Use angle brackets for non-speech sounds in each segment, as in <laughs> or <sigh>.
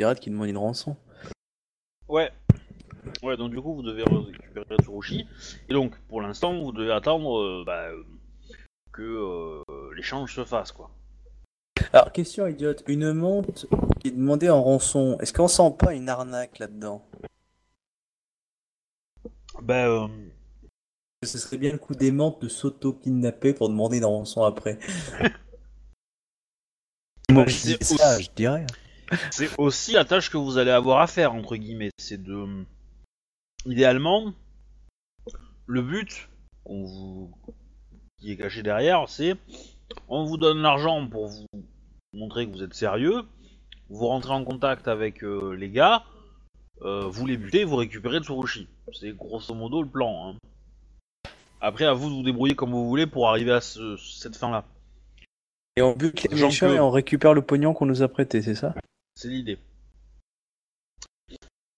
pirates qui demandent une rançon. Ouais. Ouais, donc du coup, vous devez récupérer Tsurushi. Et donc, pour l'instant, vous devez attendre euh, bah, que euh, l'échange se fasse, quoi. Alors, question idiote, une monte qui est demandée en rançon, est-ce qu'on sent pas une arnaque là-dedans? Bah, euh, Ce serait bien le coup des menthes de s'auto-kidnapper pour demander une rançon après. <laughs> Moi, je c'est dis ça, aussi- je dirais. C'est aussi la tâche que vous allez avoir à faire, entre guillemets. C'est de. Idéalement, le but qu'on vous... qui est caché derrière, c'est on vous donne l'argent pour vous montrer que vous êtes sérieux, vous rentrez en contact avec euh, les gars, euh, vous les butez, vous récupérez Tsurushi. C'est grosso modo le plan. hein. Après, à vous de vous débrouiller comme vous voulez pour arriver à ce- cette fin-là. Et on bute les Jean méchants que- et on récupère le pognon qu'on nous a prêté, c'est ça? C'est l'idée.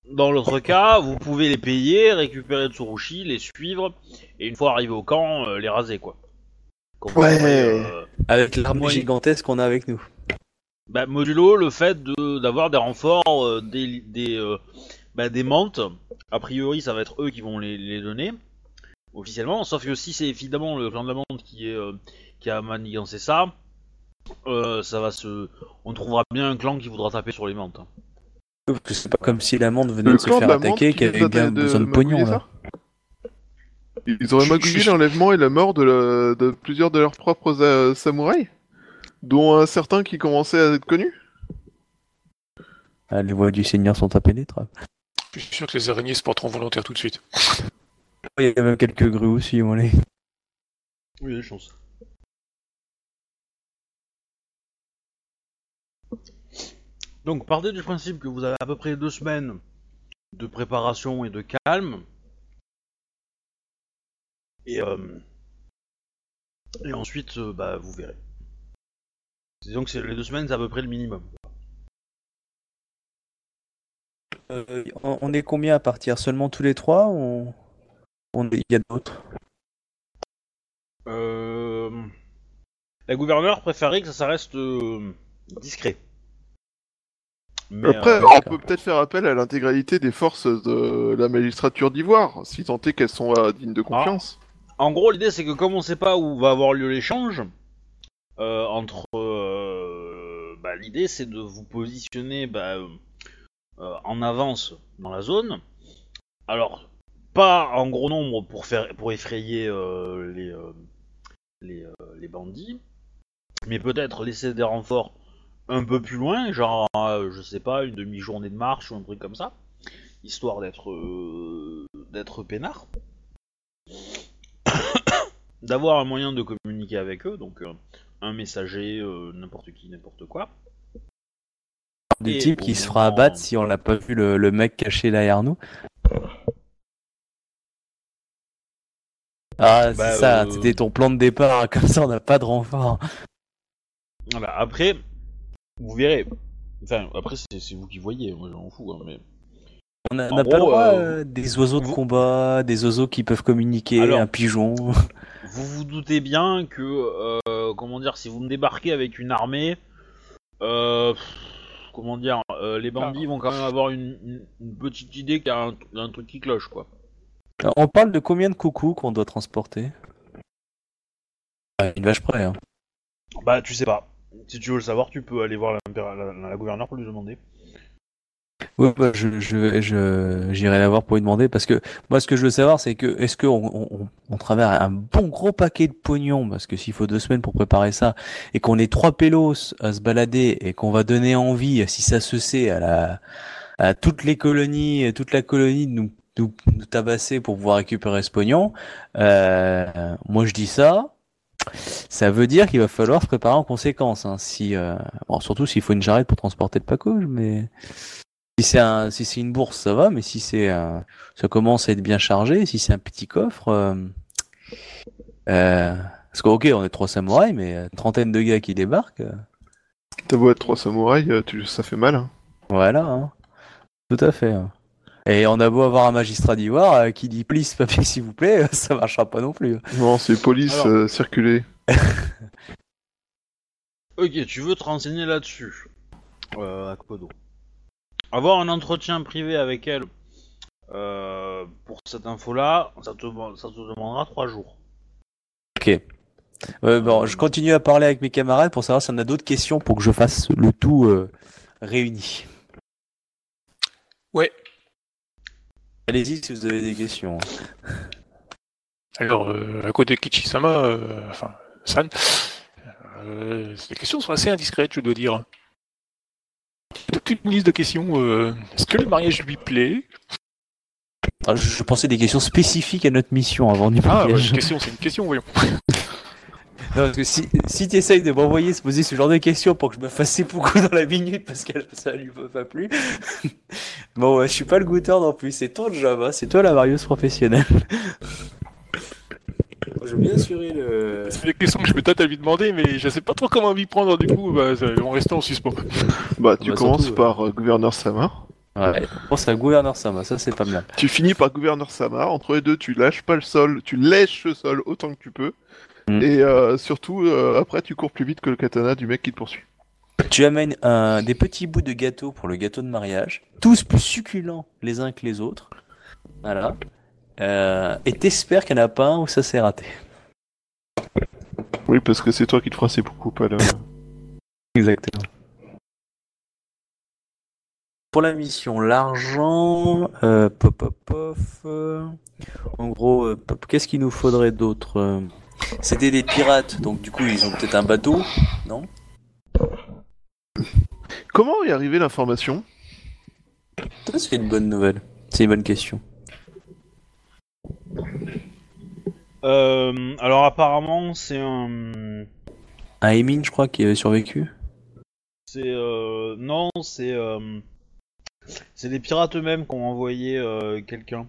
Dans l'autre cas, vous pouvez les payer, récupérer Tsurushi, les suivre, et une fois arrivé au camp, euh, les raser, quoi. Comme Ouais. euh, Avec l'armée gigantesque qu'on a avec nous. bah, modulo le fait de d'avoir des renforts, euh, des, des, euh, bah, des mantes. A priori, ça va être eux qui vont les, les donner, officiellement. Sauf que si c'est évidemment le clan de la menthe qui, est, euh, qui a manigancé ça, euh, ça va se... On trouvera bien un clan qui voudra taper sur les mantes. hein. Parce que c'est pas comme si la monde venait Le de se clan faire de la menthe attaquer qui vient avait bien de- besoin de pognon là. ça? Ils auraient magouillé l'enlèvement et la mort de, la- de plusieurs de leurs propres euh, samouraïs Dont un certain qui commençait à être connu Ah, les voix du Seigneur sont impénétrables. Je suis sûr que les araignées se porteront volontaires tout de suite. Il y a même quelques grues aussi, on les. Oui, des chances. Donc, partez du principe que vous avez à peu près deux semaines de préparation et de calme. Et, euh, et ensuite, euh, bah, vous verrez. Disons que les deux semaines, c'est à peu près le minimum. Euh, on est combien à partir? Seulement tous les trois ou on il y a d'autres? Euh... La gouverneure préférait que ça, ça reste discret. Mais, Après, euh, on peut peut-être faire appel à l'intégralité des forces de la magistrature d'Ivoire, si tant est qu'elles sont euh, dignes de confiance. En gros, l'idée c'est que comme on sait pas où va avoir lieu l'échange, euh, entre, euh, bah, l'idée c'est de vous positionner bah, euh, en avance dans la zone. Alors, pas en gros nombre pour faire, pour effrayer euh, les, euh, les, euh, les bandits, mais peut-être laisser des renforts un peu plus loin, genre, euh, je sais pas, une demi-journée de marche ou un truc comme ça, histoire d'être, euh, d'être peinard <coughs> d'avoir un moyen de communiquer avec eux, donc euh, un messager, euh, n'importe qui, n'importe quoi. Du Et type au qui se fera abattre si on l'a pas vu le, le mec caché derrière nous. Ah, c'est Bah, ça, c'était ton plan de départ, <laughs> comme ça on n'a pas de renfort. Voilà, après, vous verrez. Enfin, après, c'est vous qui voyez, moi j'en fous, hein, mais... On n'a pas le gros, droit, euh, euh, des oiseaux de vous- combat, des oiseaux qui peuvent communiquer, Alors- un pigeon. Vous vous doutez bien que, euh, comment dire, si vous me débarquez avec une armée, euh, comment dire, euh, les bandits vont quand même avoir une, une- une petite idée qu'il y a un, un truc qui cloche, quoi. Alors, On parle de combien de coucous qu'on doit transporter? Ah, Une vache près, hein. Bah, tu sais pas. Si tu veux le savoir, tu peux aller voir la, gouverneure pour lui demander. Ouais, bah, je, je, je, j'irai la voir pour lui demander parce que moi, ce que je veux savoir, c'est que est-ce qu'on on, on, travaille un bon gros paquet de pognon parce que s'il faut deux semaines pour préparer ça et qu'on est trois pélos à se balader et qu'on va donner envie, si ça se sait, à la, à toutes les colonies, toute la colonie de nous, nous, nous tabasser pour pouvoir récupérer ce pognon, euh, moi je dis ça. Ça veut dire qu'il va falloir se préparer en conséquence. Hein, si, euh, bon, surtout s'il faut une jarrette pour transporter le pacouge, mais si c'est un, si c'est une bourse, ça va, mais si c'est, un- ça commence à être bien chargé, si c'est un petit coffre, euh, euh, parce que ok, on est trois samouraïs, mais euh, trentaine de gars qui débarquent, euh, T'as beau être trois samouraïs, euh, tu- ça fait mal. hein. voilà, hein. tout à fait. hein. Et on a beau avoir un magistrat d'ivoire euh, qui dit please <laughs> papier s'il vous plaît, ça marchera pas non plus. Non, c'est police Alors. euh, circuler. <laughs> Ok, tu veux te renseigner là-dessus, euh, Akpodo. avoir un entretien privé avec elle euh, pour cette info-là, ça te, ça te demandera trois jours. Ok. Bon, je continue à parler avec mes camarades pour savoir si on a d'autres questions pour que je fasse le tout euh, réuni. Ouais. Allez-y si vous avez des questions. Alors, euh, à côté de Kichisama, euh, enfin, San, euh, les questions sont assez indiscrètes, je dois dire. Toute une liste de questions. euh, Est-ce que le mariage lui plaît? Ah, je, je pensais des questions spécifiques à notre mission avant du Ah, ouais, mariage. une question, c'est une question, voyons. <laughs> Non, parce que si, si tu essayes de m'envoyer se poser ce genre de questions pour que je me fasse beaucoup dans la minute parce que <laughs> ça lui va pas plus. <laughs> bon, ouais, je suis pas le goûteur non plus, c'est ton job, hein, c'est toi la varieuse professionnelle. je veux bien assurer le. C'est des questions que je tâte à lui demander, mais je sais pas trop comment m'y prendre, du coup, bah, on reste en suspens. Bah, tu Bah, commences surtout, par euh, gouverneur Samar. Ouais, je pense à gouverneur Sama, ça c'est pas bien. Tu finis par gouverneur Samar. Entre les deux, tu lâches pas le sol, tu lèches le sol autant que tu peux. Mm. Et euh, surtout, euh, après, tu cours plus vite que le katana du mec qui te poursuit. Tu amènes un, des petits bouts de gâteau pour le gâteau de mariage, tous plus succulents les uns que les autres. Voilà. Euh, et t'espères qu'il n'y en a pas un où ça s'est raté. Oui, parce que c'est toi qui te feras ses beaucoup, pas le... <laughs> Exactement. Pour la mission, l'argent, euh, pop, pop, euh, en gros, euh, pop- qu'est-ce qu'il nous faudrait d'autre euh C'était des pirates, donc du coup ils ont peut-être un bateau, non? Comment est arrivée l'information? Ça c'est une bonne nouvelle, c'est une bonne question. Euh, alors apparemment, c'est un... Un Emin, je crois, qui avait survécu. C'est... Euh... Non, c'est... Euh... C'est les pirates eux-mêmes qui ont envoyé euh, quelqu'un.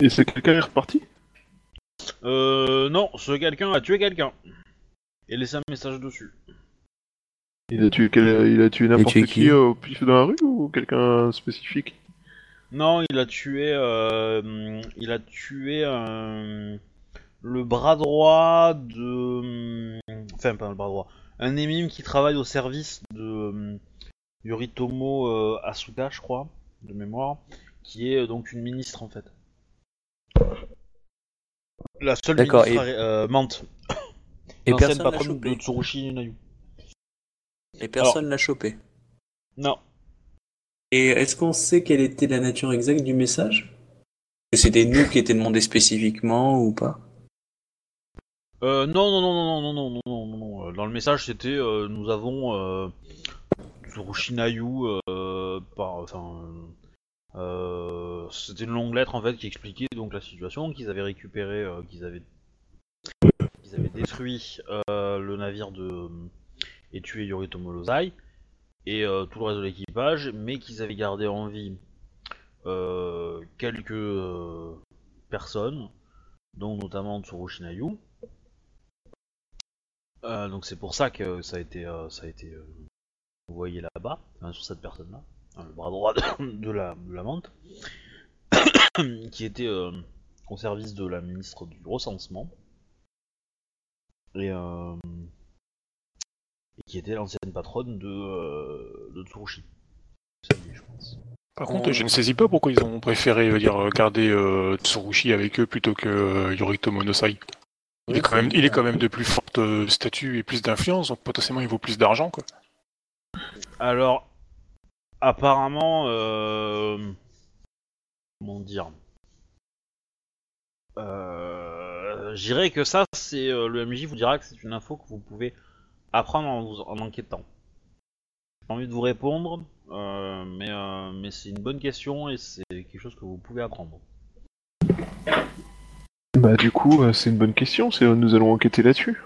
Et c'est quelqu'un est reparti? Euh... Non, ce quelqu'un a tué quelqu'un. Et laissé un message dessus. Il a tué, quel- il a tué n'importe tué qui, qui euh, au pif dans la rue ou quelqu'un spécifique? Non, il a tué... Euh... Il a tué un... Le bras droit de... Enfin, pas le bras droit. Un émime qui travaille au service de... euh, Yoritomo euh, Asuka, je crois, de mémoire, qui est euh, donc une ministre en fait. La seule D'accord, ministre euh, Mante, Et l'ancienne personne l'a patronne de chopé. Tsurushi Nayu. Et personne l'a chopé. Non. Et est-ce qu'on sait quelle était la nature exacte du message Que c'était nous qui étions demandés spécifiquement ou pas Euh, non, non, non, non, non, non, non, non, non, non. Euh, Dans le message, c'était euh, nous avons euh, Tsurushi Nayu euh, par, enfin, euh, c'était une longue lettre en fait qui expliquait donc la situation, qu'ils avaient récupéré, euh, qu'ils avaient, qu'ils avaient détruit euh, le navire de et tué Yoritomo Lozai et euh, tout le reste de l'équipage, mais qu'ils avaient gardé en vie euh, quelques euh, personnes, dont notamment Tsurushi Nayu. Euh, donc c'est pour ça que ça a été, euh, euh, envoyé là-bas, sur cette personne-là, le bras droit <coughs> de, la, de la menthe, <coughs> qui était euh, au service de la ministre du recensement, et, euh, et qui était l'ancienne patronne de, euh, de Tsurushi. Je pense. Par contre, je ne saisis pas pourquoi ils ont préféré euh, dire, garder euh, Tsurushi avec eux plutôt que euh, Yoritomo Nosai. Il est, quand même, il est quand même de plus forte euh, statut et plus d'influence, donc potentiellement il vaut plus d'argent, quoi. Alors, apparemment, euh... comment dire euh... Je dirais que ça, c'est euh, le MJ vous dira que c'est une info que vous pouvez apprendre en, vous- en enquêtant. J'ai envie de vous répondre, mais, mais c'est une bonne question et c'est quelque chose que vous pouvez apprendre. Bah du coup, c'est une bonne question, c'est nous allons enquêter là-dessus.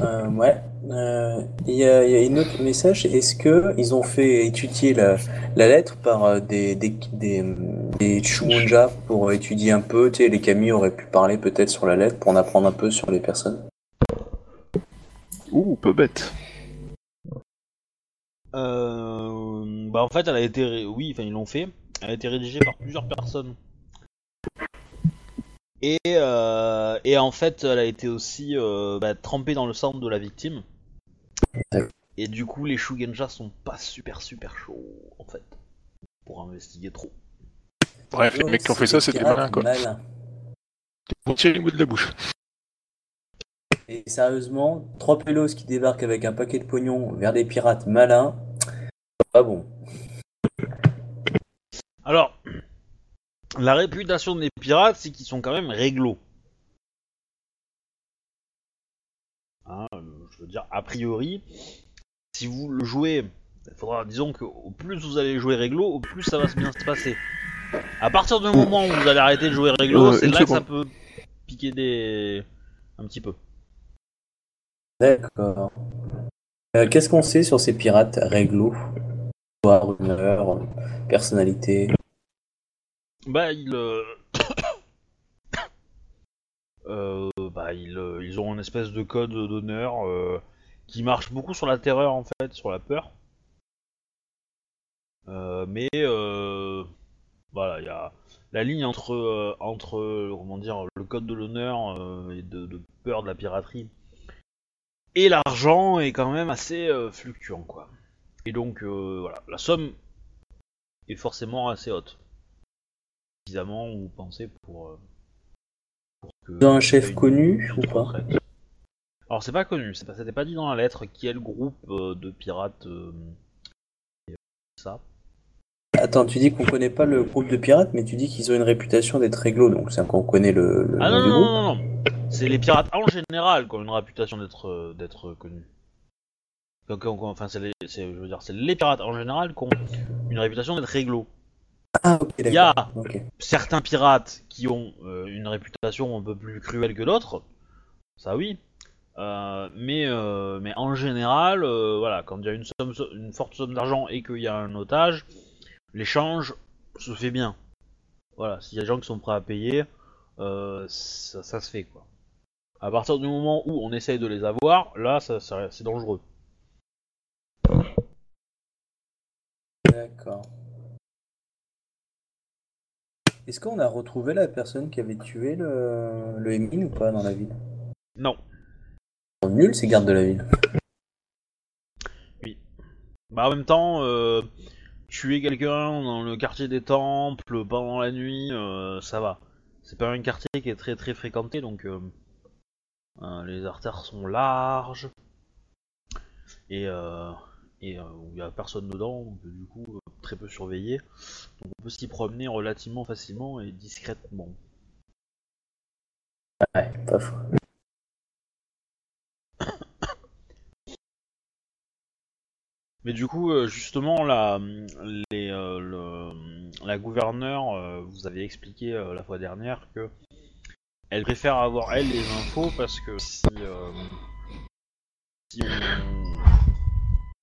Euh, ouais. Euh, Il y, a, il y a une autre message. Est-ce que ils ont fait étudier la, la lettre par euh, des des des, des Chumonja pour étudier un peu? Tu sais, les Kami auraient pu parler peut-être sur la lettre pour en apprendre un peu sur les personnes. Ouh, peu bête. Euh, bah en fait, elle a été, ré- oui, enfin ils l'ont fait. Elle a été rédigée par plusieurs personnes. Et, euh, et en fait, elle a été aussi euh, bah, trempée dans le sang de la victime. Et du coup, les Shugenja sont pas super super chauds en fait pour investiguer trop. Bref, les mecs qui ont fait ça, c'était malin quoi. Malin. Pour tirer les mots de la bouche. Et sérieusement, trois pélos qui débarquent avec un paquet de pognon vers des pirates malins, pas bon. Alors, la réputation des pirates, c'est qu'ils sont quand même réglo. Hein, je veux dire, a priori, si vous le jouez, il faudra, disons que au plus vous allez jouer réglo, au plus ça va se bien se passer. À partir du moment où vous allez arrêter de jouer réglo, Euh, c'est là que ça peut piquer des... un petit peu. D'accord. Euh, Qu'est-ce qu'on sait sur ces pirates réglo? Histoire, rumeur, euh, personnalité? Bah, ils... euh, <coughs> euh, bah, ils, euh, ils ont une espèce de code d'honneur euh, qui marche beaucoup sur la terreur, en fait, sur la peur. Euh, mais, voilà, il y a la ligne entre, entre comment dire, le code de l'honneur et de, de peur de la piraterie et l'argent est quand même assez fluctuant, quoi. Et donc, voilà, la somme est forcément assez haute suffisamment vous pensez pour, euh, pour que avez un chef connu ou pas. Alors c'est pas connu, pas, c'était pas dit dans la lettre qui est le groupe euh, de pirates. euh, ça. Attends, tu dis qu'on connaît pas le groupe de pirates, mais tu dis qu'ils ont une réputation d'être réglo, donc c'est qu'on connaît le, le Ah non non, non non non, c'est les pirates en général qui ont une réputation d'être d'être connus. Donc, enfin c'est- je veux dire c'est les pirates en général qui ont une réputation d'être réglo. Ah, ok, Il y a certains pirates qui ont euh, une réputation un peu plus cruelle que d'autres, ça oui. Euh, mais, euh, mais en général, voilà, quand il y a une, somme, une forte somme d'argent et qu'il y a un otage, l'échange se fait bien. Voilà, s'il y a des gens qui sont prêts à payer, ça, ça se fait quoi. À partir du moment où on essaye de les avoir, là, ça, ça- c'est dangereux. D'accord. Est-ce qu'on a retrouvé la personne qui avait tué le, le Emin ou pas dans la ville? Non. Ils sont nuls ces gardes de la ville. Bah en même temps, euh, tuer quelqu'un dans le quartier des temples pendant la nuit, euh, ça va. C'est pas un quartier qui est très très fréquenté, donc euh, euh, les artères sont larges et euh, et euh, où il y a personne dedans, donc du coup euh, très peu surveillé. Donc on peut s'y promener relativement facilement et discrètement. Ouais, pas faux. <coughs> Mais du coup, euh, justement, la, les, euh, le- la gouverneure euh, vous avait expliqué euh, la fois dernière que elle préfère avoir elle les infos parce que si, si on-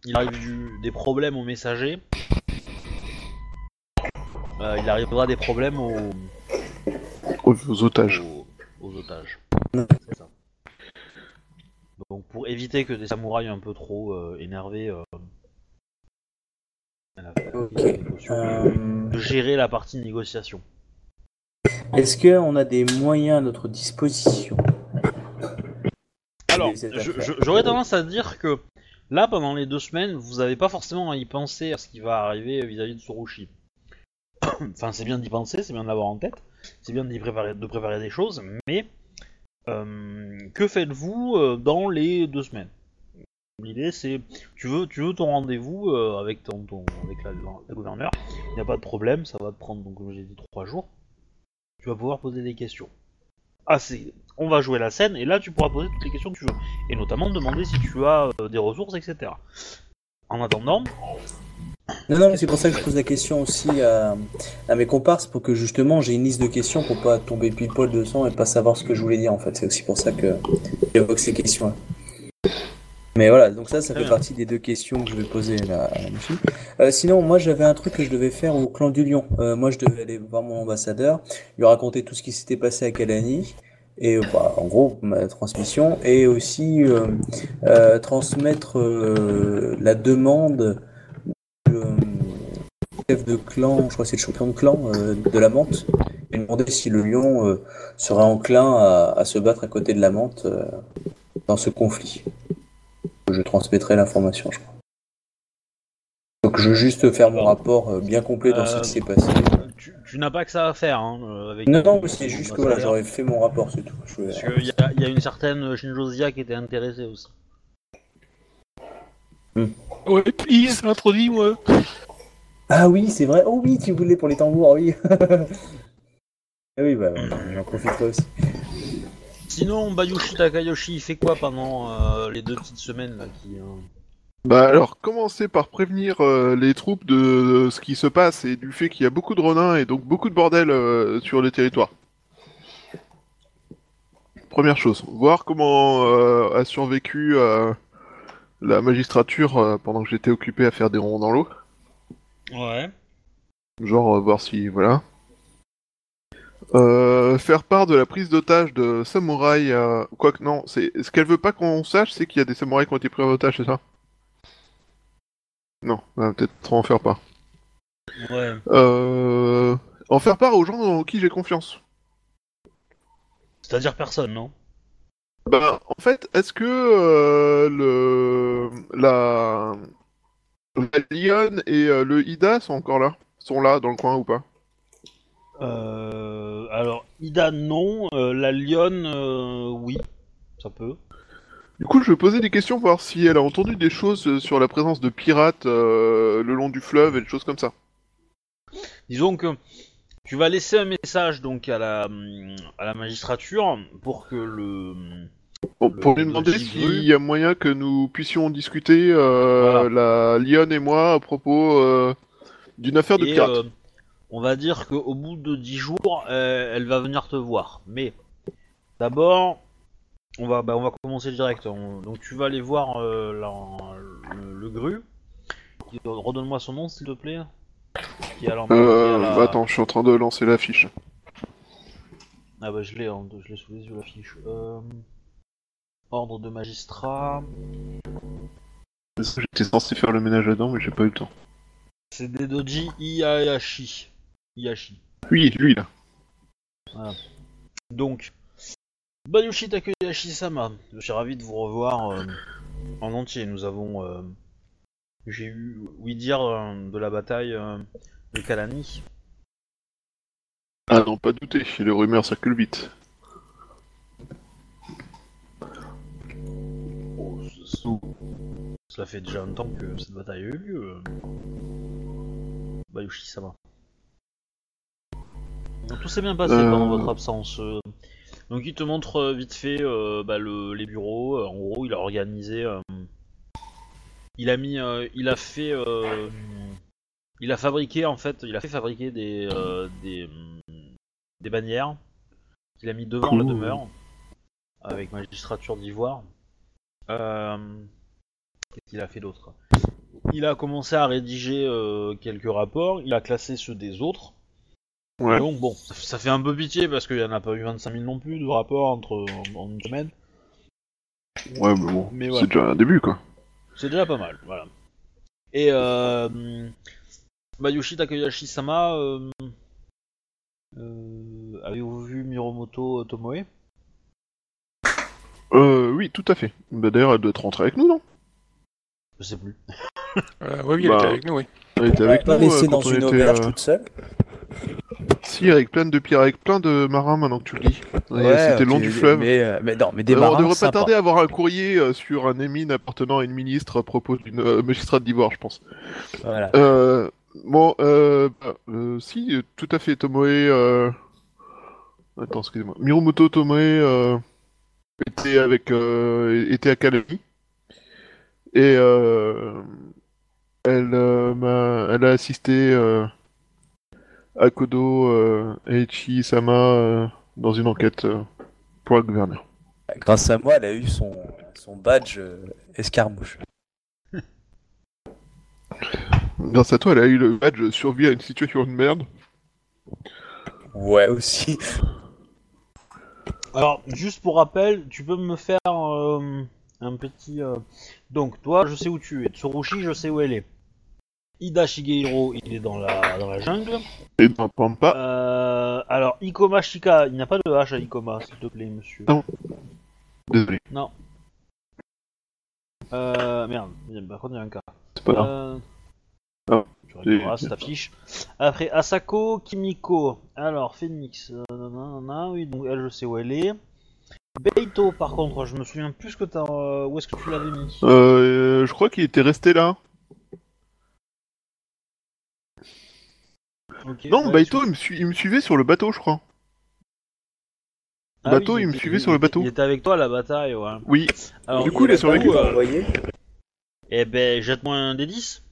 il arrive du- des problèmes aux messagers, euh, il arrivera des problèmes aux, Aux otages. aux, aux otages. C'est ça. Donc pour éviter que des samouraïs un peu trop euh, énervés euh, elle a fait Ok. des précautions Euh, de gérer la partie négociation. Est-ce qu'on a des moyens à notre disposition? Alors, j'aurais tendance à dire que là, pendant les deux semaines, vous n'avez pas forcément à y penser à ce qui va arriver vis-à-vis de Tsurushi. <coughs> enfin, c'est bien d'y penser, c'est bien de l'avoir en tête, c'est bien préparer, de préparer des choses, mais euh, que faites-vous euh, dans les deux semaines? L'idée, c'est tu veux, ton rendez-vous euh, avec ton- avec la, la gouverneure, il n'y a pas de problème, ça va te prendre, donc comme j'ai dit, trois jours. Tu vas pouvoir poser des questions. Ah, on va jouer la scène et là tu pourras poser toutes les questions que tu veux et notamment demander si tu as euh, des ressources, etc. En attendant, Non, non, mais c'est pour ça que je pose la question aussi à, mes comparses pour que justement j'ai une liste de questions pour pas tomber pile poil dedans et pas savoir ce que je voulais dire en fait. C'est aussi pour ça que j'évoque ces questions-là. Mais voilà, donc ça, ça fait partie des deux questions que je vais poser là, à la. Euh, sinon, moi j'avais un truc que je devais faire au clan du Lion. Euh, moi je devais aller voir mon ambassadeur, lui raconter tout ce qui s'était passé à Kalani. Et euh, bah, en gros, ma transmission, et aussi euh, transmettre la demande du chef de clan, je crois que c'est le champion de clan de la menthe, et demander si le lion serait enclin à, à se battre à côté de la menthe dans ce conflit. Je transmettrai l'information, je crois. Donc je veux juste faire mon rapport euh, bien complet dans ce euh, qui s'est passé. Tu, tu n'as pas que ça à faire, hein, euh, avec... Non, non, mais c'est juste que voilà, Parce j'aurais fait mon rapport, c'est tout. Je voulais- qu'il y, a- il y a une certaine Shinjozia qui était intéressée aussi. Ouais, please, introduis-moi. Ah oui, c'est vrai. Oh oui, tu voulais pour les tambours, oui. <laughs> ah oui, bah, j'en profiterai aussi. Sinon, Bayushi Takayoshi, il fait quoi pendant euh, les deux petites semaines là qui... euh, Bah alors, commencez par prévenir euh, les troupes de, de ce qui se passe et du fait qu'il y a beaucoup de renins et donc beaucoup de bordel euh, sur le territoire. Première chose, voir comment euh, a survécu euh, la magistrature euh, pendant que j'étais occupé à faire des ronds dans l'eau. Ouais. Genre euh, voir si voilà. Euh, faire part de la prise d'otage de samouraïs. Euh... Quoique non, c'est ce qu'elle veut pas qu'on sache, c'est qu'il y a des samouraïs qui ont été pris en otage, c'est ça? Non, on va peut-être en faire part. Ouais. Euh... En faire part aux gens en qui j'ai confiance. C'est-à-dire personne, non? Ben, en fait, est-ce que euh, le la la Lyon et euh, le Ida sont encore là? Sont là dans le coin ou pas? Euh, Alors, Ida, non. Euh, la Lionne, euh, oui. Ça peut. Du coup, je vais poser des questions pour voir si elle a entendu des choses sur la présence de pirates euh, le long du fleuve et des choses comme ça. Disons que tu vas laisser un message donc à la, à la magistrature pour que le... Bon, Le- pour lui le demander s'il y a moyen que nous puissions discuter, euh, la Lyon et moi, à propos euh, d'une affaire de Et, pirates. euh, on va dire qu'au bout de 10 jours, euh, elle va venir te voir. Mais d'abord, on va, bah, on va commencer direct. On- donc tu vas aller voir euh, la- le, le gru. Redonne-moi son nom, s'il te plaît. Qui à est à Euh, la- attends, je suis en train de lancer la fiche. Ah bah je l'ai, hein, je l'ai sous les yeux la fiche. Euh, Ordre de magistrat. J'étais censé faire le ménage là-dedans, mais j'ai pas eu le temps. C'est Dedoji Iyashi. Iyashi. Oui, lui là. Donc, Bayushi Takeyashi-sama, je suis ravi de vous revoir euh, en entier. Nous avons. euh, J'ai eu oui dire euh, de la bataille de Kalani. Ah non, pas douter, les rumeurs circulent vite. Oh, cela fait déjà un temps que cette bataille a eu lieu. Bayushi-sama. Donc, tout s'est bien passé Euh. pendant votre absence. euh. Donc il te montre euh, vite fait euh, bah, le- les bureaux. Euh, En gros, il a organisé. euh, il a mis, euh, il a fait, euh, il a fabriqué en fait, il a fait fabriquer des euh, des, des bannières qu'il a mis devant la demeure avec magistrature d'ivoire. Euh, Qu'est-ce qu'il a fait d'autre? Il a commencé à rédiger euh, quelques rapports. Il a classé ceux des autres. Ouais. Donc bon, ça, fait un peu pitié parce qu'il n'y en a pas eu 25 000 non plus de rapports entre en, en une semaine. Ouais, mais bon, Mais c'est déjà un début quoi. C'est déjà pas mal, voilà. Et euh, Bayushi Takayashi-sama, euh, euh, avez-vous vu Miromoto Tomoe? Euh, oui, tout à fait. Bah d'ailleurs, elle doit être rentrée avec nous, non? Je sais plus. Euh, ouais, oui, elle Bah, était avec nous, oui. Elle était avec nous laissé euh, dans on une était, auberge euh, toute seule. Si, avec plein de pirates, avec plein de marins maintenant que tu le dis. Ouais, C'était le long du fleuve. Mais, euh, mais non, mais des Euh, on marins devrait pas tarder à avoir un courrier euh, sur un émine appartenant à une ministre à propos d'une euh, magistrate d'ivoire, je pense. Voilà. Euh, bon, euh, bah, euh, si, euh, tout à fait, Tomoe... Euh... Attends, excusez-moi. Miromoto Tomoe euh, était avec... Euh, était à Kalami. Et euh, elle, euh, m'a- elle a assisté euh, à Kodo euh, dans une enquête euh, pour le gouverneur. Grâce à moi, elle a eu son, son badge euh, escarmouche. <laughs> Grâce à toi, elle a eu le badge survie à une situation de merde. Ouais, aussi. Alors, juste pour rappel, tu peux me faire euh, un petit... euh, Donc, toi, je sais où tu es. Tsurushi, je sais où elle est. Ida Shigehiro, il est dans la, dans la jungle. Et n'en prends pas. Euh, alors, Ikoma Shika, il n'y a pas de H à Ikoma, s'il te plaît, monsieur. Non. Désolé. Non. Euh, merde, il y a- par contre il y a un cas. C'est pas grave. Euh... Ah. Tu C'est- cette affiche. Après, Asako Kimiko. Alors, Phoenix. euh, nanana, oui, donc elle, je sais où elle est. Beito, par contre, je me souviens plus que t'as. euh, où est-ce que tu l'avais mis Euh, je crois qu'il était resté là. Non, ouais, Baito, tu- il me, su- il me suivait sur le bateau, je crois. Ah bateau, oui, il me était- suivait sur le bateau. Il était avec toi à la bataille, ouais. Oui. Alors, Du coup, il est sur euh, envoyé Eh ben, jette-moi un des 10.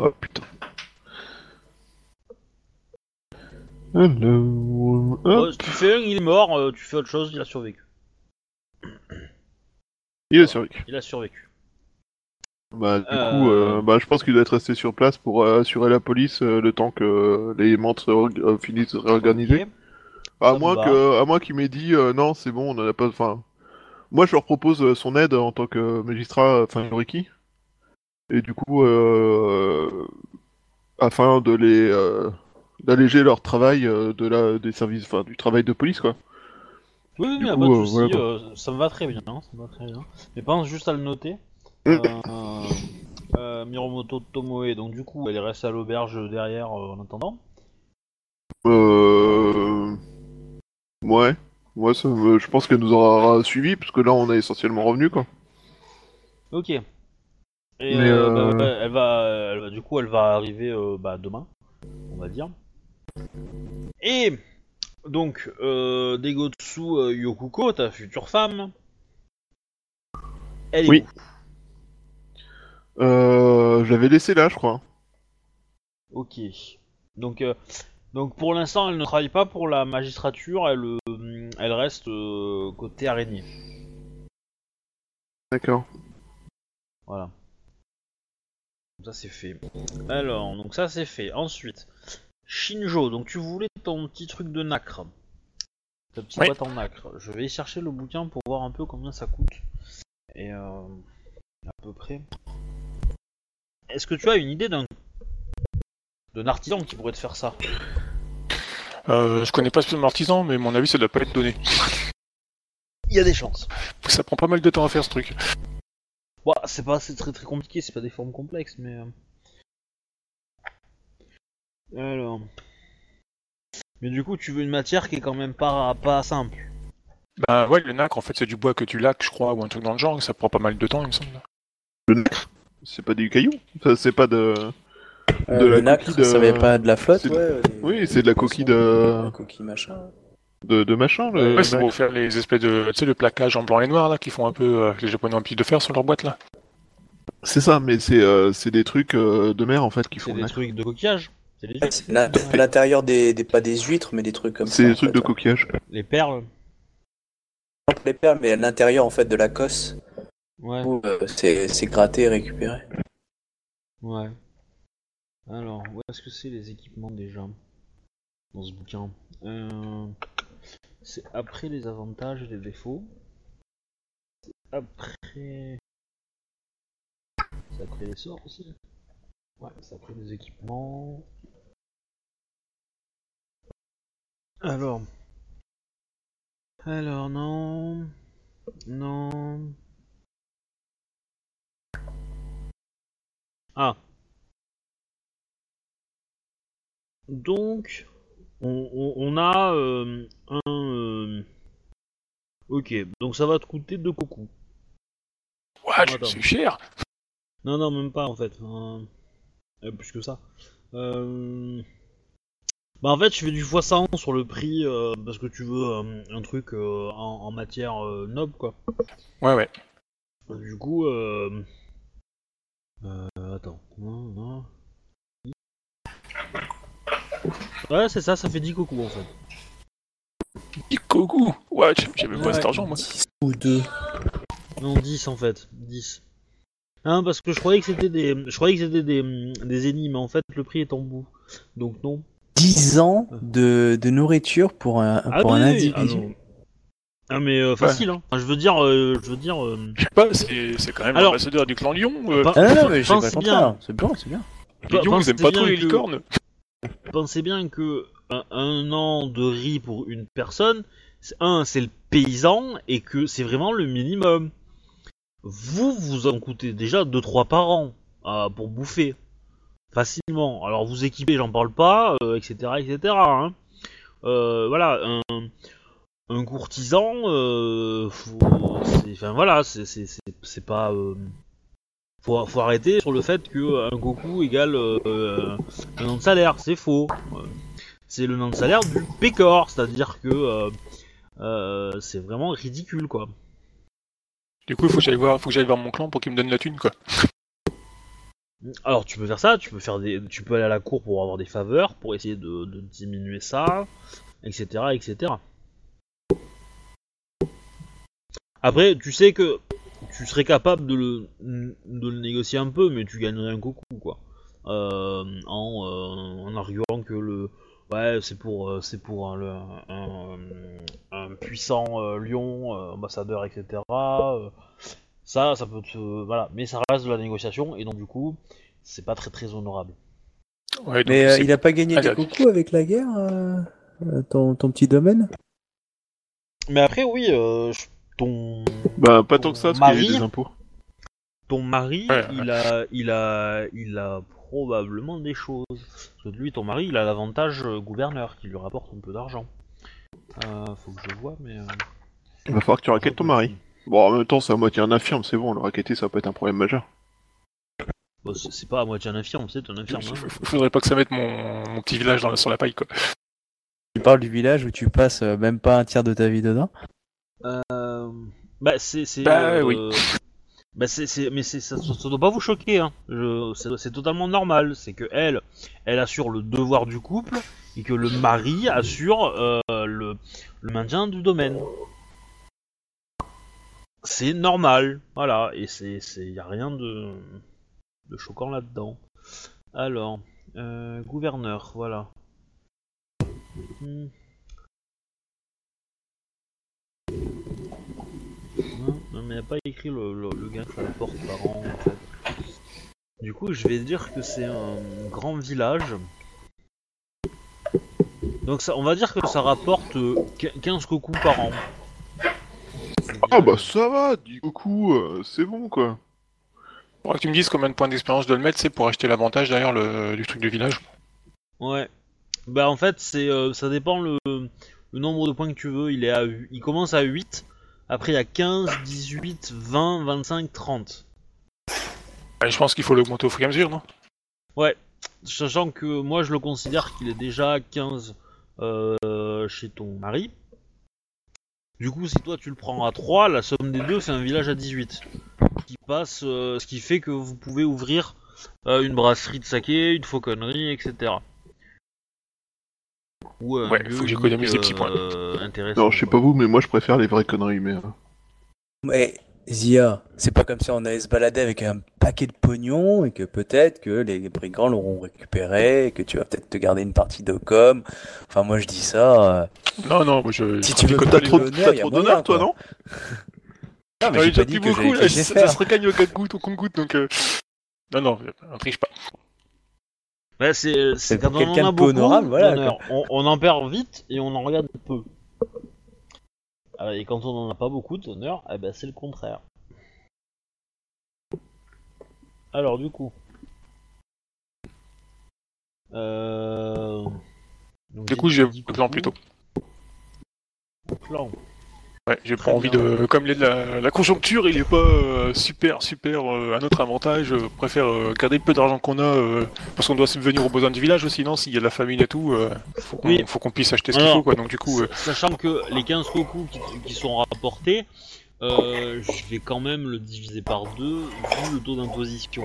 Oh putain. Euh, si tu fais un, il est mort. euh, tu fais autre chose, il a survécu. il a survécu. Il a survécu. Bah, du Euh. coup, euh, bah, je pense qu'il doit être resté sur place pour euh, assurer la police euh, le temps que les euh, finissent de se réorganiser. À moins que, à moins qu'il m'ait dit euh, non, c'est bon, on en a pas. Enfin, moi, je leur propose euh, son aide en tant que magistrat, euh, enfin Yoriki, et du coup, euh, afin de les euh, d'alléger leur travail euh, de la des services, enfin du travail de police, quoi. Oui, oui, coup, pas de euh, voilà, euh, ça me va très bien, ça me va très bien. Mais pense juste à le noter. Euh, euh, Miromoto Tomoe, donc du coup, elle est restée à l'auberge derrière euh, en attendant. Euh... Ouais, ouais, ça me- je pense qu'elle nous aura suivi parce que là, on est essentiellement revenu, quoi. Ok. Et Mais, euh, euh, bah, ouais, elle, va, elle va- du coup, elle va arriver euh, bah, demain, on va dire. Et donc, euh, Degotsu euh, Yokuko, ta future femme, elle est Oui. où? Euh, je l'avais laissé là, je crois. Ok. Donc, euh, donc pour l'instant, elle ne travaille pas pour la magistrature, elle, euh, elle reste euh, côté araignée. D'accord. Voilà. Ça c'est fait. Alors, donc ça c'est fait. Ensuite, Shinjo, donc tu voulais ton petit truc de nacre. Ta petite Oui. boîte en nacre. Je vais y chercher le bouquin pour voir un peu combien ça coûte. Et euh, à peu près. Est-ce que tu as une idée d'un d'un artisan qui pourrait te faire ça? Euh, je connais pas ce artisan, mais mon avis, ça doit pas être donné. Il y a des chances. Ça prend pas mal de temps à faire ce truc. Bon, c'est pas c'est très très compliqué, c'est pas des formes complexes, mais. euh. Alors. Mais du coup, tu veux une matière qui est quand même pas, pas simple. Bah ouais, le nacre, en fait, c'est du bois que tu laques, je crois, ou un truc dans le genre, ça prend pas mal de temps, il me semble. Le nacre? C'est pas du caillou. Ça, c'est pas de. Euh, De la le nacre, coquille de- ça avait pas de la flotte, c'est- ouais. des- Oui, c'est de la coquille de- La coquille machin. de, de machin. Le... Ouais, c'est pour faire les espèces de, tu sais, le plaquage en blanc et noir, là, qui font un peu, euh, que les japonais ont pile de fer sur leur boîte, là. C'est ça, mais c'est euh, c'est des trucs euh, de mer en fait qui C'est font le des nacre. trucs de coquillage. C'est huîtres. c'est l'in- l'intérieur des, des. pas des huîtres, mais des trucs comme ça. C'est des trucs fait. de coquillage. Les perles. Les perles, mais à l'intérieur en fait de la cosse, Ouais. euh, c'est c'est gratté et récupéré. Ouais. Alors, où est-ce que c'est les équipements déjà Dans ce bouquin? Euh, C'est après les avantages et les défauts. C'est après. C'est après les sorts aussi Ouais, c'est après les équipements. Alors. Alors, non. Non. Ah. Donc, on, on- on a euh, un. euh, Ok, donc ça va te coûter deux cocos. Ouais, Attends. c'est cher. Non, non, même pas en fait. Euh, euh, plus que ça. Euh... Bah en fait, je fais du x100 sur le prix euh, parce que tu veux euh, un truc en, en matière noble quoi. Ouais, ouais. Du coup, euh... attends. Non, non. Ouais, c'est ça, ça fait 10 cocos en fait. Ikoku. Ouais, j'avais pas Ouais. cet argent, moi. 10 ou 2. Non, 10 en fait. 10. Hein, parce que je croyais que c'était des, je croyais que c'était des, des énigmes. En fait, le prix est en bout. Donc non. 10 ans de, de nourriture pour un, pour oui, un oui, ah, individu. non. Ah, mais euh, facile, hein. Enfin, je veux dire, euh, je veux dire. euh, Je sais pas, c'est c'est quand même Alors- l'ambassadeur du clan Lion. Euh, Pas- Ah non, non, mais je sais pas Pense le bien. contraire. C'est bien, c'est bien. les lions, ils aiment pensez pas trop bien les que- licornes. Pensez bien que un, un an de riz pour une personne, c'est- un, c'est le paysan et que c'est vraiment le minimum. vous, vous en coûtez déjà 2-3 par an euh, pour bouffer. Facilement. Alors vous équipez, j'en parle pas, euh, etc. etc. hein. Euh, voilà, un, un courtisan, euh, faut- enfin voilà, c'est- pas... euh, faut, faut arrêter sur le fait que un Goku égale euh, euh, un an de salaire, c'est faux. Euh, C'est le nom de salaire du pécor, c'est-à-dire que euh, euh, c'est vraiment ridicule quoi. Du coup, il faut que j'aille voir, faut que j'aille voir mon clan pour qu'il me donne la thune, quoi. Alors tu peux faire ça, tu peux faire des, tu peux aller à la cour pour avoir des faveurs, pour essayer de, de diminuer ça, etc., etc. Après, tu sais que tu serais capable de le, de le négocier un peu, mais tu gagnerais un coucou quoi, Euh, en, euh, en arguant que le, ouais, c'est pour, euh, c'est pour un, le- un, un puissant euh, lion, euh, ambassadeur, etc. euh, ça, ça peut te, voilà, mais ça reste de la négociation et donc du coup, c'est pas très très honorable. Ouais, donc Mais euh, il a pas gagné Allez, des coucous avec la guerre, euh, euh, ton, ton petit domaine? Mais après, oui, euh, je- ton, Bah, pas tant que ça, parce qu'il y a eu des impôts. ton mari, Ouais, il a, il a, il a probablement des choses. Parce que lui, ton mari, il a l'avantage euh, gouverneur qui lui rapporte un peu d'argent. Euh, faut que je vois, mais. euh, Il va falloir que tu raquettes ton mari. Bon, en même temps, c'est à moitié un infirme, c'est bon, le raqueter, ça va pas être un problème majeur. Bon, c'est c'est pas à moitié un infirme, c'est un infirme. hein. faudrait pas que ça mette mon, mon petit village dans la- sur la paille, quoi. Tu parles du village où tu passes euh, même pas un tiers de ta vie dedans? Bah, c'est. Bah, euh, oui. Bah, c'est, mais ça, ça doit pas vous choquer, hein. C'est, c'est totalement normal. C'est que elle, elle assure le devoir du couple et que le mari assure euh, le, le maintien du domaine. C'est normal, voilà, et c'est, c'est, y a rien de, de choquant là-dedans. Alors, euh, gouverneur, voilà. Hmm. Non, mais il a pas écrit le, le, le gain que ça apporte par an en fait. Du coup, je vais dire que c'est un grand village. Donc ça, on va dire que ça rapporte euh, qu- 15 cocos par an. Ah bah ça va, du coup, euh, c'est bon quoi. Faudra que tu me dises combien de points d'expérience je dois le mettre, c'est pour acheter l'avantage derrière le, du truc du village. Ouais. Bah en fait, c'est euh, ça dépend le, le nombre de points que tu veux. Il est à il commence à 8. Après il y a 15, 18, 20, 25, 30. Ouais, je pense qu'il faut l'augmenter au fur et à mesure, non? Sachant que moi je le considère qu'il est déjà à 15 euh, chez ton mari. Du coup, si toi tu le prends à 3, la somme des deux fait un village à 18. Qui passe, euh, ce qui fait que vous pouvez ouvrir euh, une brasserie de saké, une fauconnerie, etc. Ou un Ouais, lieu faut que j'économise des petits points. euh. Non, je sais pas vous, mais moi je préfère les vraies conneries, mais... euh, Mais Zia, c'est pas comme si on allait se balader avec un paquet de pognon et que peut-être que les brigands l'auront récupéré et que tu vas peut-être te garder une partie de com. Enfin, moi je dis ça. euh, Non, non, moi je. Si tu veux pas T'as trop, d'honneur, toi, non <laughs> Non, mais j'ai déjà dit que beaucoup, là, ça, se regagne au compte-goutte, au compte-goutte, donc. euh, <laughs> Non, non, on triche pas. Ouais, c'est c'est quand on en quelqu'un a beaucoup honorable, voilà. On, on en perd vite et on en regarde peu. Ah, Et quand on en a pas beaucoup d'honneur, eh ben c'est le contraire. Alors du coup. Euh... donc, Du coup, j'ai plan plutôt. Plan. Ouais, j'ai pas envie bien. de. Comme les- la, la conjoncture, il est pas euh, super, super euh, à notre avantage. Je préfère euh, garder le peu d'argent qu'on a euh, parce qu'on doit subvenir aux besoins du village aussi, non? S'il y a de la famine et tout, euh, faut qu'on Oui. faut qu'on puisse acheter ce qu'il faut, quoi. Donc, du coup, euh, Sachant que les 15 coucous qui, qui sont rapportés, euh, je vais quand même le diviser par deux vu le taux d'imposition.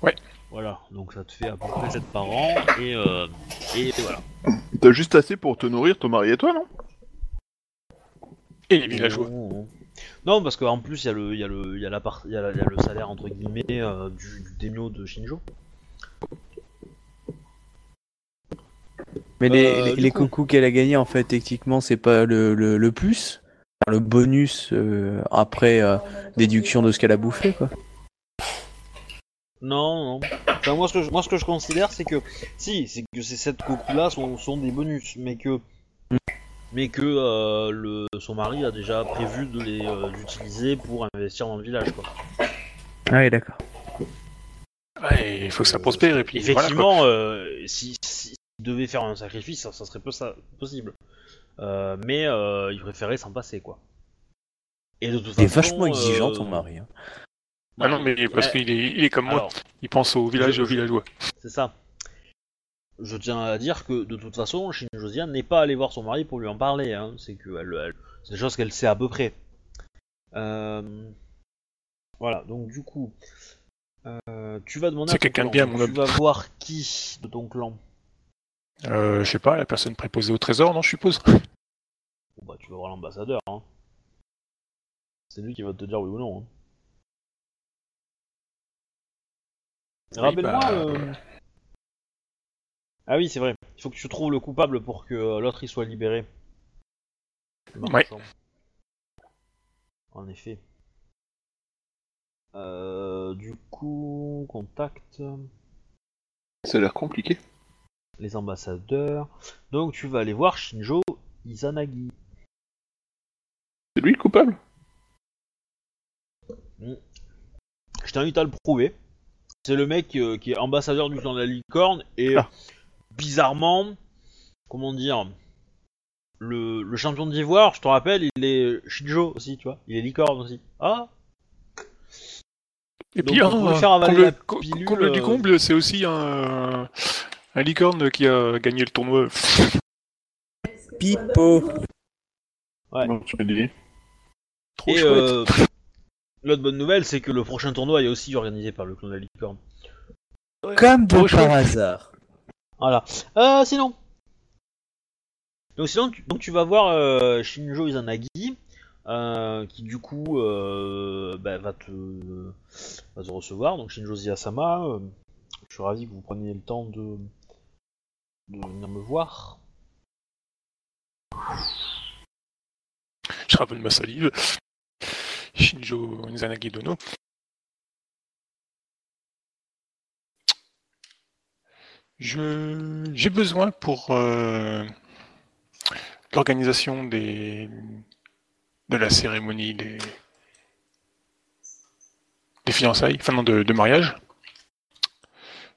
Ouais. Voilà, donc ça te fait à peu près 7 par an et, euh, et voilà. T'as juste assez pour te nourrir, ton mari et toi, non? Et les villageois. Non, Non, parce qu'en plus il y a le, il y a le, il y a la part, il y a, la- il y a le salaire entre guillemets euh, du, du daimyo de Shinjo. Mais les, Euh, les, du les coup. coucous qu'elle a gagné en fait, techniquement, c'est pas le, le, le plus, Enfin, le bonus euh, après euh, déduction de ce qu'elle a bouffé, quoi. Non, non. Enfin, moi, ce que je, moi, ce que je considère, c'est que si, c'est que ces 7 coucous là sont, sont des bonus, mais que mais que euh, le, son mari a déjà prévu de les euh, utiliser pour investir dans le village. Quoi. Ah oui, d'accord. Ouais, il faut que ça prospère et puis voilà. Effectivement, euh, si, si, s'il devait faire un sacrifice, ça, ça serait peu ça, possible. Euh, mais euh, il préférait s'en passer, quoi. Et de toute T'es façon, vachement exigeant euh, ton mari. hein. Ah non, mais parce ouais, qu'il est, il est comme moi, alors, il pense au village et aux villageois. C'est ça. Je tiens à dire que de toute façon, Shin Josiane n'est pas allée voir son mari pour lui en parler. Hein. C'est que elle, elle- c'est des choses qu'elle sait à peu près. Euh, Voilà, donc du coup, euh, tu vas demander. C'est quelqu'un de bien, mon Tu vas voir qui de ton clan? Euh, je sais pas, la personne préposée au trésor, non, je suppose. Bon, bah, tu vas voir l'ambassadeur. Hein. C'est lui qui va te dire oui ou non. hein. Oui, Rappelle-moi. bah, euh, Ah oui, c'est vrai. Il faut que tu trouves le coupable pour que euh, l'autre il soit libéré. Ouais. En effet. Euh, du coup, contact Ça a l'air compliqué. les ambassadeurs. Donc tu vas aller voir Shinjo Izanagi. C'est lui le coupable? Je t'invite à le prouver. C'est le mec euh, qui est ambassadeur du clan de la licorne et Ah. Bizarrement, comment dire, le, le champion d'ivoire, je te rappelle, il est Shinjo aussi, tu vois. Il est licorne aussi. Ah Et Donc, puis, on pourrait ah, faire avaler comble, la pilule, comble du euh, comble, c'est aussi un, un licorne qui a gagné le tournoi. Pipo Ouais. Non. Trop Et chouette. euh, l'autre bonne nouvelle, c'est que le prochain tournoi est aussi organisé par le clan de la licorne. Comme de par hasard. Voilà. Euh, sinon. Donc sinon, tu, donc tu vas voir euh, Shinjo Izanagi, euh, qui du coup bah, va, te, va te recevoir. Donc Shinjo Ziyasama, je suis ravi que vous preniez le temps de, de venir me voir. Je rappelle ma salive. Shinjo Izanagi Dono. J'ai besoin pour euh, l'organisation des de la cérémonie des des fiançailles, enfin non de, mariage,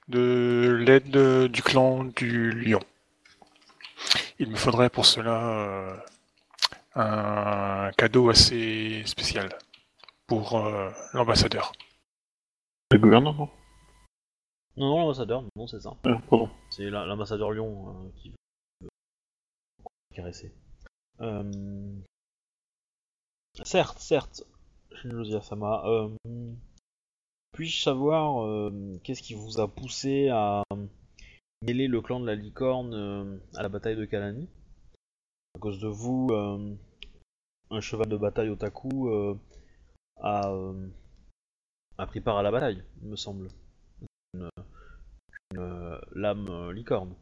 de l'aide du clan du lion. Il me faudrait pour cela euh, un cadeau assez spécial pour euh, l'ambassadeur. Le gouvernement Non, non, l'ambassadeur, non, c'est ça. Ah, Pardon. C'est la- l'ambassadeur Lyon euh, qui veut caresser. Euh... Certes, certes, Shinjo Ziyasama. Euh... Puis-je savoir euh, qu'est-ce qui vous a poussé à mêler le clan de la licorne euh, à la bataille de Kalani? À cause de vous, euh, un cheval de bataille otaku euh, a, euh, a pris part à la bataille, il me semble. Une, une, euh, lame euh, licorne.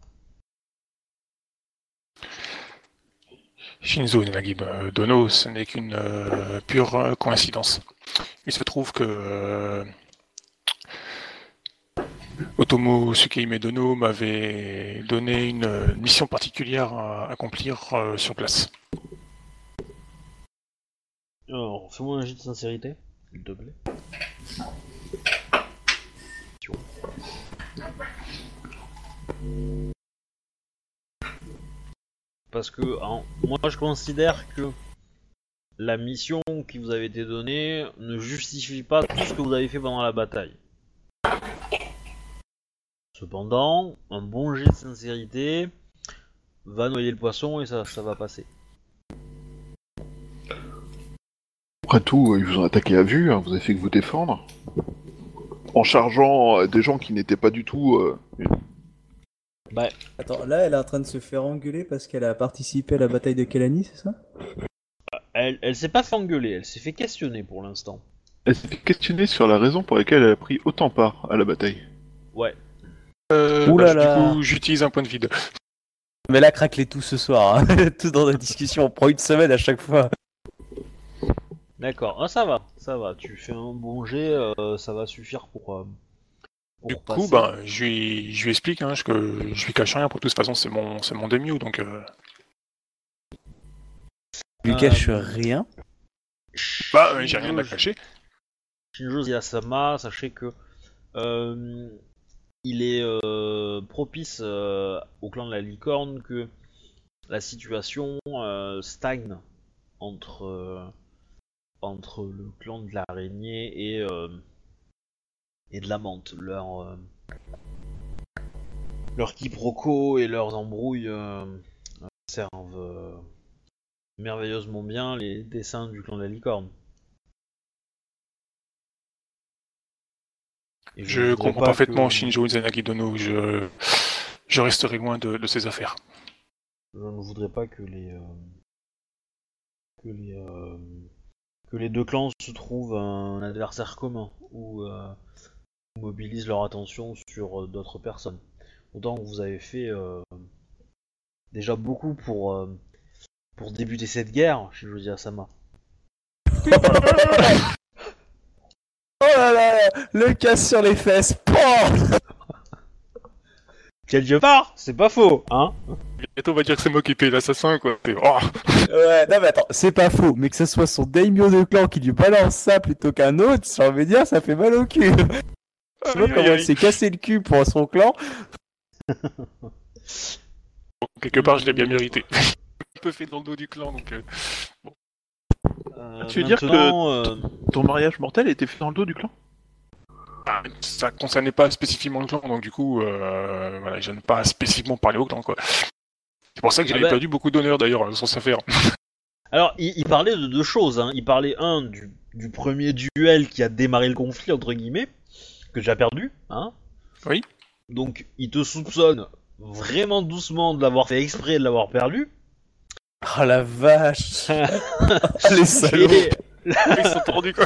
Shinzo Nagi Dono, ce n'est qu'une euh, pure euh, coïncidence. Il se trouve que euh, Otomo Sukehime Dono m'avait donné une euh, mission particulière à accomplir euh, sur place. Alors, fais-moi un jet de sincérité, s'il te plaît. Parce que moi je considère que la mission qui vous avait été donnée ne justifie pas tout ce que vous avez fait pendant la bataille. Cependant, un bon jet de sincérité va noyer le poisson et ça, ça va passer. Après tout, ils vous ont attaqué à vue, hein, vous avez fait que vous défendre. En chargeant euh, des gens qui n'étaient pas du tout. euh, Attends, là, elle est en train de se faire engueuler parce qu'elle a participé à la bataille de Kelani, c'est ça? Elle, elle s'est pas fait engueuler, elle s'est fait questionner pour l'instant. Elle s'est fait questionner sur la raison pour laquelle elle a pris autant part à la bataille. Ouais. Euh, Ouh là bah, là. Du coup, j'utilise un point de vide. Mais là, craquez tout ce soir. hein. <laughs> tout dans la discussion. On prend une semaine à chaque fois. D'accord, ah, ça va, ça va. Tu fais un bon jet, euh, ça va suffire pour. euh, pour Du coup, ben, je lui, je lui explique hein, que je lui cache rien. Pour de toute façon, c'est mon, c'est mon Demio, donc. euh, lui Euh, cache rien. Bah, euh, j'ai rien à cacher. Shinjo Yasama, sachez que euh, il est euh, propice euh, au clan de la licorne que la situation euh, stagne entre euh, entre le clan de l'araignée et euh, et de la menthe. Leur euh, leurs quiproquos et leurs embrouilles euh, euh, servent merveilleusement bien les dessins du clan de la licorne. Et Je comprends parfaitement que- Shinjo Izanagi Dono. Je, je resterai loin de, de ces affaires. Je ne voudrais pas que les que les que les deux clans se trouvent un adversaire commun ou euh, mobilisent leur attention sur euh, d'autres personnes. Autant que vous avez fait euh, déjà beaucoup pour pour débuter cette guerre chez Josie Asama. Oh là là, le casse sur les fesses. Pouah Quelque part, c'est pas faux, hein Bientôt on va dire que c'est moi qui paye l'assassin, quoi. Oh, Ouais, non mais attends, c'est pas faux, mais que ce soit son daimyo de clan qui lui balance ça plutôt qu'un autre, j'ai envie de dire, ça fait mal au cul. <laughs> Tu vois comment aïe. s'est cassé le cul pour son clan Quelque part, je l'ai bien mérité. <laughs> Un peu fait dans le dos du clan, donc. euh, Euh, Tu veux dire que- euh, Ton mariage mortel était fait dans le dos du clan? Ça concernait pas spécifiquement le clan, donc du coup, euh, voilà, je n'ai pas spécifiquement parlé au clan, quoi. C'est pour ça que Ah j'avais bah- perdu beaucoup d'honneur d'ailleurs sur cette affaire. <laughs> Alors, il, il parlait de deux choses. Hein. Il parlait, un, du, du premier duel qui a démarré le conflit, entre guillemets, que j'ai perdu. Hein. Oui. Donc, il te soupçonne vraiment doucement de l'avoir fait exprès de l'avoir perdu. Oh la vache <laughs> Les salauds Et, Ils sont tordus, quoi.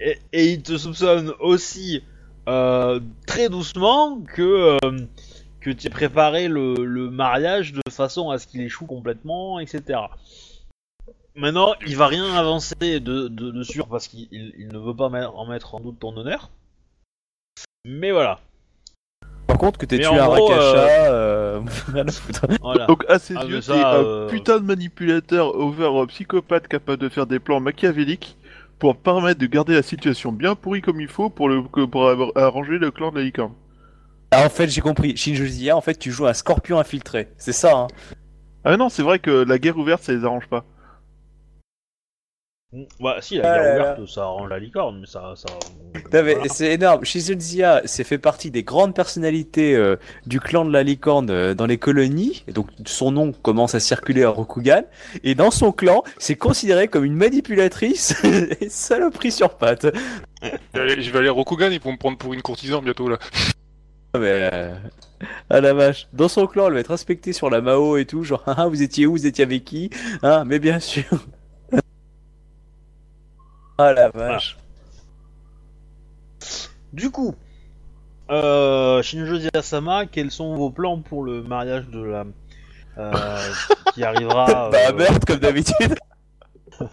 Et- et il te soupçonne aussi euh, très doucement que, euh, que tu as préparé le, le mariage de façon à ce qu'il échoue complètement, etc. Maintenant, il va rien avancer de, de, de sûr parce qu'il il- il ne veut pas en mettre en doute ton honneur. Mais voilà. Par contre, que Mais tué gros, Rakasha, euh... <laughs> à foutre. voilà. Donc à ses Ah, yeux, ça, t'es un euh, putain de manipulateur over euh, psychopathe capable de faire des plans machiavéliques pour permettre de garder la situation bien pourrie comme il faut pour, le, pour arranger le clan de la licorne. Ah, en fait, j'ai compris. Shinjo Zia, en fait, tu joues un scorpion infiltré. C'est ça, hein Ah non, c'est vrai que la guerre ouverte, ça les arrange pas. Mm, Bah, si, la Ah guerre là ouverte, ça arrange la licorne, mais ça. ça Non, mais voilà. c'est énorme. Shinjo Zia, c'est fait partie des grandes personnalités euh, du clan de la licorne euh, dans les colonies. Et donc, son nom commence à circuler à Rokugan. Et dans son clan, c'est considéré comme une manipulatrice <laughs> et saloperie sur pattes. Je vais aller à Rokugan, ils vont me prendre pour une courtisane bientôt, là. Ah, mais, euh, ah la vache. Dans son clan, elle va être respectée sur la Mao et tout. Genre, <laughs> ah, vous étiez où? Vous étiez avec qui? Ah, mais bien sûr. Ah la vache. Du coup, euh, Shinjo Yasama, quels sont vos plans pour le mariage de la. euh, qui arrivera. <laughs> Bah euh, merde, comme d'habitude. <laughs>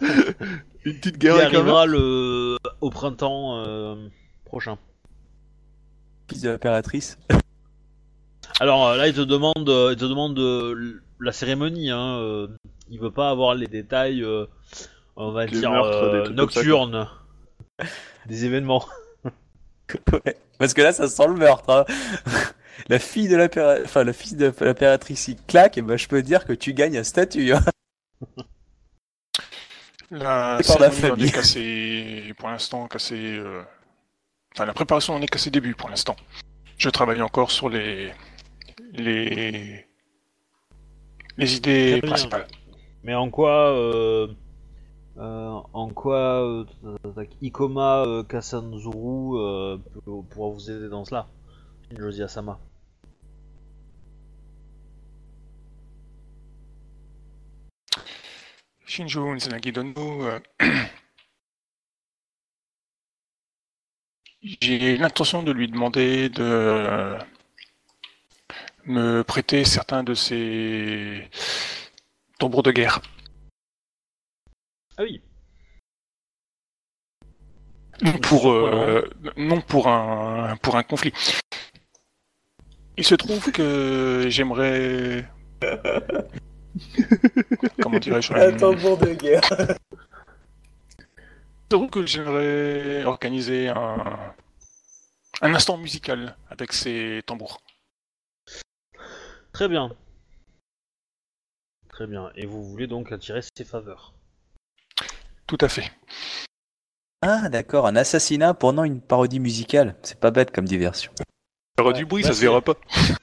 Une petite qui guerre un arrivera le, au printemps euh, prochain. Fils de l'impératrice. Alors là, il te demande, il te demande la cérémonie. Hein, il veut pas avoir les détails, euh, on va dire meurtres, des euh, trucs nocturnes <laughs> des événements. <laughs> Ouais. Parce que là, ça sent le meurtre. Hein. <laughs> La fille de l'impératrice, enfin, la fille de l'impératrice, il claque, et ben, je peux dire que tu gagnes un statut. Hein. La cérémonie est pour l'instant, cassée... euh, Enfin, la préparation en est cassée début, pour l'instant. Je travaille encore sur les... les... les idées principales. Mais en quoi, euh, en quoi euh, Ikoma euh, Kasanzuru euh, pourra vous aider dans cela Josie Asama. Shinjo Nzanagi euh, <clears throat> j'ai l'intention de lui demander de euh, me prêter certains de ses tambours de guerre. Ah oui. Pour, euh, non pour un, pour un conflit. Il se trouve que j'aimerais <laughs> comment dirais-je Un un- tambour de guerre. J'avoue que j'aimerais organiser un, un instant musical avec ces tambours. Très bien. Très bien. Et vous voulez donc attirer ses faveurs. Tout à fait. Ah, d'accord, un assassinat pendant une parodie musicale. C'est pas bête comme diversion. Il y aura Ouais, du bruit, bah, ça se verra pas. <laughs>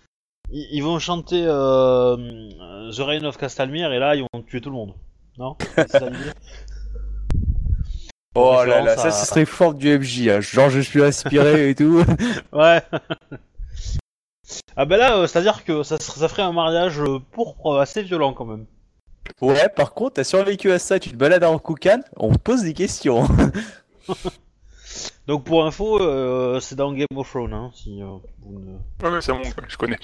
Ils, ils vont chanter euh, The Reign of Castalmere et là ils vont tuer tout le monde. Non? <laughs> C'est ça l'idée? Oh là là, ça, ce serait fort du MJ. hein. Genre, je suis inspiré et tout. <laughs> Ouais. ah bah là, euh, c'est-à-dire que ça, ser- ça ferait un mariage euh, pourpre assez violent quand même. Ouais, par contre, t'as survécu à ça, tu te balades en Koukan, on te pose des questions. <laughs> Donc pour info, euh, c'est dans Game of Thrones, hein, si euh, vous ne... Ouais, ouais, c'est bon, je connais.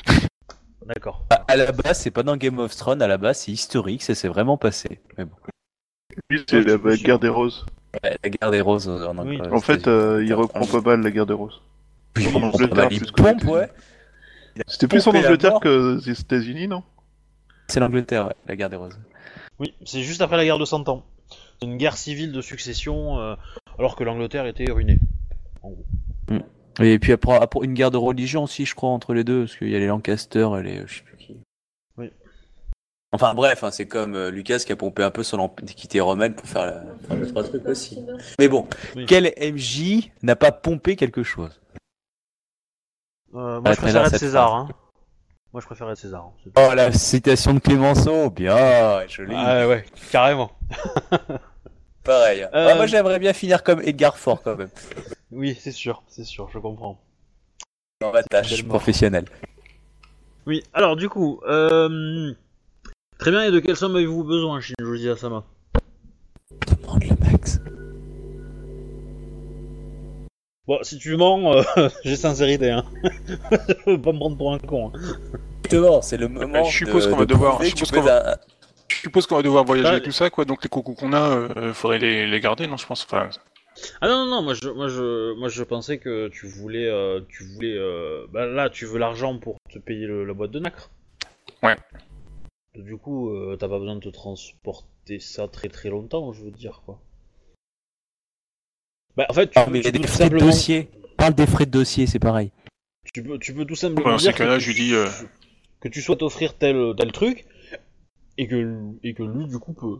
D'accord. À- à la base, c'est pas dans Game of Thrones, à la base, c'est historique, ça s'est vraiment passé. Mais bon. Lui, c'est la guerre des roses. Ouais, la guerre des roses en, Oui. en- En fait, euh, il reprend pas mal la guerre des roses. Oui, en Angleterre, il pompe, ouais. C'était plus en Angleterre que aux États-Unis, non? C'est l'Angleterre, ouais, la guerre des roses. Oui, c'est juste après la guerre de Cent Ans. C'est une guerre civile de succession, euh, alors que l'Angleterre était ruinée. En gros. Et puis après, après, une guerre de religion aussi, je crois, entre les deux, parce qu'il y a les Lancaster et les. Je sais plus qui. Oui. Enfin bref, hein, c'est comme euh, Lucas qui a pompé un peu son antiquité romaine pour faire, la... deux, trois trucs aussi. Mais bon, Oui. quel MJ n'a pas pompé quelque chose? Euh, moi je préfère César. Hein. Moi je être César. hein. Oh, la citation de Clémenceau, bien, joli. Ah ouais, carrément. <laughs> Pareil. Euh, Ah, moi, j'aimerais bien finir comme Edgar Ford quand même, Oui, c'est sûr, c'est sûr, je comprends. dans ma tâche professionnelle. Oui, alors du coup, euh... très bien, et de quelle somme avez-vous besoin, Shinjoji Asama Demande le max. Bon, si tu mens, euh, <laughs> j'ai sincérité, hein. je <laughs> veux pas me prendre pour un con. hein. Justement, c'est le moment. Je suppose de- qu'on va de devoir- je suppose qu'on va- un- Je suppose qu'on va devoir voyager Ouais. et tout ça, quoi. Donc les cocos qu'on a, euh, faudrait les, les garder, non Je pense. Enfin, Ah non, non, non, moi je, moi je, moi je pensais que tu voulais, euh, tu voulais, euh, bah là tu veux l'argent pour te payer le- la boîte de nacre. Ouais. Du coup, euh, t'as pas besoin de te transporter ça très très longtemps, je veux dire quoi. Bah en fait, tu, Ah, peux- mais il y a des frais de dossier. Parle des frais de dossier, c'est pareil. tu peux, tu peux tout simplement Dans ces dire cas-là, que je tu- lui dis, euh, que tu souhaites offrir tel tel truc et que et que lui du coup peut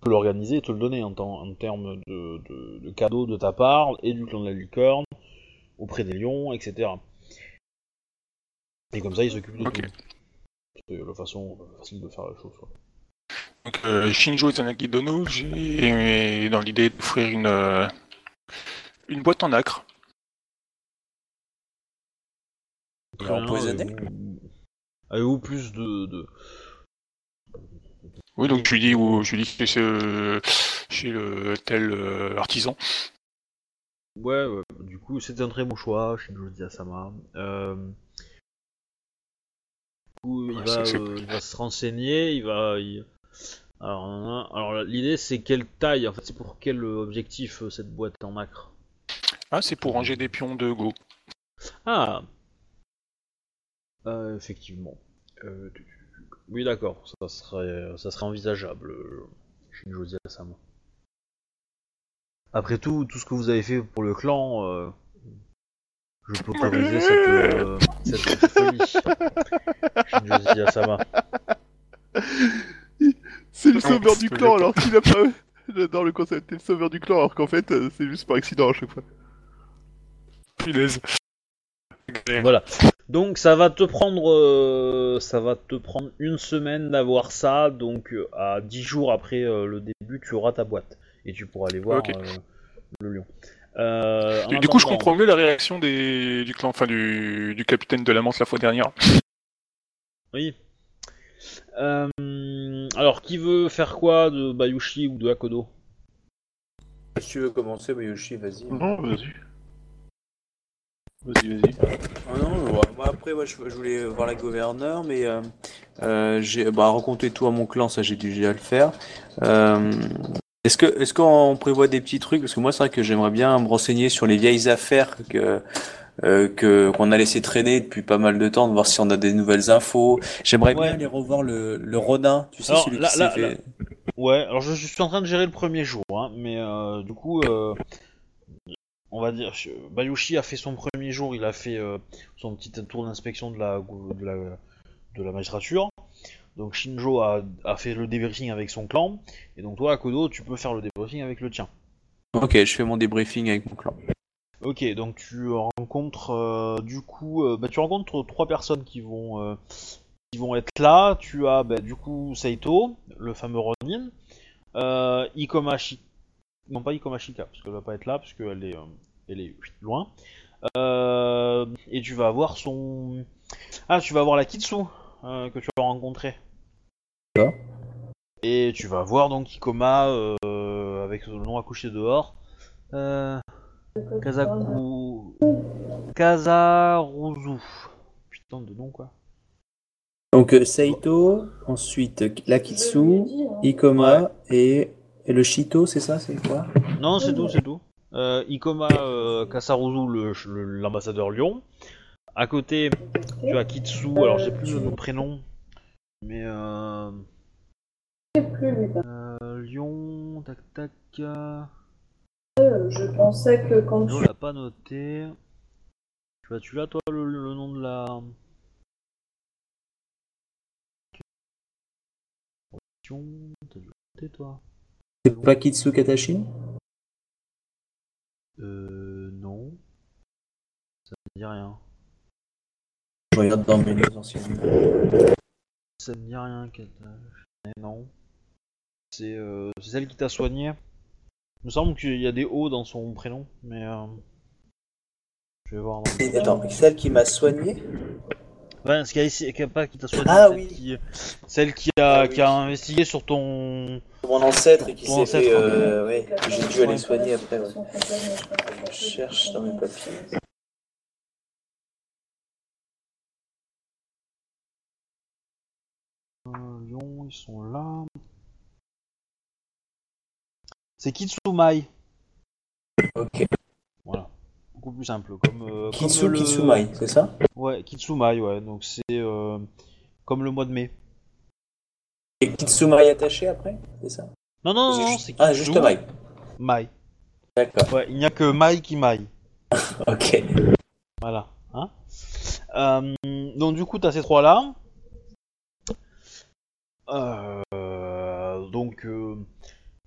peut l'organiser et te le donner en, temps- en termes de, de, de cadeaux de ta part et du clan de la licorne auprès des lions, etc. Et comme ça, il s'occupe de tout. C'est la façon euh, facile de faire la chose. quoi. donc, euh, Shinjo Izanagi Dono, j'ai dans l'idée d'offrir une, euh, une boîte en acre. Il est empoisonné Avez-vous- Avez-vous plus de, de... Oui, donc je lui dis, où, je lui dis que c'est euh, chez le tel euh, artisan. Ouais, ouais, du coup, c'était un très bon choix, Shinji Asama. Euh... Du coup, il, Ouais, va, euh, il se renseigner, il va... il- Alors, l'idée, c'est quelle taille, en fait, c'est pour quel objectif, euh, cette boîte en acre? Ah, c'est pour ranger des pions de Go. Ah Euh, Effectivement. Euh, Oui, d'accord, ça serait, ça serait envisageable, Shinji Asama. Après tout, tout ce que vous avez fait pour le clan, euh, je peux autoriser cette, cette folie. Shinji Asama. C'est le sauveur du clan alors qu'il a pas. J'adore le concept, t'es le sauveur du clan alors qu'en fait euh, c'est juste par accident à chaque fois. Punaise. Voilà. Donc ça va te prendre, euh, ça va te prendre une semaine d'avoir ça. Donc euh, à 10 jours après euh, le début, tu auras ta boîte et tu pourras aller voir euh, le lion. Euh, Du, du coup, je comprends mieux la réaction des, du clan, enfin du, du capitaine de la menthe la fois dernière. Oui. Euh, alors, qui veut faire quoi de Bayushi ou de Hakodo? Si tu veux commencer, Yoshi, vas-y. Non, vas-y. Vas-y, vas-y. Ah non, moi après, moi, je, je voulais voir la gouverneure, mais euh, euh, j'ai bah, raconter tout à mon clan, ça j'ai dû déjà le faire. Euh, est-ce que est-ce qu'on prévoit des petits trucs? Parce que moi, c'est vrai que j'aimerais bien me renseigner sur les vieilles affaires que euh, que qu'on a laissé traîner depuis pas mal de temps, de voir si on a des nouvelles infos. J'aimerais Ouais. bien aller revoir le, le Rodin, tu sais, Alors, celui là- qui là- s'est fait. Ouais, alors je, je suis en train de gérer le premier jour, hein, mais euh, du coup, euh, on va dire, Bayushi a fait son premier jour, il a fait euh, son petit tour d'inspection de la, de la de la magistrature. Donc Shinjo a, a fait le débriefing avec son clan, et donc toi, Akodo, tu peux faire le débriefing avec le tien. Ok, je fais mon débriefing avec mon clan. Ok, donc tu rencontres euh, du coup, euh, bah, tu rencontres trois personnes qui vont euh, qui vont être là. Tu as bah, du coup Saito, le fameux Ronin, euh, Ikoma Shi- non pas Ikoma Shika parce qu'elle va pas être là parce qu'elle est elle est loin. Et tu vas avoir son ah tu vas avoir la Kitsu que tu vas rencontrer. Et tu vas voir donc Ikoma avec le nom accouché dehors. Euh, Kazaku... Kazaruzu. Putain de nom quoi. Donc euh, Saito, ensuite euh, Lakitsu, Ikoma et, et le Shito, c'est ça C'est quoi? Non, c'est tout, c'est tout. Euh, Ikoma euh, Kasaruzu, l'ambassadeur Lyon. À côté, tu as Kitsu, alors j'ai plus le prénom, mais euh, euh, Lyon, tac tac. Je pensais que quand Lyon tu... l'a pas noté. Tu as, tu l'as toi le, le nom de la. T'as dû le noter, toi C'est pas Kitsu Katashin Euh. Non. Ça me dit rien. Je regarde dans mes notes anciennes. Ça me dit rien, Kata. Eh non. C'est euh, c'est celle qui t'a soigné? Il me semble qu'il y a des O dans son prénom, mais. Euh... Je vais voir. Dans... Attends, celle qui m'a soigné Enfin, ce qui a, essayé- qui a pas qui t'a soigné. Ah celle oui. Qui, celle qui a, qui a investigué sur ton. Mon ancêtre et qui s'est fait. Euh, ouais, j'ai dû aller soigner après. Ouais. Je cherche dans mes papiers. Euh, Lyon, ils sont là. C'est Kitsumai. Ok. Voilà. Beaucoup plus simple. Comme, euh, Kitsu comme le- Kitsumai, c'est ça? Ouais, Kitsumai, ouais. Donc c'est euh, comme le mois de mai. Et Kitsumai attaché après C'est ça? Non, non, non, C'est Ah, juste Mai. Mai. D'accord. Ouais, il n'y a que Mai qui Mai. <laughs> Ok. Voilà. Hein Euh, donc du coup, t'as ces trois-là. Euh, donc, euh,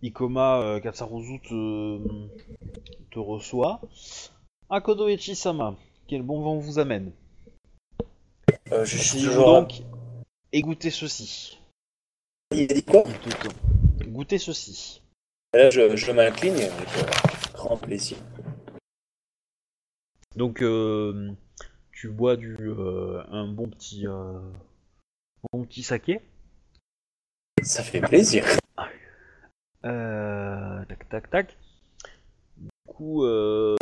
Ikoma euh, Katsaruzu te, te reçoit. Akodo Echi-sama, quel bon vent vous amène Euh, je suis toujours. donc et goûtez ceci. Il a dit quoi. Goûtez ceci. Là, je, je m'incline avec euh, grand plaisir. Donc, euh, tu bois du euh, un bon petit euh, bon petit saké. Ça fait plaisir. Euh, tac tac tac. Du coup, euh,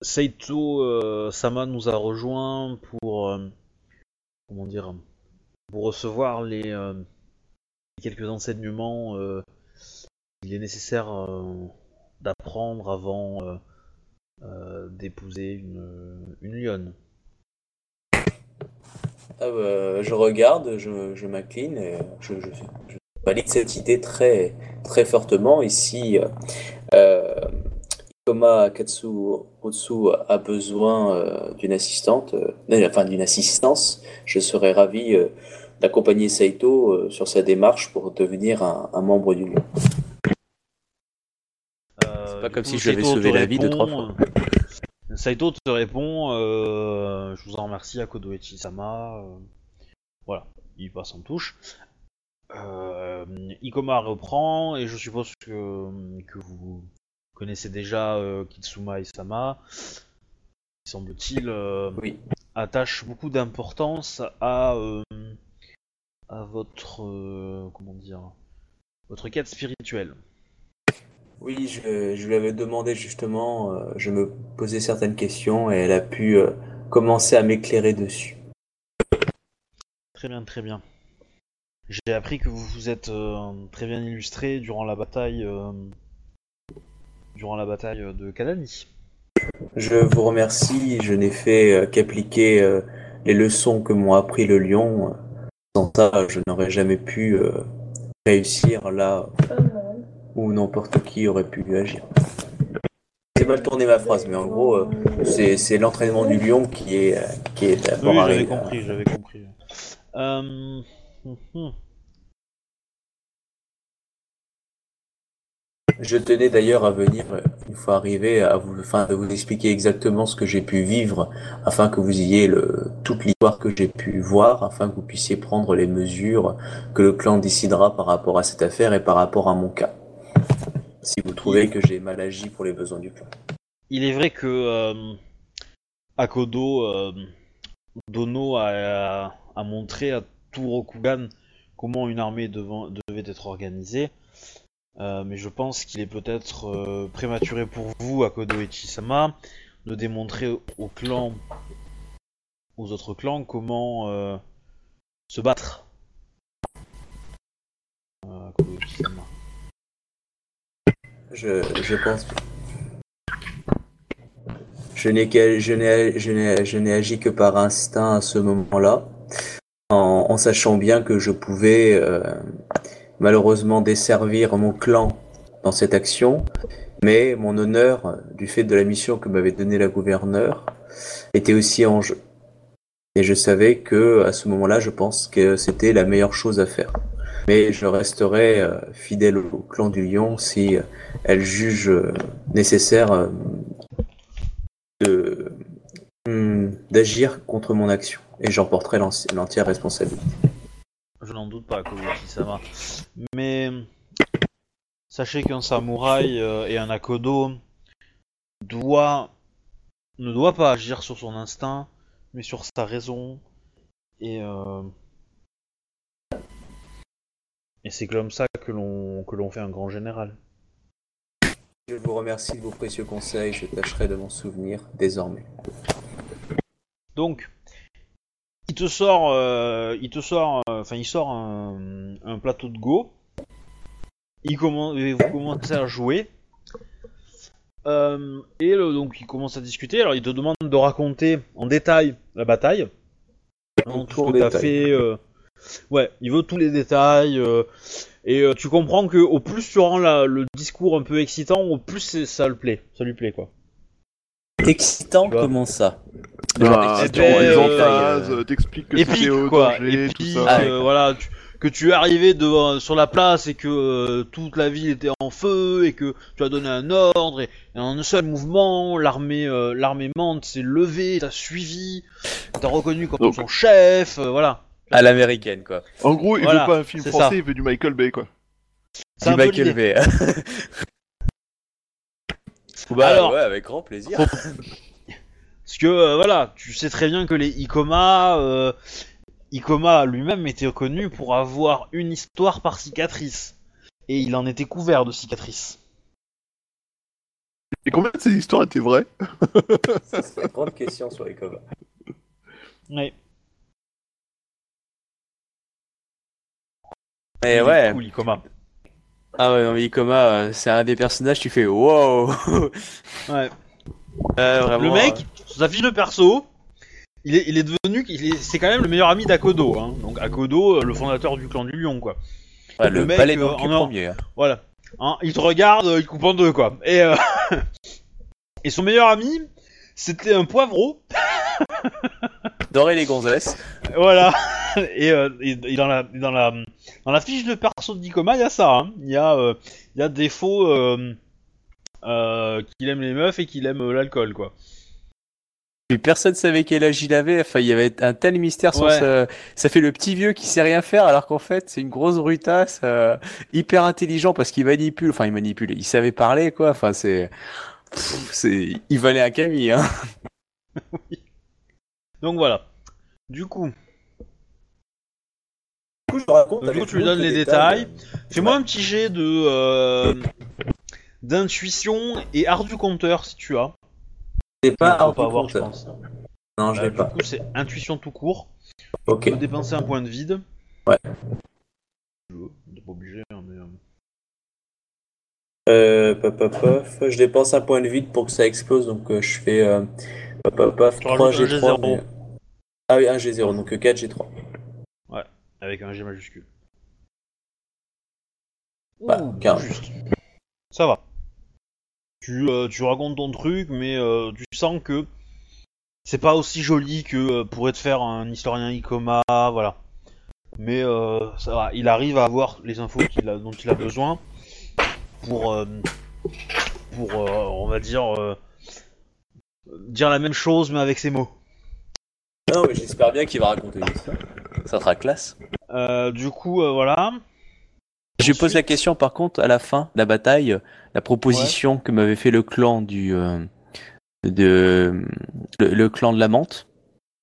Seito euh, Sama nous a rejoint pour comment dire pour recevoir les quelques enseignements qu'il est nécessaire d'apprendre avant d'épouser une, lionne. Ah bah, je regarde, je, m'incline et je valide cette idée très, très fortement. Ici, euh, Ikoma Katsu Otsu a besoin euh, d'une assistante, euh, euh, enfin d'une assistance. Je serais ravi euh, d'accompagner Saito euh, sur sa démarche pour devenir un, un membre du lion. Euh, pas comme coup, si je lui avais Saito sauvé te la vie deux, trois répond, euh, Saito te répond euh, Je vous en remercie, Akodo Echi-sama. euh, voilà, il passe en touche. Euh, Ikoma reprend, et je suppose que, que vous connaissez déjà euh, Kitsuma et Sama. Qui semble-t-il euh, Oui. attache beaucoup d'importance à, euh, à votre. comment dire Votre quête spirituelle. Oui, je, je lui avais demandé justement, je me posais certaines questions et elle a pu commencer à m'éclairer dessus. Très bien, très bien. J'ai appris que vous vous êtes euh, très bien illustré durant la bataille, euh, durant la bataille de Kadani. Je vous remercie. Je n'ai fait euh, qu'appliquer euh, les leçons que m'ont appris le lion. Sans ça, je n'aurais jamais pu euh, réussir là où n'importe qui aurait pu agir. C'est mal tourné ma phrase, mais en gros, euh, c'est l'entraînement du lion qui est, euh, qui est Oui, d'abord j'avais arrivé. compris, j'avais compris. Euh... hum. Je tenais d'ailleurs à venir, euh, une fois arrivé, à vous, enfin, de vous expliquer exactement ce que j'ai pu vivre, afin que vous ayez toute l'histoire que j'ai pu voir, afin que vous puissiez prendre les mesures que le clan décidera par rapport à cette affaire et par rapport à mon cas. Si vous trouvez que j'ai mal agi pour les besoins du clan. Il est vrai que euh, Akodo euh, Dono a montré à tout Rokugan comment une armée devant- devait être organisée. Euh, mais je pense qu'il est peut-être euh, prématuré pour vous, Akodo et Chisama, de démontrer au clan, aux autres clans, comment euh, se battre. Je, je pense. Je n'ai agi que par instinct à ce moment-là, en, sachant bien que je pouvais euh, malheureusement desservir mon clan dans cette action, mais mon honneur, euh, du fait de la mission que m'avait donnée la gouverneure, était aussi en jeu. Et je savais que à ce moment-là, je pense que c'était la meilleure chose à faire. Mais je resterai euh, fidèle au clan du lion si elle juge nécessaire hum, d'agir contre mon action et j'en porterai l'en- l'entière responsabilité. Je n'en doute pas, Kobuki-sama. Mais sachez qu'un samouraï euh, et un akodo doit ne doit pas agir sur son instinct, mais sur sa raison. Et euh, et c'est comme ça que l'on que l'on fait un grand général. Je vous remercie de vos précieux conseils, je tâcherai de m'en souvenir désormais. Donc, il te sort, euh, il te sort, euh, enfin, il sort un, un plateau de Go. Il commence, vous commencez à jouer. Euh, et le- donc, il commence à discuter. Alors, il te demande de raconter en détail la bataille. Vraiment, tout ce que t'as fait. euh, Ouais, il veut tous les détails. euh, et tu comprends que au plus tu rends la- le discours un peu excitant, au plus ça le plaît, ça lui plaît quoi. Excitant, comment ça Bah, euh, t'expliques que épique c'était au quoi, danger, épique, tout ça. euh, voilà, tu- que tu es arrivé devant, sur la place et que euh, toute la ville était en feu et que tu as donné un ordre et, et en un seul mouvement, l'armée euh, l'armée Mante s'est levée, t'a suivi, t'a reconnu comme Donc- son chef, euh, voilà. À l'américaine, quoi. En gros, il Voilà, veut pas un film français, ça. il veut du Michael Bay, quoi. C'est Du Michael. Bay. <laughs> bah, Alors- ouais, avec grand plaisir. Parce que euh, voilà, tu sais très bien que les Ikoma, euh, Ikoma lui-même était connu pour avoir une histoire par cicatrice. Et il en était couvert de cicatrices. Et combien de ces histoires étaient vraies <laughs> Ça, c'est une grande question sur les covers. Ouais. Mais Il ouais. Cool, Ikoma. Ah ouais, non, mais Ikoma, euh, c'est un des personnages, tu fais wow Ouais. <laughs> Euh, vraiment, Le mec, sur sa fiche de perso, il est, il est devenu, il est- c'est quand même le meilleur ami d'Akodo. Hein. Donc Akodo, euh, le fondateur du clan du lion, quoi. euh, ouais, le, le mec, palais euh, en premier. hein. Voilà. Hein, il te regarde, euh, il coupe en deux, quoi. Et, euh, <laughs> et son meilleur ami, c'était un poivreau. <laughs> <laughs> Doré les gonzesses. Voilà. <laughs> Et, euh, et- et dans, la, dans, la, dans la fiche de perso de Nikoma, il y a ça. hein. Il y, a, euh, il y a défaut euh, euh, qu'il aime les meufs et qu'il aime euh, l'alcool, quoi. Puis personne savait quel âge il avait. Enfin, il y avait un tel mystère sur Ouais. ce- Ça fait le petit vieux qui sait rien faire, alors qu'en fait, c'est une grosse brutasse, euh, hyper intelligent parce qu'il manipule. Enfin, il manipule. Il savait parler, quoi. Enfin, c'est. Pff, c'est. Il valait un Camille, hein. <laughs> Donc voilà. Du coup, Du coup, je raconte Du coup, tu lui donnes les détails. euh, fais-moi un petit jet de euh, d'intuition et art du compteur si tu as. C'est pas Faut pas avoir, je pense. Non, je Euh, l'ai du pas. coup, c'est intuition tout court. Ok. Tu peux dépenser un point de vide. Ouais. Je veux. T'es pas obligé, hein, mais. euh, Euh, paf, paf, paf. Je dépense un point de vide pour que ça explose, donc euh, je fais euh, paf, paf, paf, Tu rajoutes un 3G3. G0. mais- Ah oui, 1G0, donc 4G3. Avec un G majuscule. Bah, Ouh, quinze. juste. Ça va. Tu, euh, tu racontes ton truc, mais euh, tu sens que c'est pas aussi joli que euh, pourrait te faire un historien Icoma, voilà. Mais euh, ça va, il arrive à avoir les infos qu'il a, dont il a besoin pour, euh, pour euh, on va dire, euh, dire la même chose mais avec ses mots. Non, mais j'espère bien qu'il va raconter une histoire. Ça sera classe. Euh, du coup, euh, voilà. Je lui pose la question par contre à la fin de la bataille, la proposition que m'avait fait le clan du euh, de le, le clan de la menthe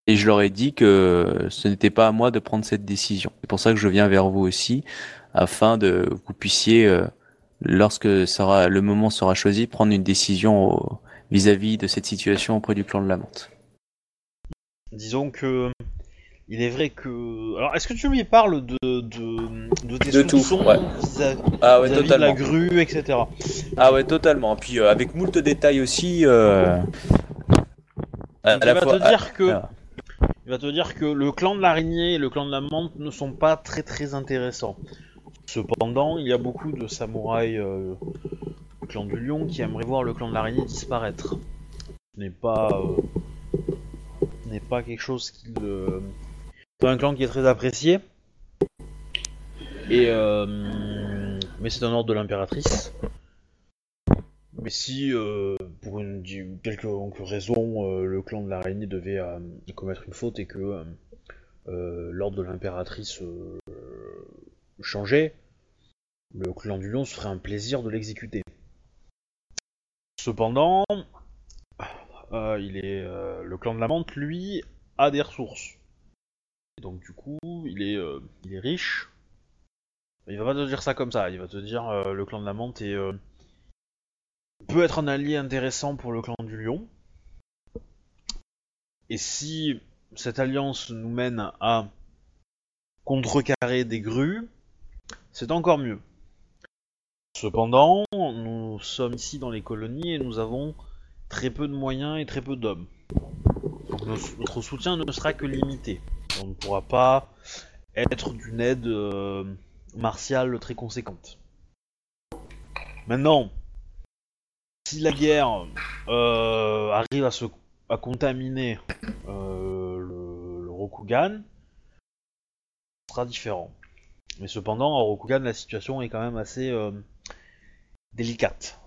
et je leur ai dit que ce n'était pas à moi de prendre cette décision. C'est pour ça que je viens vers vous aussi afin de que vous puissiez euh, lorsque sera le moment sera choisi prendre une décision vis-à-vis de cette situation auprès du clan de la menthe. Disons que il est vrai que. Alors, est-ce que tu lui parles de de, de tes De tout, ouais. vis-à- Ah ouais, vis-à-vis de la totalement. grue, etc. Ah ouais, totalement. Puis euh, avec moult détails aussi. euh, à- Donc, à il va fois- te dire que ah, il va te dire que le clan de l'araignée et le clan de la menthe ne sont pas très très intéressants. Cependant, il y a beaucoup de samouraïs euh, du clan du lion qui aimeraient voir le clan de l'araignée disparaître. Ce n'est pas euh, n'est pas quelque chose qui le un clan qui est très apprécié. Et euh, mais c'est un ordre de l'impératrice. Mais si, euh, pour une quelconque raison, euh, le clan de l'araignée devait commettre une faute et que l'ordre de l'impératrice changeait, le clan du lion se ferait un plaisir de l'exécuter. Cependant, euh, il est, euh, le clan de la menthe, lui, a des ressources. Et donc du coup, il est, euh, il est riche. Il va pas te dire ça comme ça, il va te dire le clan de la menthe est, peut être un allié intéressant pour le clan du lion. Et si cette alliance nous mène à contrecarrer des grues, c'est encore mieux. Cependant, nous sommes ici dans les colonies et nous avons très peu de moyens et très peu d'hommes. Notre soutien ne sera que limité. On ne pourra pas être d'une aide euh, martiale très conséquente. Maintenant, si la guerre euh, arrive à contaminer euh, le, Rokugan, ce sera différent. Mais cependant, à Rokugan, la situation est quand même assez délicate,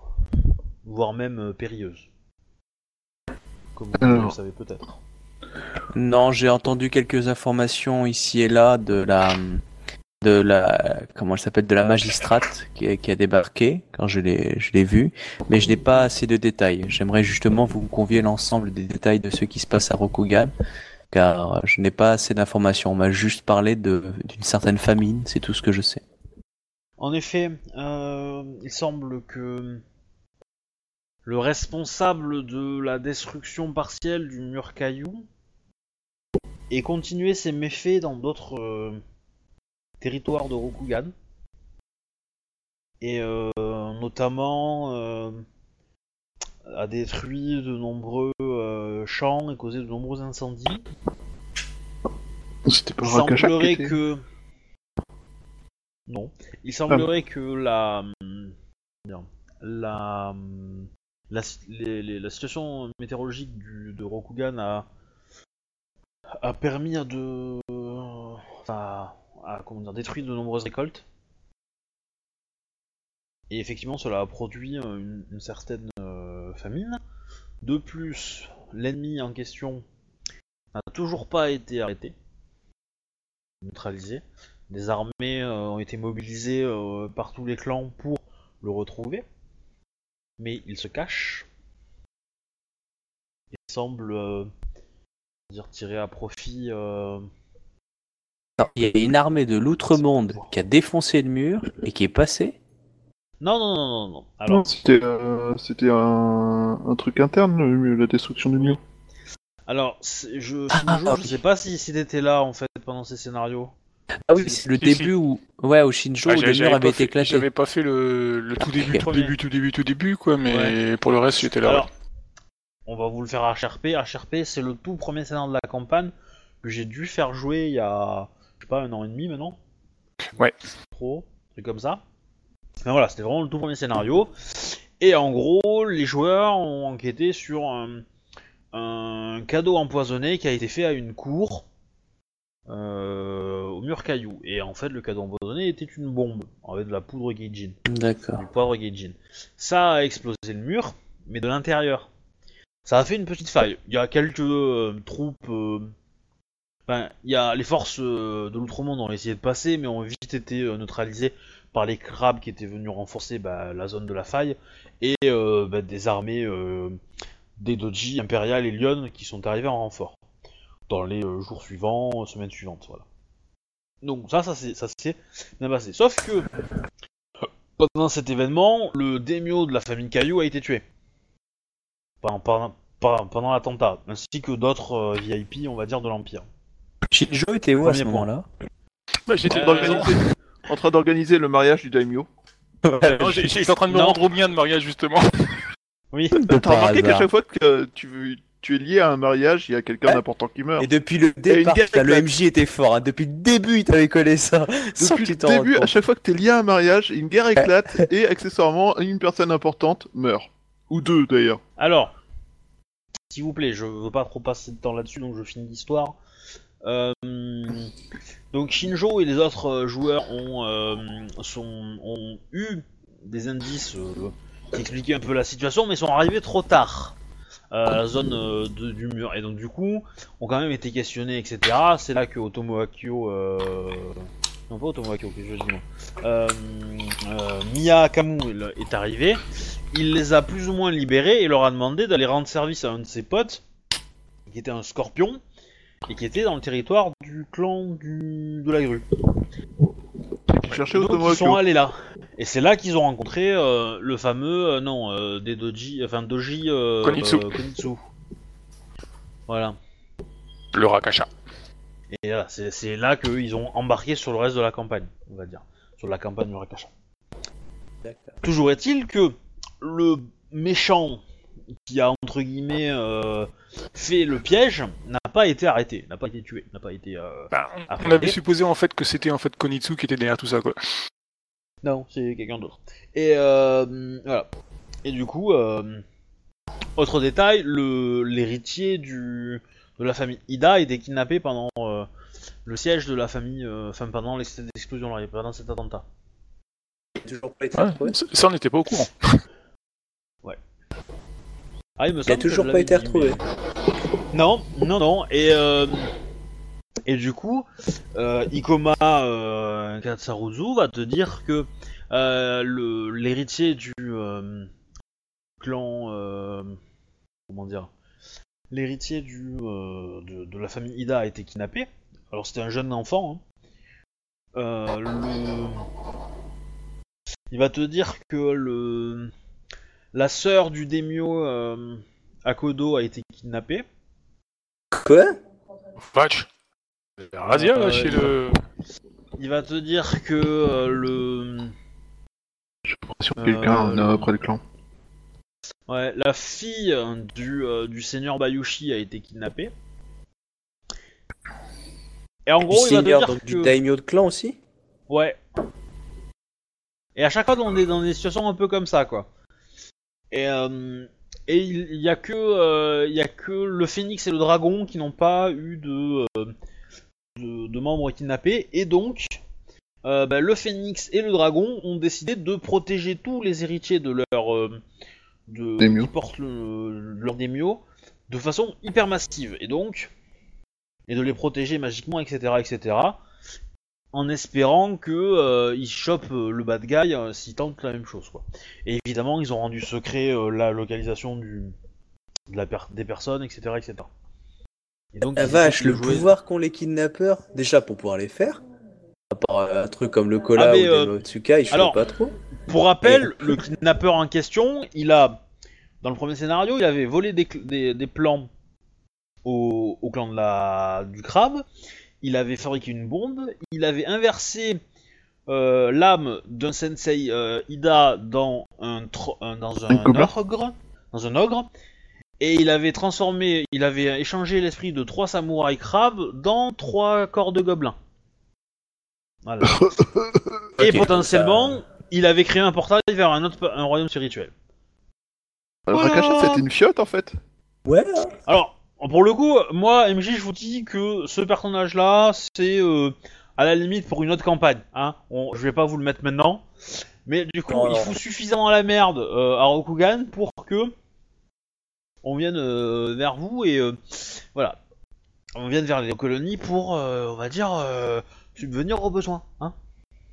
voire même périlleuse. Comme vous Alors. le savez peut-être. Non, j'ai entendu quelques informations ici et là de la de la comment elle s'appelle de la magistrate qui, a- qui a débarqué quand je l'ai je l'ai vue, mais je n'ai pas assez de détails. J'aimerais justement vous convier l'ensemble des détails de ce qui se passe à Rokugan, car je n'ai pas assez d'informations. On m'a juste parlé de d'une certaine famine, c'est tout ce que je sais. En effet, euh, il semble que le responsable de la destruction partielle du mur caillou ait continué ses méfaits dans d'autres euh, territoires de Rokugan. Et euh, notamment euh, a détruit de nombreux champs et causé de nombreux incendies. C'était pas Il semblerait était... que. Non. Il semblerait que la. hum, La. La, situation météorologique du, de Rokugan a. a permis de. à, détruire de nombreuses récoltes. Et effectivement, cela a produit euh, une, certaine euh, famine. De plus, l'ennemi en question n'a toujours pas été arrêté neutralisé. Des armées euh, ont été mobilisées par tous les clans pour le retrouver. Mais il se cache. Il semble euh, dire tirer à profit. euh, Il y a une armée de l'outre-monde qui a défoncé le mur et qui est passée. Non, non, non, non, non. Alors, Non, c'était euh, c'était un... un truc interne, le- la destruction du mur. alors c'est- je, Ah, ah, je oui. sais pas si, si t'étais là en fait pendant ces scénarios. Ah oui, c'est le Si, si. début où, ouais, où Shinjo, Ah, où les murs pas avaient fait- été éclatés. J'avais pas fait le, le tout début, tout début, tout début, tout début, quoi, mais pour le reste, j'étais là. Alors, on va vous le faire HRP. HRP, c'est le tout premier scénario de la campagne que j'ai dû faire jouer il y a, je sais pas, un an et demi maintenant. Ouais. Trop, un truc comme ça. Mais voilà, c'était vraiment le tout premier scénario. Et en gros, les joueurs ont enquêté sur un, un cadeau empoisonné qui a été fait à une cour au mur caillou. Et en fait, le cadeau empoisonné était une bombe avec de la poudre Gaijin D'accord. du poivre Gaijin. Ça a explosé le mur, mais de l'intérieur. Ça a fait une petite faille. Il y a quelques euh, troupes. euh, Enfin, il y a les forces euh, de l'outre-monde ont essayé de passer, mais ont vite été euh, neutralisées par les crabes qui étaient venus renforcer bah, la zone de la faille et euh, bah, des armées euh, des doji impériales et lyon qui sont arrivés en renfort dans les euh, jours suivants, euh, semaines suivantes, voilà. Donc ça, ça c'est ça s'est bien passé. Sauf que pendant cet événement, le daimyo de la famille Caillou a été tué. Pendant, pendant, pendant- pendant l'attentat, ainsi que d'autres euh, VIP, on va dire, de l'Empire. Shinjo était où à ce moment-là? Bah, J'étais Euh, en train d'organiser le mariage du daimyo. J'étais en train de me Non. rendre au mien de mariage, justement. Oui. T'as remarqué qu'à chaque fois que tu, tu es lié à un mariage, il y a quelqu'un Ouais. d'important qui meurt. Et depuis le départ, putain, le. MJ était fort. hein. Depuis le début, il t'avait collé ça. Depuis le début, à chaque fois que t'es lié à un mariage, une guerre éclate <laughs> et accessoirement une personne importante meurt. Ou deux d'ailleurs. Alors, s'il vous plaît, je veux pas trop passer de temps là-dessus, donc je finis l'histoire. Euh, donc Shinjo et les autres euh, joueurs ont, euh, sont, ont eu des indices euh, qui expliquaient un peu la situation, mais sont arrivés trop tard euh, à la zone euh, de- du mur. Et donc du coup, ont quand même été questionnés, etc. C'est là que Otomo Akio... Euh... Non pas Otomo Akio, que je dis moi. Euh, euh, Mia Kamu est arrivé. Il les a plus ou moins libérés et leur a demandé d'aller rendre service à un de ses potes, qui était un scorpion, et qui était dans le territoire du clan du... de la grue. Otomo ils sont allés là. Et c'est là qu'ils ont rencontré euh, le fameux, euh, non, euh, des doji, enfin doji euh, Konitsu. euh, Konitsu. Voilà. Le Rakasha. Et voilà, c'est c'est là qu'ils ont embarqué sur le reste de la campagne, on va dire. Sur la campagne du Rakasha. D'accord. Toujours est-il que le méchant qui a entre guillemets euh, fait le piège n'a pas été arrêté, n'a pas été tué, n'a pas été. euh, Bah, on avait supposé en fait que c'était en fait Konitsu qui était derrière tout ça, quoi. Non, c'est quelqu'un d'autre. Et euh, voilà. Et du coup, euh, autre détail, le l'héritier du de la famille Ida a été kidnappé pendant euh, le siège de la famille, euh, enfin pendant l'ex- l'explosion, là, pendant cet attentat. Il a toujours pas été Ouais, retrouvé. ça, on n'était pas au courant. <laughs> Ah, il me Il a semble que toujours pas été retrouvé. mais- Non, non, non. Et euh, et du coup, euh, Ikoma euh, Katsaruzu va te dire que euh, l'héritier du euh, clan, euh, comment dire, l'héritier du euh, de, de la famille Ida a été kidnappé. Alors c'était un jeune enfant. hein. Euh, le... Il va te dire que le la sœur du daimyo euh, Akodo a été kidnappée. Quoi? Patch. Razia, là, Euh, chez le. Il va te dire que euh, le Sur Euh, quelqu'un le- euh, après le clan. ouais, la fille du, euh, du seigneur Bayushi a été kidnappée. Et en Du gros, il va te seigneur, dire donc que du daimyo de clan aussi Ouais. Et à chaque fois, on est dans des situations un peu comme ça, quoi. Et, euh, et il y a que euh, il y a que le phénix et le dragon qui n'ont pas eu de, euh, de, de membres kidnappés. Et donc, euh, bah, le phénix et le dragon ont décidé de protéger tous les héritiers de leur euh, de qui portent le, leur daimyo de façon hyper massive. Et donc, et de les protéger magiquement, etc., etc en espérant que euh, ils chopent euh, le bad guy s'ils tentent la même chose quoi. Et évidemment ils ont rendu secret la localisation du de la per- des personnes etc etc. Et donc La vache, le jouer- pouvoir qu'ont les kidnappeurs, déjà pour pouvoir les faire, à part euh, un truc comme le Kola Ah, mais, ou euh, le Motsuka, ils alors- pas trop. Pour rappel, le kidnappeur en question, il a dans le premier scénario, il avait volé des, cl- des, des plans au, au clan de la du crabe. il avait fabriqué une bombe, il avait inversé euh, l'âme d'un sensei euh, Ida dans un, tro- un- dans un, Un gobelin. ogre, dans un ogre, et il avait transformé, il avait échangé l'esprit de trois samouraïs crabes dans trois corps de gobelins. Voilà. <laughs> Et Ok, potentiellement, il avait créé un portail vers un autre un royaume spirituel. Euh, Rakacha, c'était une fiotte en fait. Ouais, Alors, pour le coup, moi, MJ, je vous dis que ce personnage-là, c'est euh, à la limite pour une autre campagne. Hein. On- je vais pas vous le mettre maintenant. Mais du coup, Non, il non. fout suffisamment la merde euh, à Rokugan pour que on vienne euh, vers vous et euh, voilà. On vienne vers les colonies pour, euh, on va dire, subvenir aux besoins. Hein.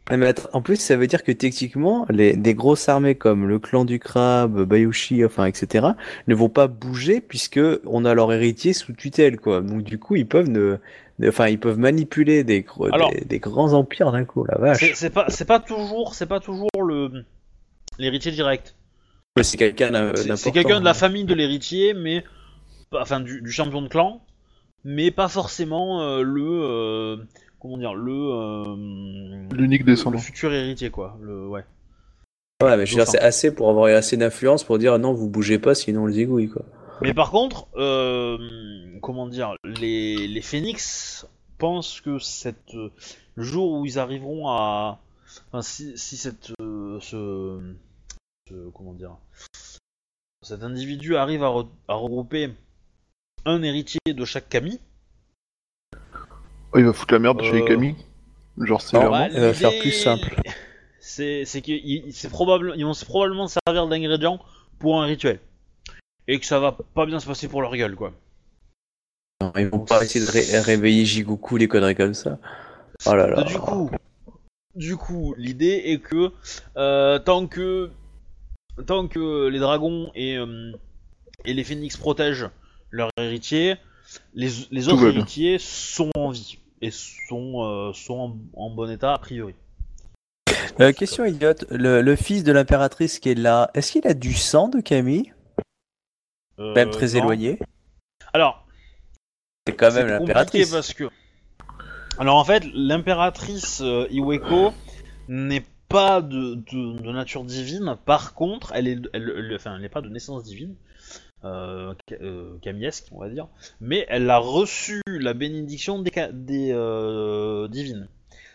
Mais attends, en plus, ça veut dire que techniquement, les, des grosses armées comme le clan du crabe, Bayushi, enfin, etc., ne vont pas bouger puisque on a leur héritier sous tutelle, quoi. Donc, du coup, ils peuvent ne, ne- enfin, ils peuvent manipuler des, gros- Alors- des, des grands empires d'un coup, la vache. C'est c'est pas, c'est pas toujours, c'est pas toujours le l'héritier direct. Ouais, C'est quelqu'un C'est- quelqu'un de la hein. famille de l'héritier, mais enfin du, du champion de clan, mais pas forcément euh, le euh, comment dire le euh, L'unique le descendant. futur héritier quoi. Le ouais. Ouais, mais je veux dire, c'est assez pour avoir assez d'influence pour dire non, vous bougez pas, sinon on les zigouille, quoi. Mais par contre, euh, comment dire, les, les phénix pensent que cette, le jour où ils arriveront à, enfin, si, si cette, euh, ce, ce- comment dire, cet individu arrive à, re- à regrouper un héritier de chaque kami, Oh, il va foutre la merde chez Euh, les Kami. Genre, c'est bah, nom. il va faire plus simple. C'est, qu'ils ils- c'est probable, ils vont probablement servir d'ingrédients pour un rituel. Et que ça va pas bien se passer pour leur gueule, quoi. Non, ils vont pas essayer de ré- réveiller Jigoku, les conneries comme ça. Oh là là. Du coup, du coup, l'idée est que euh, tant que tant que les dragons et euh, et les phénix protègent leur héritier, les, autres héritiers sont en vie et sont euh, sont en, en bon état a priori. Euh, question idiote, le, le fils de l'impératrice qui est là, est-ce qu'il a du sang de Camille Euh, Même très non. éloigné. Alors, C'est quand même l'impératrice. parce que alors en fait, l'impératrice euh, Iweko n'est pas de, de, de nature divine. Par contre, elle est, elle, elle- enfin, elle n'est pas de naissance divine, euh, euh, camiesque, on va dire. Mais elle a reçu la bénédiction des, euh, divines.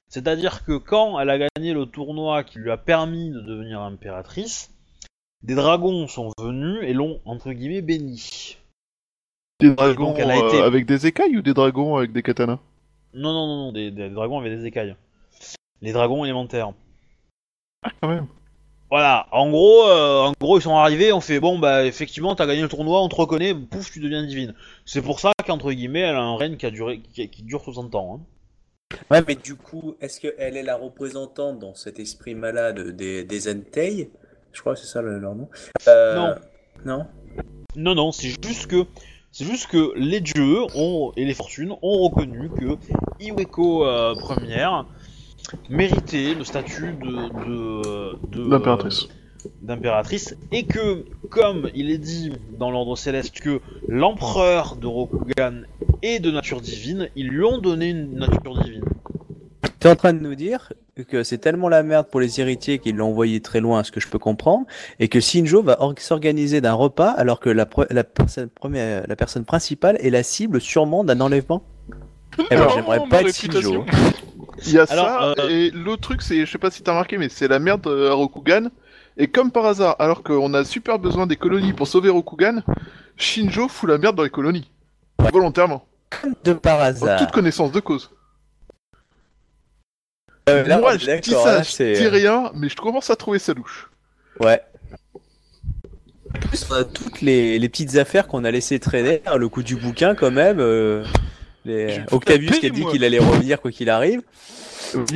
C'est-à-dire que quand elle a gagné le tournoi qui lui a permis de devenir impératrice, des dragons sont venus et l'ont entre guillemets bénie. Des dragons donc, elle a euh, avec des écailles ou des dragons avec des katanas? Non, non, non, non, des, des dragons avec des écailles. Les dragons élémentaires. Ah, quand même. Voilà, en gros, euh, en gros, ils sont arrivés, on fait bon, bah effectivement, t'as gagné le tournoi, on te reconnaît, pouf, tu deviens divine. C'est pour ça qu'entre guillemets, elle a un règne qui a duré, qui, qui dure 60 ans. Hein. Ouais, mais du coup, est-ce qu'elle est la représentante dans cet esprit malade des, des Entei? Je crois que c'est ça le- leur nom. Euh, Non. Non? Non, non, c'est juste que, c'est juste que les dieux ont et les fortunes ont reconnu que Iweko euh, première méritait le statut de de, de L'impératrice. d'impératrice et que, comme il est dit dans l'ordre céleste que l'empereur de Rokugan est de nature divine, ils lui ont donné une nature divine. T'es en train de nous dire que c'est tellement la merde pour les héritiers qu'ils l'ont envoyé très loin, ce que je peux comprendre, et que Shinjo va or- s'organiser d'un repas alors que la, pre- la, personne, première, la personne principale est la cible sûrement d'un enlèvement? Eh ben, j'aimerais pas être réputation. Shinjo. Il y a Alors, ça, euh, et l'autre truc, c'est, je sais pas si t'as remarqué, mais c'est la merde euh, à Rokugan. Et comme par hasard, alors qu'on a super besoin des colonies pour sauver Rokugan, Shinjo fout la merde dans les colonies. Volontairement. De par En hasard. toute connaissance de cause. Euh, là, Moi, je dis d'accord, ça, là, je c'est- dis rien, mais je commence à trouver ça louche. Ouais. En plus, on a toutes les, les petites affaires qu'on a laissé traîner, hein, le coup du bouquin quand même. euh, les- me Octavius qui a dit moi. qu'il allait revenir quoi qu'il arrive.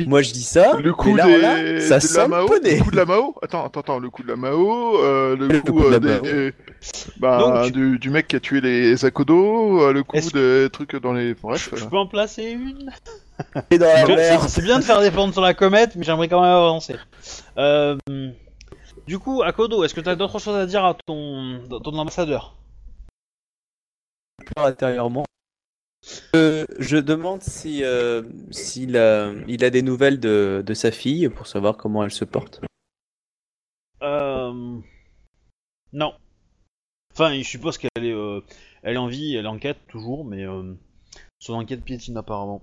Moi je dis ça, Le coup, mais là, des- là, ça de la le Mao, poney. le coup de la Mao. Attends, attends, attends, le coup de la Mao, euh, le, Le coup, coup de euh, des- des- bah, Donc- du, du mec qui a tué les Akodo, euh, le coup des trucs dans les. Bref. Je, je euh. peux en placer une? Et dans la Je- mer. C'est bien de faire des plantes sur la comète, mais j'aimerais quand même avancer. Euh, du coup, Akodo, est-ce que t'as d'autres choses à dire à ton, ton ambassadeur? Intérieurement. Euh, je demande si euh, s'il a, il a des nouvelles de, de sa fille pour savoir comment elle se porte. Euh... Non. Enfin, il suppose qu'elle est, euh, elle est en vie, elle est en quête toujours, mais euh, son enquête piétine apparemment.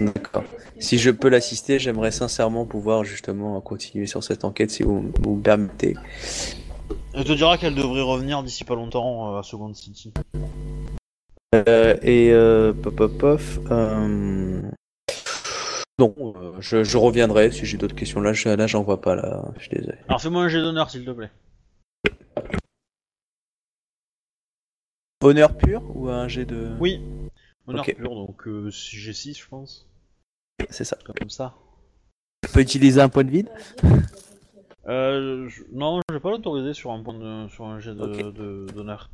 D'accord. Si je peux l'assister, j'aimerais sincèrement pouvoir justement continuer sur cette enquête si vous, vous me permettez. Elle te dira qu'elle devrait revenir d'ici pas longtemps à Second City. Euh, et euh, pop pop pof, euh, Non, je, je reviendrai si j'ai d'autres questions. Là, je, là, j'en vois pas là. Je suis désolé. Alors fais-moi un jet d'honneur s'il te plaît. Honneur pur ou un jet de. Oui. Honneur pur, donc euh, G6 je pense. C'est ça. Comme ça. Je peux utiliser un point de vide? Euh, je- non, je vais pas l'autoriser sur un point de, sur un jet de- Ok. de- d'honneur.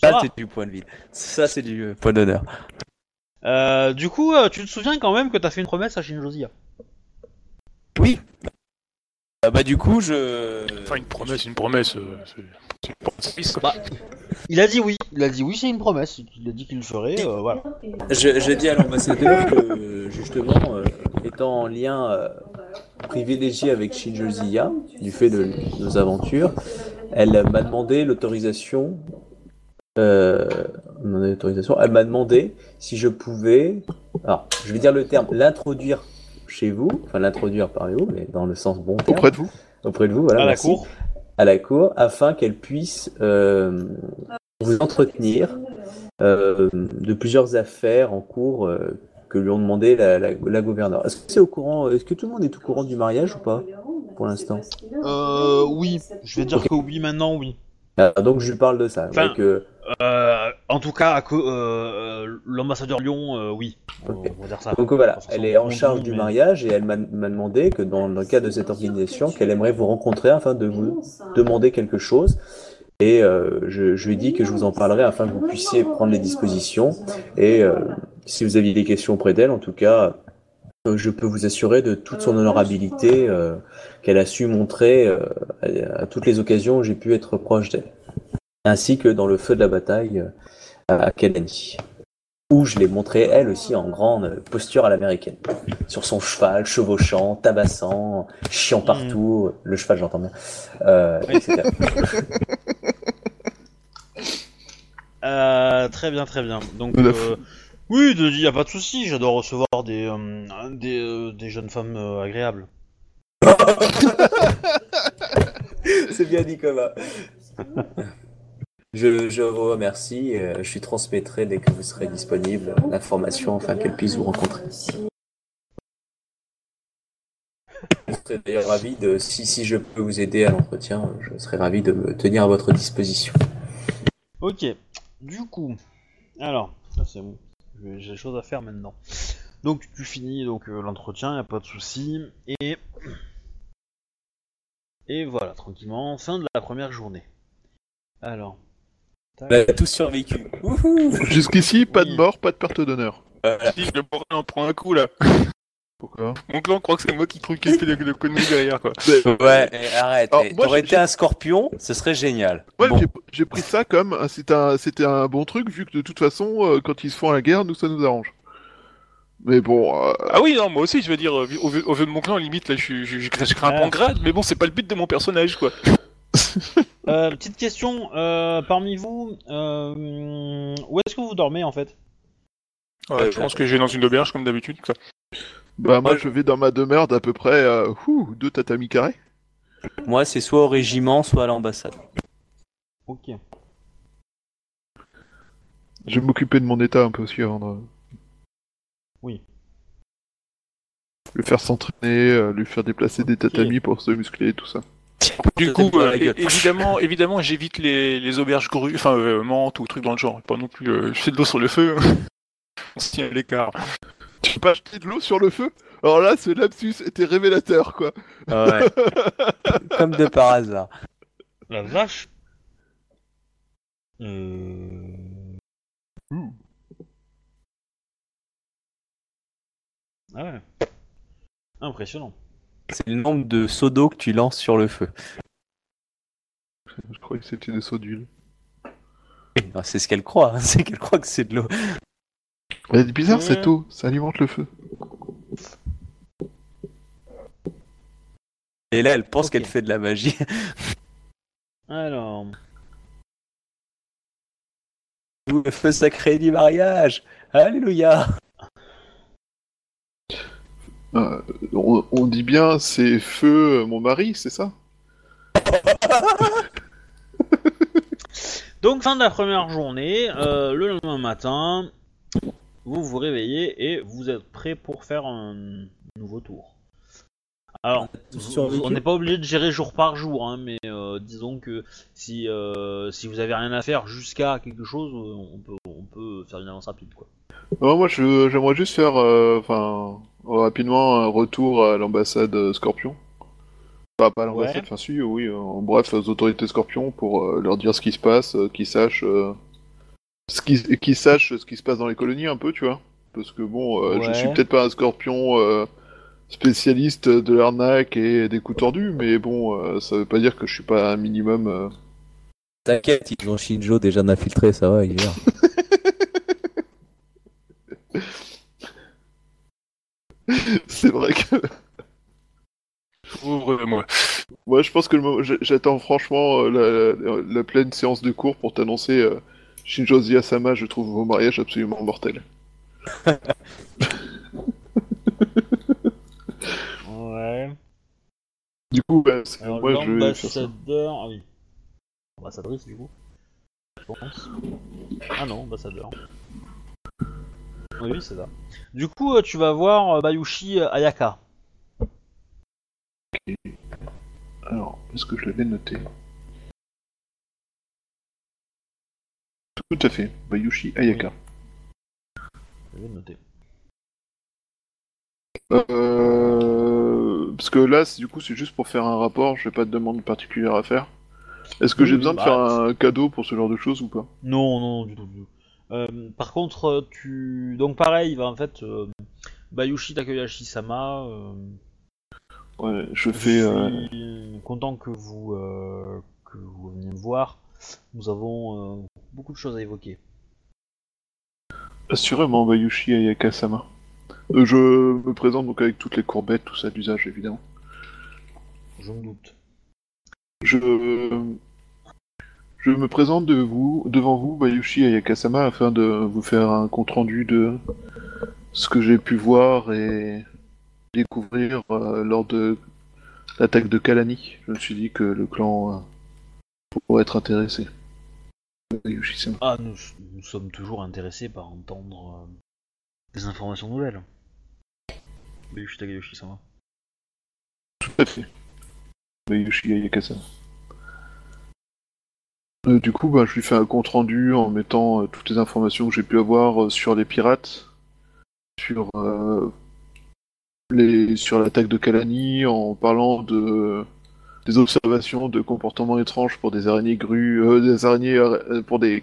Ça c'est du point de vide. Ça, c'est du euh, point d'honneur. Euh, du coup, euh, tu te souviens quand même que t'as fait une promesse à Shinjozia Oui. Ah bah du coup, je. Enfin, une promesse, une promesse. euh, c'est- c'est une promesse, quoi. Bah, il a dit oui. Il a dit oui, c'est une promesse. Il a dit qu'il le ferait. euh, voilà. Je, je dis à l'ambassadeur que justement, euh, étant en lien euh, privilégié avec Shinjo Ziya, du fait de nos aventures, elle m'a demandé l'autorisation. Euh, elle m'a demandé l'autorisation. Elle m'a demandé si je pouvais, alors je vais dire le terme, l'introduire chez vous, enfin l'introduire parmi vous, mais dans le sens bon terme, Auprès de vous auprès de vous, voilà, à la cour. à la cour afin qu'elle puisse euh, vous entretenir euh, de plusieurs affaires en cours euh, que lui ont demandé la, la, la gouverneure. Est-ce que c'est au courant Est-ce que tout le monde est au courant du mariage ou pas pour l'instant? Euh, oui. Je vais dire que oui maintenant, oui. Ah, Donc je lui parle de ça. Enfin, euh, en tout cas, euh, l'ambassadeur Lyon, euh, oui. On- Ok. On va dire ça. donc voilà, elle est en charge du mais- mariage et elle m'a m'a demandé que dans le cadre de cette organisation, qu'elle aimerait vous rencontrer afin de vous demander quelque chose. Et je, je lui ai dit que je vous en parlerai afin que vous puissiez prendre les dispositions. Et si vous aviez des questions auprès d'elle, en tout cas, je peux vous assurer de toute son honorabilité qu'elle a su montrer à, à toutes les occasions où j'ai pu être proche d'elle. Ainsi que dans le feu de la bataille euh, à Kalani. Où je l'ai montré elle aussi en grande posture à l'américaine. Sur son cheval, chevauchant, tabassant, chiant partout. Le cheval, j'entends bien. Euh, etc. <laughs> Euh, très bien, très bien. Donc, euh, oui, il n'y a pas de souci. J'adore recevoir des, euh, des, euh, des jeunes femmes euh, agréables. <laughs> C'est bien dit comme <laughs> Je, vous remercie. euh, Je lui transmettrai dès que vous serez disponible l'information afin qu'elle puisse vous rencontrer. Je serais d'ailleurs ravi de, si, si je peux vous aider à l'entretien, je serais ravi de me tenir à votre disposition. Ok. Du coup, alors, ça c'est bon. J'ai j'ai des choses à faire maintenant. Donc, tu finis donc euh, l'entretien, y a pas de souci. Et et voilà, tranquillement, fin de la première journée. Alors. A tous survécu. Jusqu'ici, pas de mort, pas de perte d'honneur. Si, le bordel en prend un coup là. Pourquoi Mon clan croit que c'est moi qui trouve qu'il fait le, le connerie derrière quoi. <laughs> Ouais, eh, arrête. Eh, moi, T'aurais été un scorpion, ce serait génial. Ouais, Bon. j'ai- j'ai pris ça comme un- c'était un, c'était un bon truc, vu que de toute façon, euh, quand ils se font la guerre, nous, ça nous arrange. Mais bon, euh, Ah oui, non, moi aussi, je veux dire, euh, au vu, au vu de mon clan, limite, là, je, suis- je, je, je crains un Ah. bon grade, mais bon, c'est pas le but de mon personnage, quoi. <laughs> Euh, petite question, euh, parmi vous, euh, où est-ce que vous dormez en fait? Ouais, je pense que je vais dans une auberge, comme d'habitude, quoi. bah moi, je vais dans ma demeure d'à peu près euh, ouh, deux tatamis carrés. Moi, c'est soit au régiment, soit à l'ambassade. Ok. Je vais m'occuper de mon état un peu aussi avant de... Oui. Le faire s'entraîner, euh, lui faire déplacer des tatamis pour se muscler et tout ça. Du coup, euh, évidemment, évidemment, j'évite les, les auberges grues, enfin, euh, menthes ou trucs dans le genre. Pas non plus, euh, je fais de l'eau sur le feu. On se tient à l'écart. Tu peux pas jeter de l'eau sur le feu? Alors là, ce lapsus était révélateur, quoi. Ouais. <laughs> Comme de par hasard. La vache Euh... Ah ouais. Impressionnant. C'est le nombre de seaux d'eau que tu lances sur le feu. Je croyais que c'était des seaux d'huile. Non, C'est ce qu'elle croit, hein, <laughs> c'est qu'elle croit que c'est de l'eau. C'est bizarre cette eau, ça alimente le feu. Et là, elle pense qu'elle fait de la magie. <laughs> Alors, Le feu sacré du mariage Alléluia Euh, on, dit bien c'est feu euh, mon mari, c'est ça <laughs> donc fin de la première journée, euh, le lendemain matin, vous vous réveillez et vous êtes prêt pour faire un nouveau tour. Alors, on n'est pas obligé de gérer jour par jour, hein, mais euh, disons que si, euh, si vous avez rien à faire jusqu'à quelque chose, euh, on peut, on peut faire une avance rapide. Quoi. Non, moi je- j'aimerais juste faire euh, enfin rapidement un retour à l'ambassade Scorpion. Enfin, pas à l'ambassade, Ouais. enfin si, oui, en bref, aux autorités Scorpion pour euh, leur dire ce qui se passe, euh, qu'ils sachent euh, ce qui qu'ils sachent ce qui se passe dans les colonies un peu, tu vois. Parce que bon, euh, je Ouais. suis peut-être pas un Scorpion euh, spécialiste de l'arnaque et des coups tordus, mais bon, euh, ça veut pas dire que je suis pas un minimum. euh, T'inquiète, ils ont Shinjo déjà infiltré, ça va, il est là. <laughs> C'est vrai que Ouvre-moi. Moi, je pense que le moment- j'- j'attends franchement euh, la, la- la pleine séance de cours pour t'annoncer euh, Shinjo Ziyasama, je trouve vos mariages absolument mortels. <laughs> Ouais. Du coup, bah, c'est- Alors moi, je l'ambassadeur... Ah oui. Ambassadrice du coup Je pense. Ah non, ambassadeur. Oui, oui, c'est ça. Du coup, euh, tu vas voir euh, Bayushi euh, Ayaka. Alors, est-ce que je l'avais noté? Tout à fait, Bayushi Ayaka. Je vais le noter. Euh... Parce que là, du coup, c'est juste pour faire un rapport, j'ai pas de demande particulière à faire. Est-ce que j'ai besoin de bah, faire un cadeau pour ce genre de choses ou pas? Non, non, du tout, du tout. Euh, par contre, euh, tu... Donc pareil, il va en fait... euh, Bayushi Takeyashi-sama... euh, Ouais, je Je fais... euh, suis content que vous, que vous veniez me voir. Nous avons beaucoup de choses à évoquer. Assurément, Bayushi Ayaka-sama. Euh, je me présente donc avec toutes les courbettes, tout ça d'usage évidemment. Je me doute. Je, je me présente de vous, devant vous, Bayushi Ayaka-sama, afin de vous faire un compte-rendu de ce que j'ai pu voir et découvrir euh, lors de l'attaque de Kalani. Je me suis dit que le clan euh, pourrait être intéressé. Bayushi-sama. Ah, nous, nous sommes toujours intéressés par entendre euh, des informations nouvelles. Bayushi Takeyoshi-sama. Tout à fait. Bayushi Ayaka-sama. Euh, du coup, bah, je lui fais un compte rendu en mettant euh, toutes les informations que j'ai pu avoir euh, sur les pirates, sur les sur l'attaque de Kalani, en parlant de des observations de comportements étranges pour des araignées grues, des araignées ara- pour des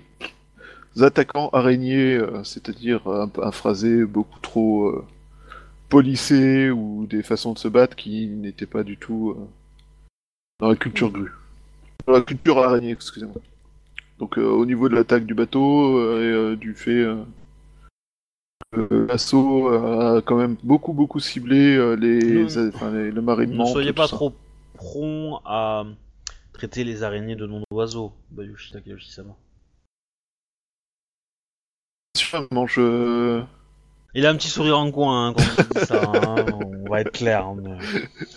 attaquants araignées, c'est-à-dire un phrasé beaucoup trop polissé ou des façons de se battre qui n'étaient pas du tout euh, dans la culture grue. Dans la culture araignée, excusez-moi. Donc euh, au niveau de l'attaque du bateau euh, et du fait que l'assaut a quand même beaucoup beaucoup ciblé les, Ne- enfin, les- le Ne soyez pas trop prompt à traiter les araignées de noms d'oiseaux, Bayushi Takeyoshi-sama. Sûrement, je... Il a un petit sourire en coin hein, quand il dit ça, hein, on va être clair. hein, mais-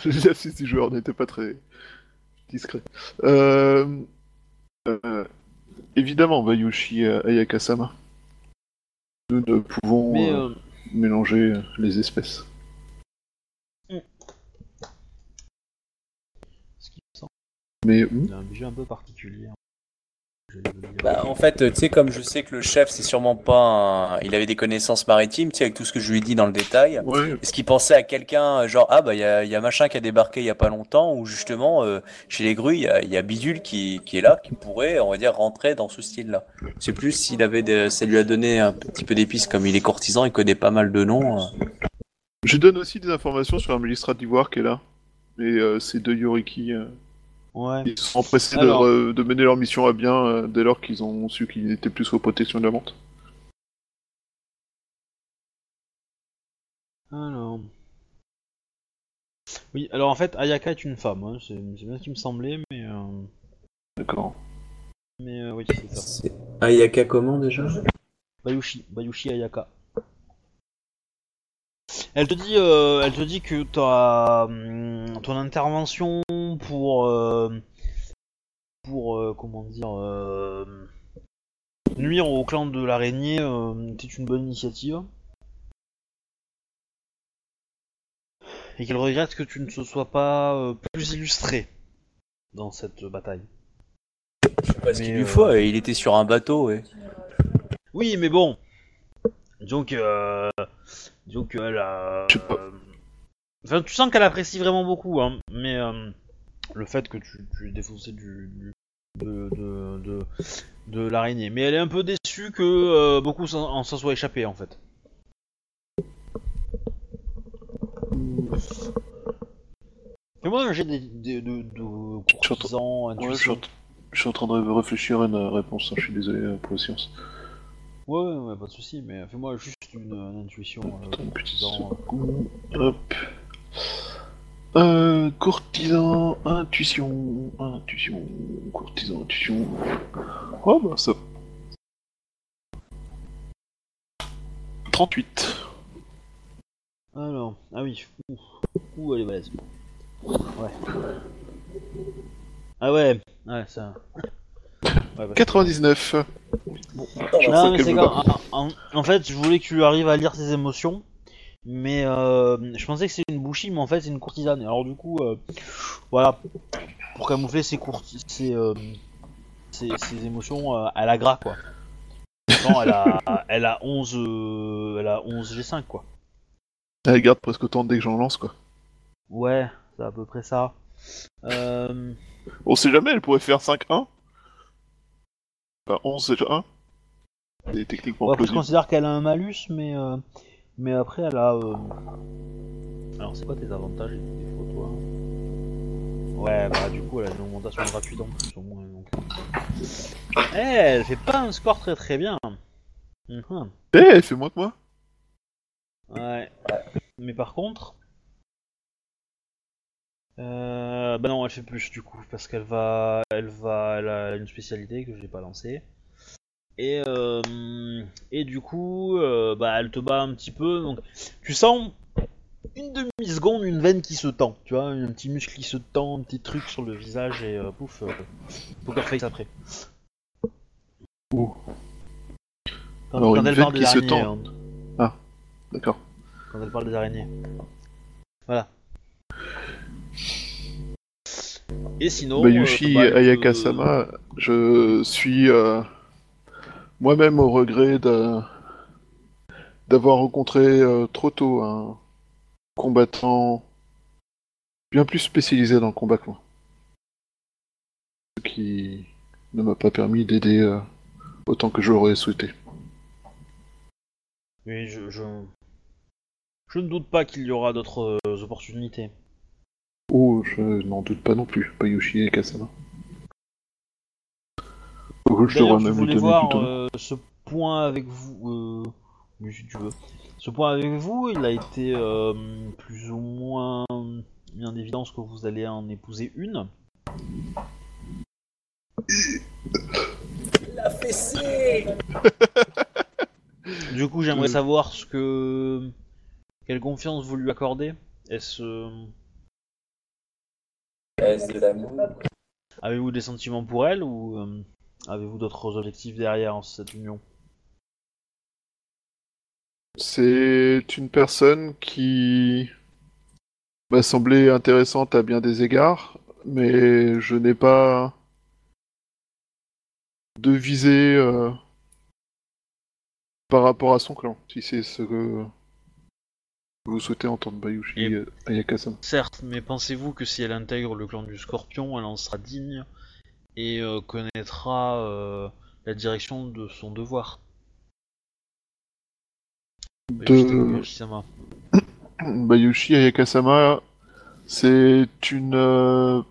L'exercice du joueur n'était pas très discret. Euh... euh, Évidemment, Bayushi euh, Ayaka-sama. Nous ne pouvons Mais euh, euh, mélanger les espèces. ce qui me semble, Mais hmm, il a un budget un peu particulier. Je vais le dire. Bah, en fait, tu sais, comme je sais que le chef, c'est sûrement pas un... Il avait des connaissances maritimes, tu sais, avec tout ce que je lui ai dit dans le détail. ouais, Est-ce qu'il pensait à quelqu'un, genre, ah bah, il y a, y a machin qui a débarqué il y a pas longtemps, ou justement, euh, chez les grues, il y a, y a Bidule qui, qui est là, qui pourrait, on va dire, rentrer dans ce style-là. C'est plus s'il avait des... ça lui a donné un petit peu d'épices, comme il est courtisan, il connaît pas mal de noms. euh. Je donne aussi des informations sur un magistrat d'ivoire qui est là. Et euh, c'est de Yoriki. Ouais. Ils se sont empressés de, Alors. re- de mener leur mission à bien euh, dès lors qu'ils ont su qu'ils étaient plus sous protection de la menthe. Alors. Oui, alors en fait, Ayaka est une femme, hein, c'est bien ce qui me semblait, mais. euh, D'accord. Mais euh, oui, c'est ça. Ayaka comment déjà? Bayushi, Bayushi Ayaka. Elle te dit, euh, elle te dit que ta, hum, ton intervention pour, euh, pour euh, comment dire, euh, nuire au clan de l'araignée euh, était une bonne initiative. Et qu'elle regrette que tu ne te sois pas euh, plus illustré dans cette bataille. Parce qu'il lui euh, faut, il était sur un bateau, ouais. Oui, mais bon. Donc, euh, disons qu'elle a. Je sais pas. euh, Enfin, tu sens qu'elle apprécie vraiment beaucoup, hein. Mais euh, le fait que tu, tu aies défoncé du, du- de, de, de, de l'araignée. Mais elle est un peu déçue que euh, beaucoup s'en en s'en soient échappés, en fait. Et moi, j'ai des, des de, de Ouais, je, suis en... je suis en train de réfléchir à une euh, réponse, hein, je suis désolé euh, pour la science. Ouais, ouais, ouais, pas de soucis, mais fais-moi juste une, une intuition. euh, Attends courtisan, euh. Hop. Euh, courtisan, intuition, intuition, courtisan, intuition. Oh bah ça. 38. Alors, ah oui, ouh, ouh elle est balèze. Ouais. Ah ouais, ouais, ça. Ouais, bah. 99. Oh, Non, mais c'est quand- en, en- en fait, je voulais que tu arrives à lire tes émotions, mais euh, je pensais que c'était une bouchie, mais en fait, c'est une courtisane. Alors, du coup, euh, voilà, pour camoufler ses, euh, ses, ses émotions, euh, elle a gras, quoi. Pourtant, elle a, <laughs> elle a 11, euh, elle a 11 G5, quoi. Elle garde presque autant dès que j'en lance quoi. Ouais, c'est à peu près ça. On sait jamais, elle pourrait faire 5-1. Enfin, 11 c'est déjà 1. C'est techniquement Ouais, je considère qu'elle a un malus, mais mais après elle a. euh, Alors c'est quoi tes avantages et tes défauts, toi Ouais, bah du coup elle a une augmentation gratuite en plus au moins. Donc... Eh, elle fait pas un score très très bien. Mhm. Eh, elle fait moins que moi. Ouais. Mais par contre. Euh, bah non, elle fait plus du coup, parce qu'elle va, elle va, elle a une spécialité que j'ai pas lancée. Et euh, et du coup, euh, bah elle te bat un petit peu, donc tu sens une demi seconde une veine qui se tend, tu vois, un petit muscle qui se tend, un petit truc sur le visage et euh, pouf, euh, poker face après. Ouh. Quand, Alors, quand une elle veine parle des qui se araignées, tend. hein. D'accord. quand elle parle des araignées. Voilà. Et sinon. Bayushi euh, bah, Ayaka-sama, je suis euh, moi-même au regret d'avoir rencontré euh, trop tôt un combattant bien plus spécialisé dans le combat que moi. Ce qui ne m'a pas permis d'aider euh, autant que j'aurais souhaité. Oui, je, je... je ne doute pas qu'il y aura d'autres euh, opportunités. Oh, je n'en doute pas non plus, Bayushi Ayaka-sama. Oh, je voulais voir euh, ce point avec vous. Euh... Oui, si tu veux. Ce point avec vous, il a été euh, plus ou moins mis en évidence que vous allez en épouser une. La fessée <laughs> Du coup, j'aimerais Euh. savoir ce que. Quelle confiance vous lui accordez Est-ce. Est-ce de l'amour? Avez-vous des sentiments pour elle ou euh, avez-vous d'autres objectifs derrière cette union? C'est une personne qui m'a semblé intéressante à bien des égards, mais je n'ai pas de visée euh, par rapport à son clan, si c'est ce que vous souhaitez entendre Bayushi Et- euh, Ayaka-sama. Certes, mais pensez-vous que si elle intègre le clan du Scorpion, elle en sera digne? Et euh, connaîtra euh, la direction de son devoir Bayushi De... Bayushi Ayaka-sama, <coughs> c'est une euh,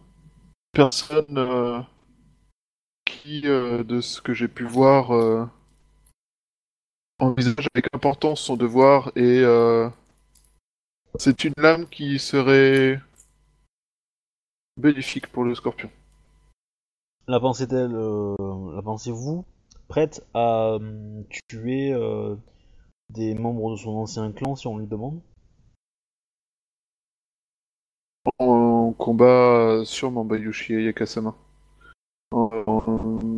personnes euh, qui, de ce que j'ai pu voir, envisagent avec importance son devoir et euh, c'est une lame qui serait bénéfique pour le scorpion. La pensez-elle, euh, la pensez-vous prête à euh, tuer euh, des membres de son ancien clan si on lui demande En combat, sûrement Bayushi et Yakasama. En-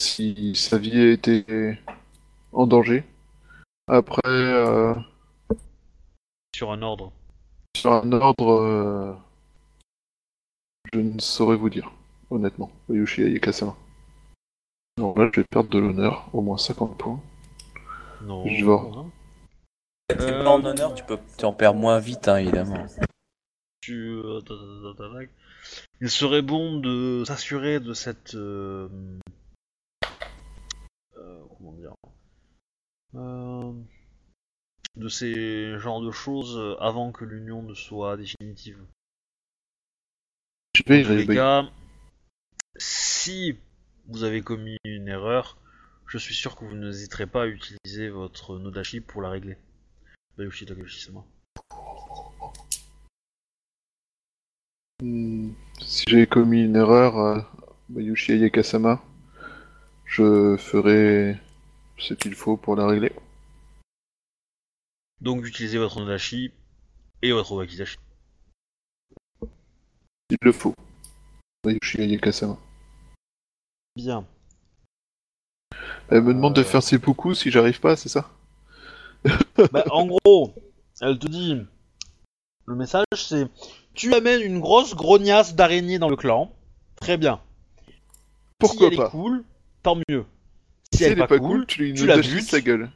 Si sa vie a été en danger. Après, euh, Sur un ordre. sur un ordre, euh, je ne saurais vous dire, honnêtement. Bayushi et Yakasama. Non, là, je vais perdre de l'honneur, au moins 50 points. Non. Je vois. T'es Euh, pas en honneur, tu peux, tu en perds moins vite, hein, évidemment. Tu... euh, Il serait bon de s'assurer de cette... euh, euh, comment dire Euh, De ces genres de choses avant que l'union ne soit définitive. Je vais y Dans tous les arriver. cas, si vous avez commis une erreur, je suis sûr que vous n'hésiterez pas à utiliser votre Nodashi pour la régler. Bayushi. Hmm, Si j'ai commis une erreur, euh, Bayushi et Yakasama, je ferai ce qu'il faut pour la régler. Donc utilisez votre Nodashi et votre Wakizashi. Il le faut. Bayushi. Bien. Elle me demande de faire seppuku si j'arrive pas, c'est ça? <laughs> Bah, en gros, elle te dit, le message c'est, tu amènes une grosse grognasse d'araignée dans le clan, très bien. si Pourquoi elle est pas? cool, tant mieux. Si, Si elle elle est est pas cool, tu lui tu la butes. sa gueule.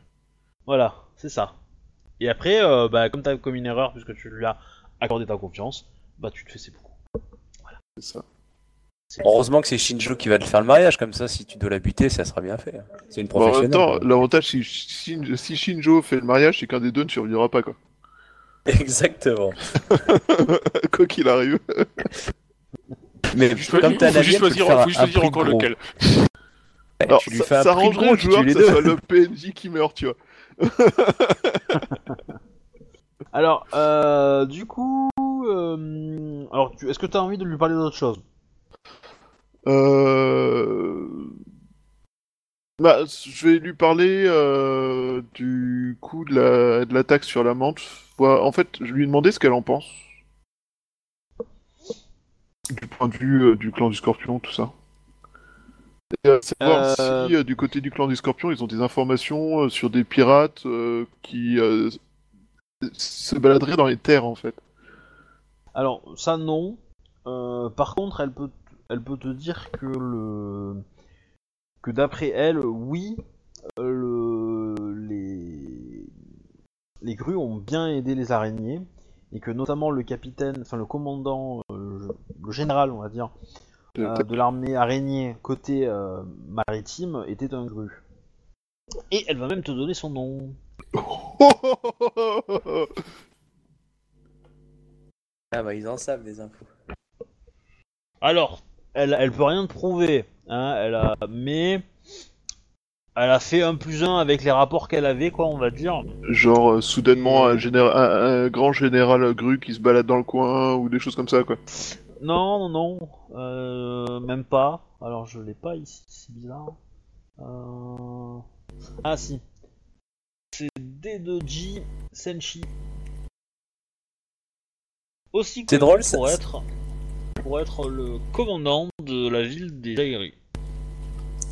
Voilà, c'est ça. Et après, euh, bah, comme t'as commis une erreur puisque tu lui as accordé ta confiance, bah tu te fais ses beaucoup. C'est ça. Heureusement que c'est Shinjo qui va te faire le mariage, comme ça, si tu dois la buter, ça sera bien fait. C'est une Bon, en même professionnelle. temps, quoi. l'avantage si, Shin- si Shinjo fait le mariage, c'est qu'un des deux ne survivra pas, quoi. <laughs> Exactement. <laughs> quoi qu'il arrive. Mais Faut comme t'as faut juste tu choisir, faut juste choisir encore gros. lequel. Ouais, Alors, tu lui ça, fais un ça gros, le tu joueur les que ce soit le PNJ qui meurt, tu vois. <laughs> Alors, euh, du coup, euh, alors, tu- est-ce que t'as envie de lui parler d'autre chose? Euh... Bah, je vais lui parler euh, du coup de la de l'attaque sur la menthe. Voilà, en fait, je lui ai demandé ce qu'elle en pense. Du point de vue euh, du clan du Scorpion, tout ça. Et euh, savoir Euh. si euh, du côté du clan du Scorpion, ils ont des informations euh, sur des pirates euh, qui euh, se baladeraient dans les terres, en fait. Alors, ça non. Euh, par contre, elle peut, elle peut te dire que le, que d'après elle, oui, euh, le, les, les grues ont bien aidé les araignées et que notamment le capitaine, enfin le commandant, euh, le général, on va dire, euh, de l'armée araignée côté euh, maritime était un grue. Et elle va même te donner son nom. Ah bah ils en savent des infos. Alors, elle, elle peut rien te prouver, hein, elle a, mais elle a fait un plus un avec les rapports qu'elle avait, quoi, on va dire. Genre, euh, soudainement, un, général, un, un grand général Gru qui se balade dans le coin, ou des choses comme ça, quoi. Non, non, non, euh, même pas. Alors, je l'ai pas ici, c'est bizarre. Euh... Ah si. C'est D2J Senshi. Aussi C'est drôle, ça- pour être pour être le commandant de la ville des Jairi.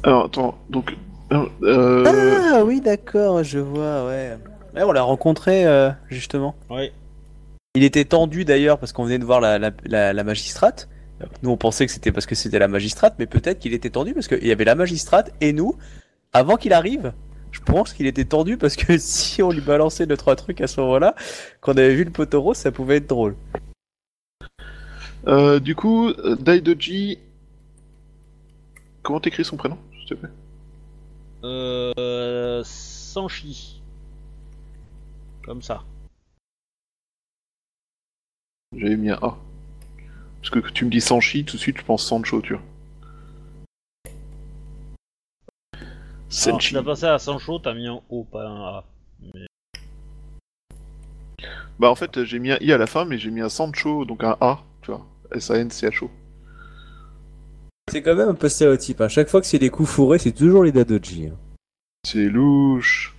Alors, attends, donc... euh, Ah oui, d'accord, je vois, ouais. Ouais, on l'a rencontré, euh, justement. Ouais. Il était tendu d'ailleurs parce qu'on venait de voir la, la, la, la magistrate. Nous on pensait que c'était parce que c'était la magistrate, mais peut-être qu'il était tendu parce qu'il y avait la magistrate et nous, avant qu'il arrive. Je pense qu'il était tendu parce que <laughs> si on lui balançait deux trois trucs à ce moment-là, qu'on avait vu le poteau rose, ça pouvait être drôle. Euh, du coup, euh, Daidoji... Comment t'écris son prénom, s'il te plaît? Euh, Sanchi. Comme ça. J'avais mis un A. Parce que tu me dis Sanchi, tout de suite je pense Sancho, tu vois. Alors, tu l'as passé à Sancho, t'as mis un O, pas un A. Bah en fait j'ai mis un I à la fin, mais j'ai mis un Sancho, donc un A. S-A-N-C-H-O. C'est quand même un peu stéréotype. À chaque fois que c'est des coups fourrés, c'est toujours les Dadoji. hein. C'est louche.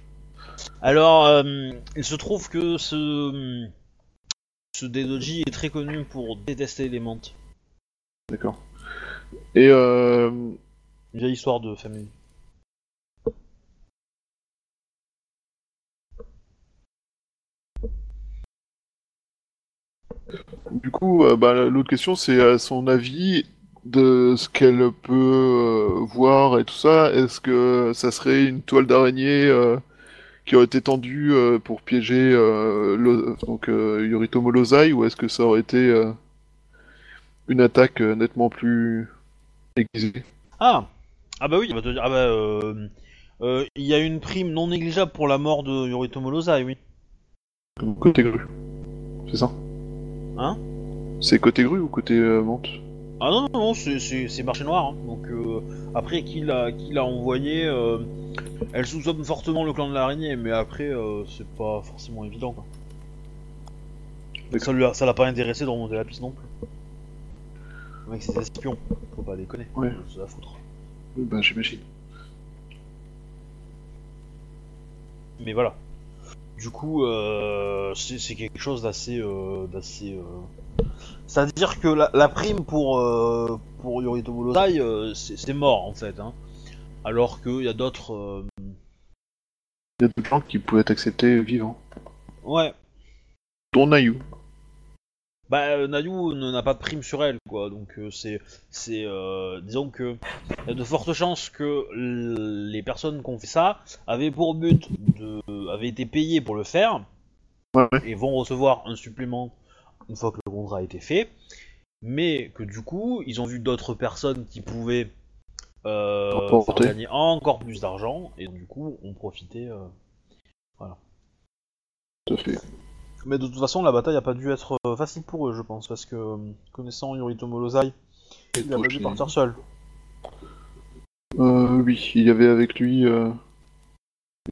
Alors, euh, il se trouve que ce, ce est très connu pour détester les menthes. D'accord. Et euh, Une vieille histoire de famille. Du coup, euh, bah, l'autre question c'est à son avis de ce qu'elle peut euh, voir et tout ça. Est-ce que ça serait une toile d'araignée euh, qui aurait été tendue euh, pour piéger euh, donc, euh, Yoritomo Lozai ou est-ce que ça aurait été euh, une attaque euh, nettement plus aiguisée? Ah Ah bah oui, il va te dire. Ah bah, euh, euh, il y a une prime non négligeable pour la mort de Yoritomo Lozai, oui. Côté grue. C'est ça? Hein C'est côté grue ou côté euh, menthe Ah non, non, non, c'est- marché noir. hein. Donc, euh, après, qui l'a qui l'a envoyé, euh, elle soupçonne fortement le clan de l'araignée, mais après, euh, c'est pas forcément évident. Quoi. Ça lui a- ça l'a pas intéressé de remonter la piste non plus. Le mec, c'est des espions, faut pas déconner. Ouais. C'est la foutre. Bah j'imagine. Mais voilà. Du coup, euh, c'est quelque chose d'assez, euh, d'assez. euh, C'est-à-dire que la, la prime pour euh, pour Yoritomo Lozai, c'est mort en fait. Hein. Alors qu'il y a d'autres. Il y a d'autres gens qui pouvaient être acceptés vivants. Ouais. Dont Nayu. Bah, euh, Nayu ne- n'a pas de prime sur elle, quoi. Donc euh, c'est, c'est, euh, disons que il y a de fortes chances que les personnes qui ont fait ça avaient pour but de, avaient été payées pour le faire Ouais, et vont recevoir un supplément une fois que le contrat a été fait, mais que du coup ils ont vu d'autres personnes qui pouvaient euh, faire gagner encore plus d'argent et du coup ont profité. euh. Tout à fait. Mais de toute façon, la bataille a pas dû être euh, facile pour eux, je pense, parce que euh, connaissant Yoritomo Lozai, il a pas dû partir seul. Euh, oui, il y avait avec lui euh,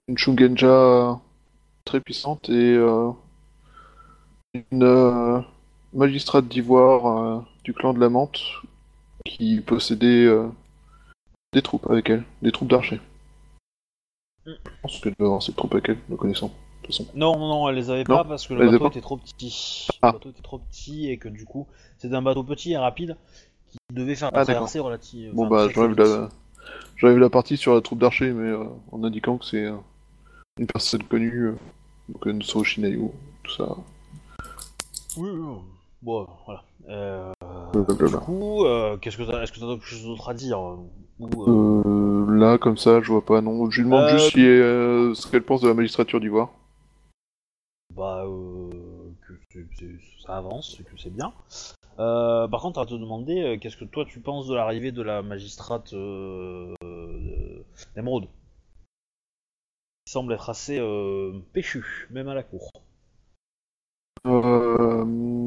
une Shungenja très puissante et euh, une euh, magistrate d'ivoire euh, du clan de la Menthe qui possédait euh, des troupes avec elle, des troupes d'archers. Mm. Je pense qu'elle devait avoir cette troupe avec elle, de toute façon. Non, non, non, elle les avait Non, pas parce que le bateau était trop petit. Ah. Le bateau était trop petit et que du coup, c'était un bateau petit et rapide qui devait faire la Ah, traversée relative. Bon enfin, bah j'enlève vite. la... j'enlève la partie sur la troupe d'archers, mais euh, en indiquant que c'est euh, une personne connue, euh, donc euh, Nsoro Shinayu, tout ça. Oui, oui. Bon, voilà. Euh, du coup, euh, qu'est-ce que t'as, est-ce que t'as quelque chose d'autre à dire euh, ou, euh, Euh, là, comme ça, je vois pas, non. Je lui demande Euh, juste si, euh, ce qu'elle pense de la magistrature d'Ivoire. Bah, euh, ça avance, et que c'est bien. Euh, par contre, à te demander, euh, qu'est-ce que toi tu penses de l'arrivée de la magistrate d'Emeraude? Qui semble être assez péchu, même à la cour.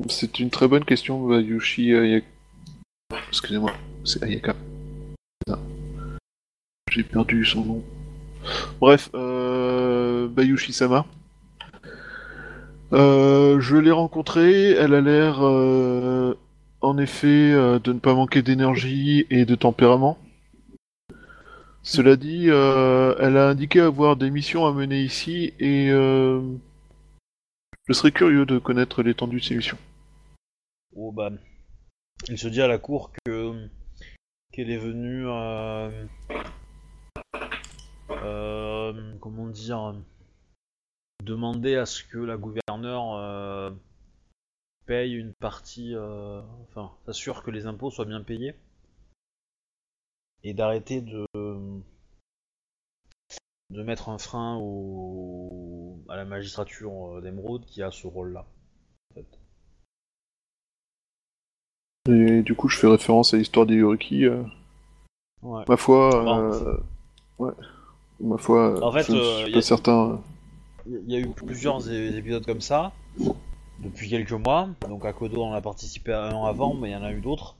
C'est une très bonne question, Bayushi Ayaka. Excusez-moi, c'est Ayaka. J'ai perdu son nom. Bref, Bayushi Sama. Euh, je l'ai rencontrée, elle a l'air euh, en effet euh, de ne pas manquer d'énergie et de tempérament. Cela dit, elle a indiqué avoir des missions à mener ici et je serais curieux de connaître l'étendue de ces missions. Oh bah, il se dit à la cour que qu'elle est venue, euh, comment dire, demander à ce que la gouverneure euh, paye une partie, euh, enfin, s'assure que les impôts soient bien payés et d'arrêter de de mettre un frein au, à la magistrature euh, d'Emeraude qui a ce rôle-là. en fait. Et du coup, je fais référence à l'histoire des Yoriki. euh, Ouais. ma foi, euh, ouais, ma foi, En fait, je euh, suis y pas a- certain. Il y a eu plusieurs épisodes comme ça. depuis quelques mois. Donc à Kodo, on a participé un an avant, mais il y en a eu d'autres.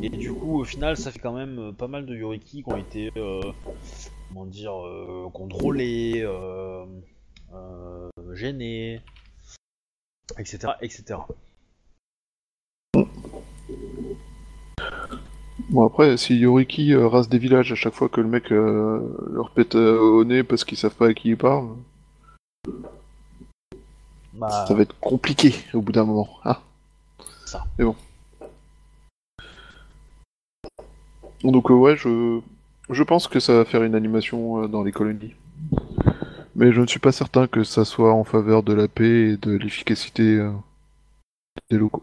Et du coup, au final, ça fait quand même euh, pas mal de Yoriki qui ont été, euh, comment dire, euh, contrôlés, gênés, etc., etc. Bon après, si Yoriki rase des villages à chaque fois que le mec leur pète au nez parce qu'ils savent pas à qui il parle, Bah, ça va être compliqué au bout d'un moment. Ah. Ça. Mais bon. Donc euh, ouais, je je pense que ça va faire une animation euh, dans les colonies. Mais je ne suis pas certain que ça soit en faveur de la paix et de l'efficacité euh, des locaux.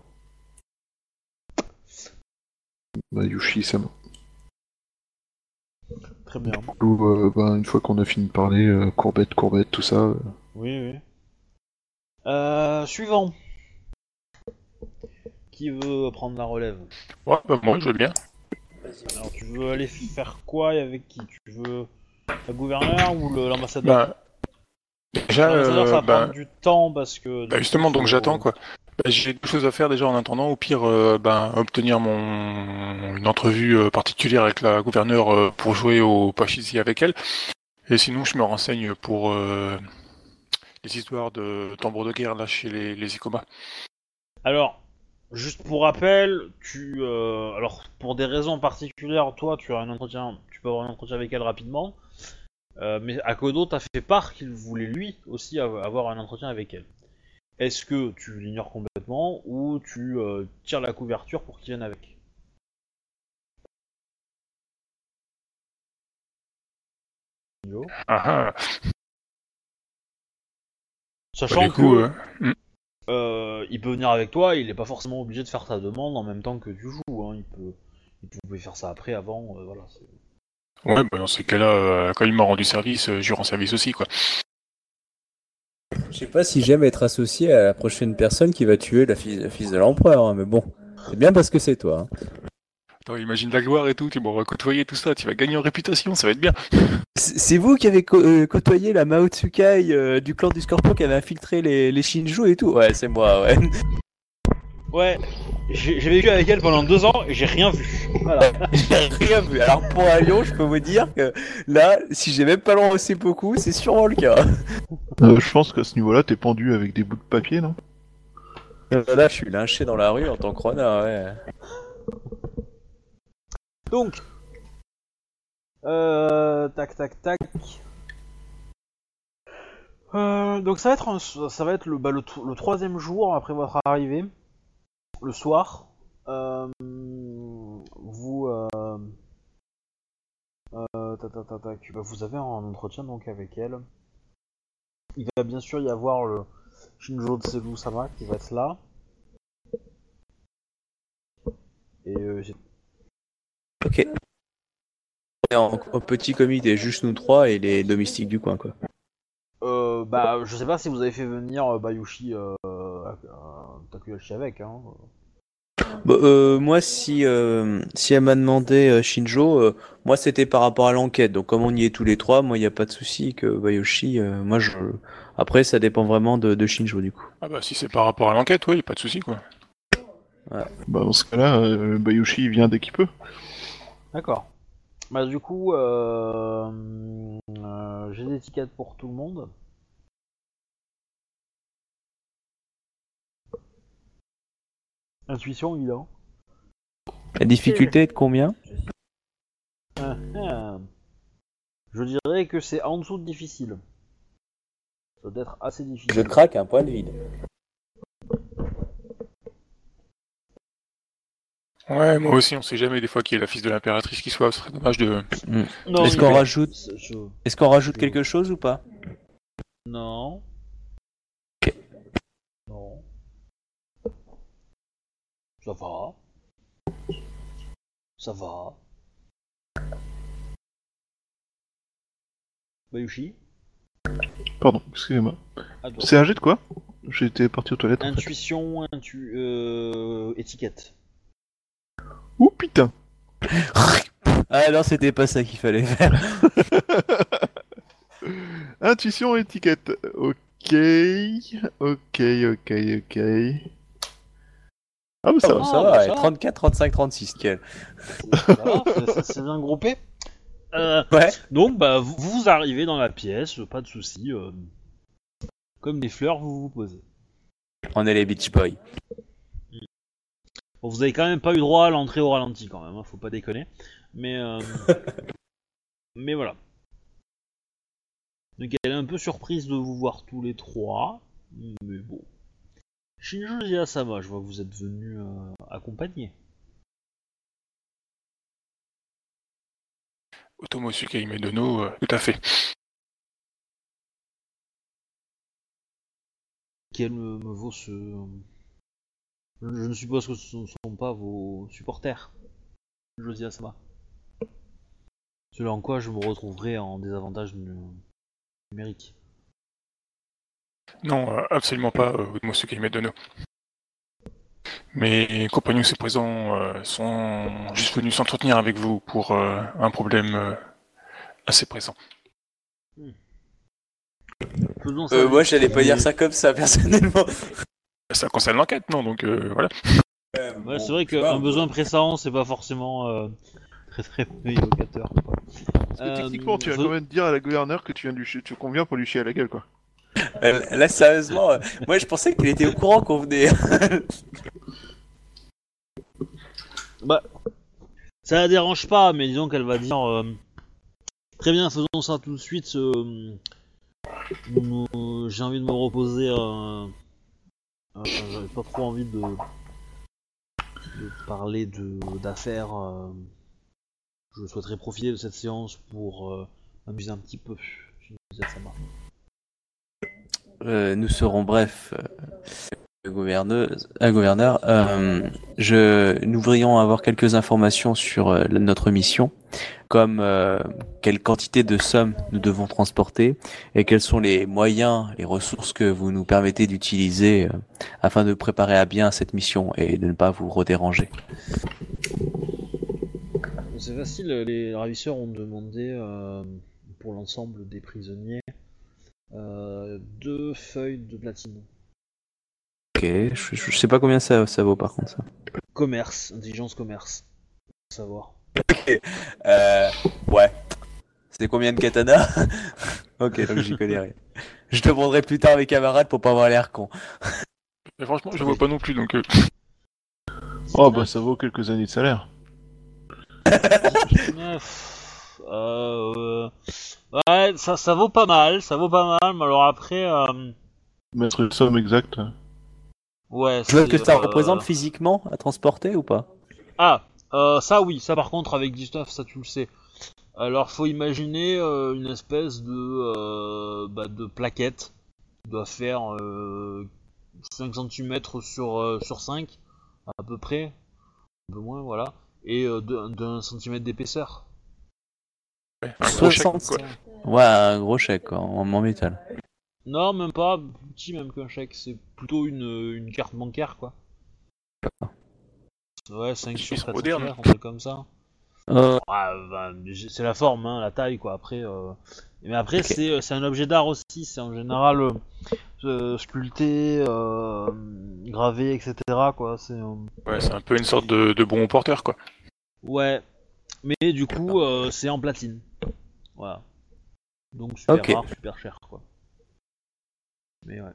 Bah, Yushi Sama. très bien. Ou euh, bah, une fois qu'on a fini de parler, courbette, courbette, tout ça. Oui, oui. Euh, suivant. Qui veut prendre la relève Ouais, bah, moi, je veux bien. Alors, tu veux aller faire quoi et avec qui? Tu veux le gouverneur ou le- l'ambassadeur? Bah, déjà, L'ambassadeur, ça va euh, bah, prendre du temps parce que. bah, justement, donc j'attends quoi. Bah, J'ai deux choses à faire déjà en attendant. Au pire, euh, ben, obtenir mon une entrevue euh, particulière avec la gouverneure euh, pour jouer au Pachisi avec elle. Et sinon, je me renseigne pour euh, les histoires de tambour de guerre là chez les, les Ikoma. Alors, juste pour rappel, tu. euh, alors, pour des raisons particulières, toi, tu as un entretien. Tu peux avoir un entretien avec elle rapidement. Euh, mais Akodo t'a fait part qu'il voulait lui aussi av- avoir un entretien avec elle. Est-ce que tu l'ignores complètement ou tu euh, tires la couverture pour qu'il vienne avec? Yo. Ah ah. Bah, Sachant du coup, que euh, euh, il peut venir avec toi, il est pas forcément obligé de faire ta demande en même temps que tu joues. Hein. Il peut, il pouvait faire ça après, avant, euh, voilà. ouais, bah, dans ces cas-là, euh, quand il m'a rendu service, euh, je lui rends service aussi quoi. Je sais pas si j'aime être associé à la prochaine personne qui va tuer la fille, la fils de l'empereur, hein, mais bon, c'est bien parce que c'est toi. hein. Attends, imagine la gloire et tout, tu vas côtoyer tout ça, tu vas gagner en réputation, ça va être bien. C'est vous qui avez euh, côtoyé la Mao Tsukai euh, du clan du Scorpion qui avait infiltré les, les Shinju et tout Ouais, c'est moi, ouais. Ouais, j'ai j'ai vécu avec elle pendant deux ans et j'ai rien vu. Voilà. <laughs> J'ai rien vu. Alors pour un lion, je peux vous dire que là, si j'ai même pas lancé beaucoup, c'est sûrement le cas. Euh, je pense qu'à ce niveau-là, t'es pendu avec des bouts de papier, non? Euh, Là, je suis lynché dans la rue en tant que renard, ouais. Donc, euh, tac, tac, tac. Euh, donc ça va être bah, le, tro- le troisième jour après votre arrivée, le soir. Euh. Bah, vous avez un entretien donc avec elle. Il va bien sûr y avoir le Shinjo Tseru Sama qui va être là. Ok. Et En, en petit comité, juste nous trois et les domestiques du coin, quoi. Euh, bah, je sais pas si vous avez fait venir euh, Bayushi euh, euh, Takuyashi avec, hein. Bah, euh, moi, si, euh, si elle m'a demandé euh, Shinjo, euh, moi c'était par rapport à l'enquête. Donc comme on y est tous les trois, moi il n'y a pas de souci que Bayoshi. euh, moi je. Après, ça dépend vraiment de, de Shinjo du coup. Ah bah si c'est par rapport à l'enquête, oui, pas de souci quoi. Bah dans ce cas-là, euh, Bayushi il vient dès qu'il peut. D'accord. Bah, du coup, euh, euh, j'ai des tickets pour tout le monde. Intuition, évidemment. La difficulté est de combien Ah, ah. Je dirais que c'est en dessous de difficile. Ça doit être assez difficile. Je craque un point de vide. Ouais, moi aussi, on sait jamais des fois qu'il y a la fils de l'impératrice qui soit, ce serait dommage de... Non, Est-ce mais- qu'on rajoute je- Est-ce qu'on rajoute quelque chose ou pas Non. Non. Ça va. Ça va. Bayushi Pardon, excusez-moi. C'est un jet de quoi? J'étais parti aux toilettes. en fait. Intuition, intu... euh, étiquette. Ouh putain Ah non, c'était pas ça qu'il fallait faire. <laughs> Intuition étiquette. Ok. ok, ok, ok. Ah, bah ça Oh, va. ça va, ça va. 34, 35, 36, quel. Ça va, c'est bien groupé. Euh, Ouais. donc, bah, vous, vous arrivez dans la pièce, pas de soucis. euh, comme des fleurs, vous vous posez. On est les Beach Boys. Bon, vous avez quand même pas eu droit à l'entrée au ralenti, quand même, hein, faut pas déconner. Mais, euh, <laughs> mais voilà. Donc, elle est un peu surprise de vous voir tous les trois. Mais bon. Shinjo et Asama, je vois que vous êtes venus euh, accompagner. Otomo Sukaime Dono, euh, tout à fait. Quel me, me vaut ce. Je, je ne suppose que ce ne sont pas vos supporters. Josie Asama. Cela en quoi je me retrouverai en désavantage nu- numérique. Non, euh, absolument pas, euh, Otomo Sukaime Dono. Mes compagnons ici présents euh, sont juste venus s'entretenir avec vous pour euh, un problème euh, assez Euh, vite. moi, j'allais pas dire ça comme ça, personnellement. Ça concerne l'enquête, non Donc euh, voilà. Ouais, c'est vrai qu'un besoin pressant, c'est pas forcément euh, très très évocateur. quoi. Parce que Euh, techniquement, tu vas quand même dire à la gouverneure que tu viens de lui chier- tu- qu'on vient pour lui chier à la gueule, quoi. Euh, Là, sérieusement, euh, moi, je pensais qu'il était au courant qu'on venait. <laughs> Bah, ça la dérange pas, mais disons qu'elle va dire euh, très bien, faisons ça tout de suite. euh, euh, J'ai envie de me reposer. Euh, J'avais pas trop envie de, de parler d'affaires. euh, je souhaiterais profiter de cette séance pour euh, m'amuser un petit peu. Nous serons brefs. Euh, gouverneuse, un gouverneur, euh, je, nous voudrions avoir quelques informations sur euh, notre mission, comme euh, quelle quantité de sommes nous devons transporter et quels sont les moyens, les ressources que vous nous permettez d'utiliser euh, afin de préparer à bien cette mission et de ne pas vous redéranger. C'est facile, les ravisseurs ont demandé euh, pour l'ensemble des prisonniers euh, deux feuilles de platine. Ok, je, je sais pas combien ça, ça vaut par contre ça. Commerce, intelligence commerce. Faut savoir. Euh, ouais. C'est combien de katana <laughs> Ok, donc j'y connais rien. Je demanderai plus tard à mes camarades pour pas avoir l'air con. Mais franchement, je vois pas non plus, donc euh, Oh, bah ça vaut quelques années de salaire. <laughs> Euh, euh, ouais, ça, ça vaut pas mal, ça vaut pas mal, mais alors après, euh, Mettre une somme exacte. Ouais. Je vois que ça euh, représente physiquement à transporter ou pas? Ah, euh, ça oui, ça par contre avec du stuff, ça tu le sais. Alors faut imaginer euh, une espèce de, euh, bah, de plaquette qui doit faire euh, 5 cm sur, euh, sur 5 à peu près, un peu moins voilà, et euh, d'un- d'un centimètre d'épaisseur. ouais, un gros chèque, 60. quoi. Ouais, un gros chèque quoi, en, en métal. Non, même pas, plus petit même qu'un chèque, c'est plutôt une, une carte bancaire quoi. Ouais, 5 Ils sur sont 4 modernes. centimètres, un truc comme ça. Euh, Ah, bah, c'est la forme, hein, la taille, quoi. Après, euh, mais après, c'est euh, c'est un objet d'art aussi. C'est en général euh, sculpté, euh, gravé, etc. Quoi. C'est euh, Ouais, c'est un peu une sorte de, de bon porteur, quoi. ouais. Mais du coup, euh, c'est en platine. Voilà. Donc super rare, super cher, quoi. Mais ouais.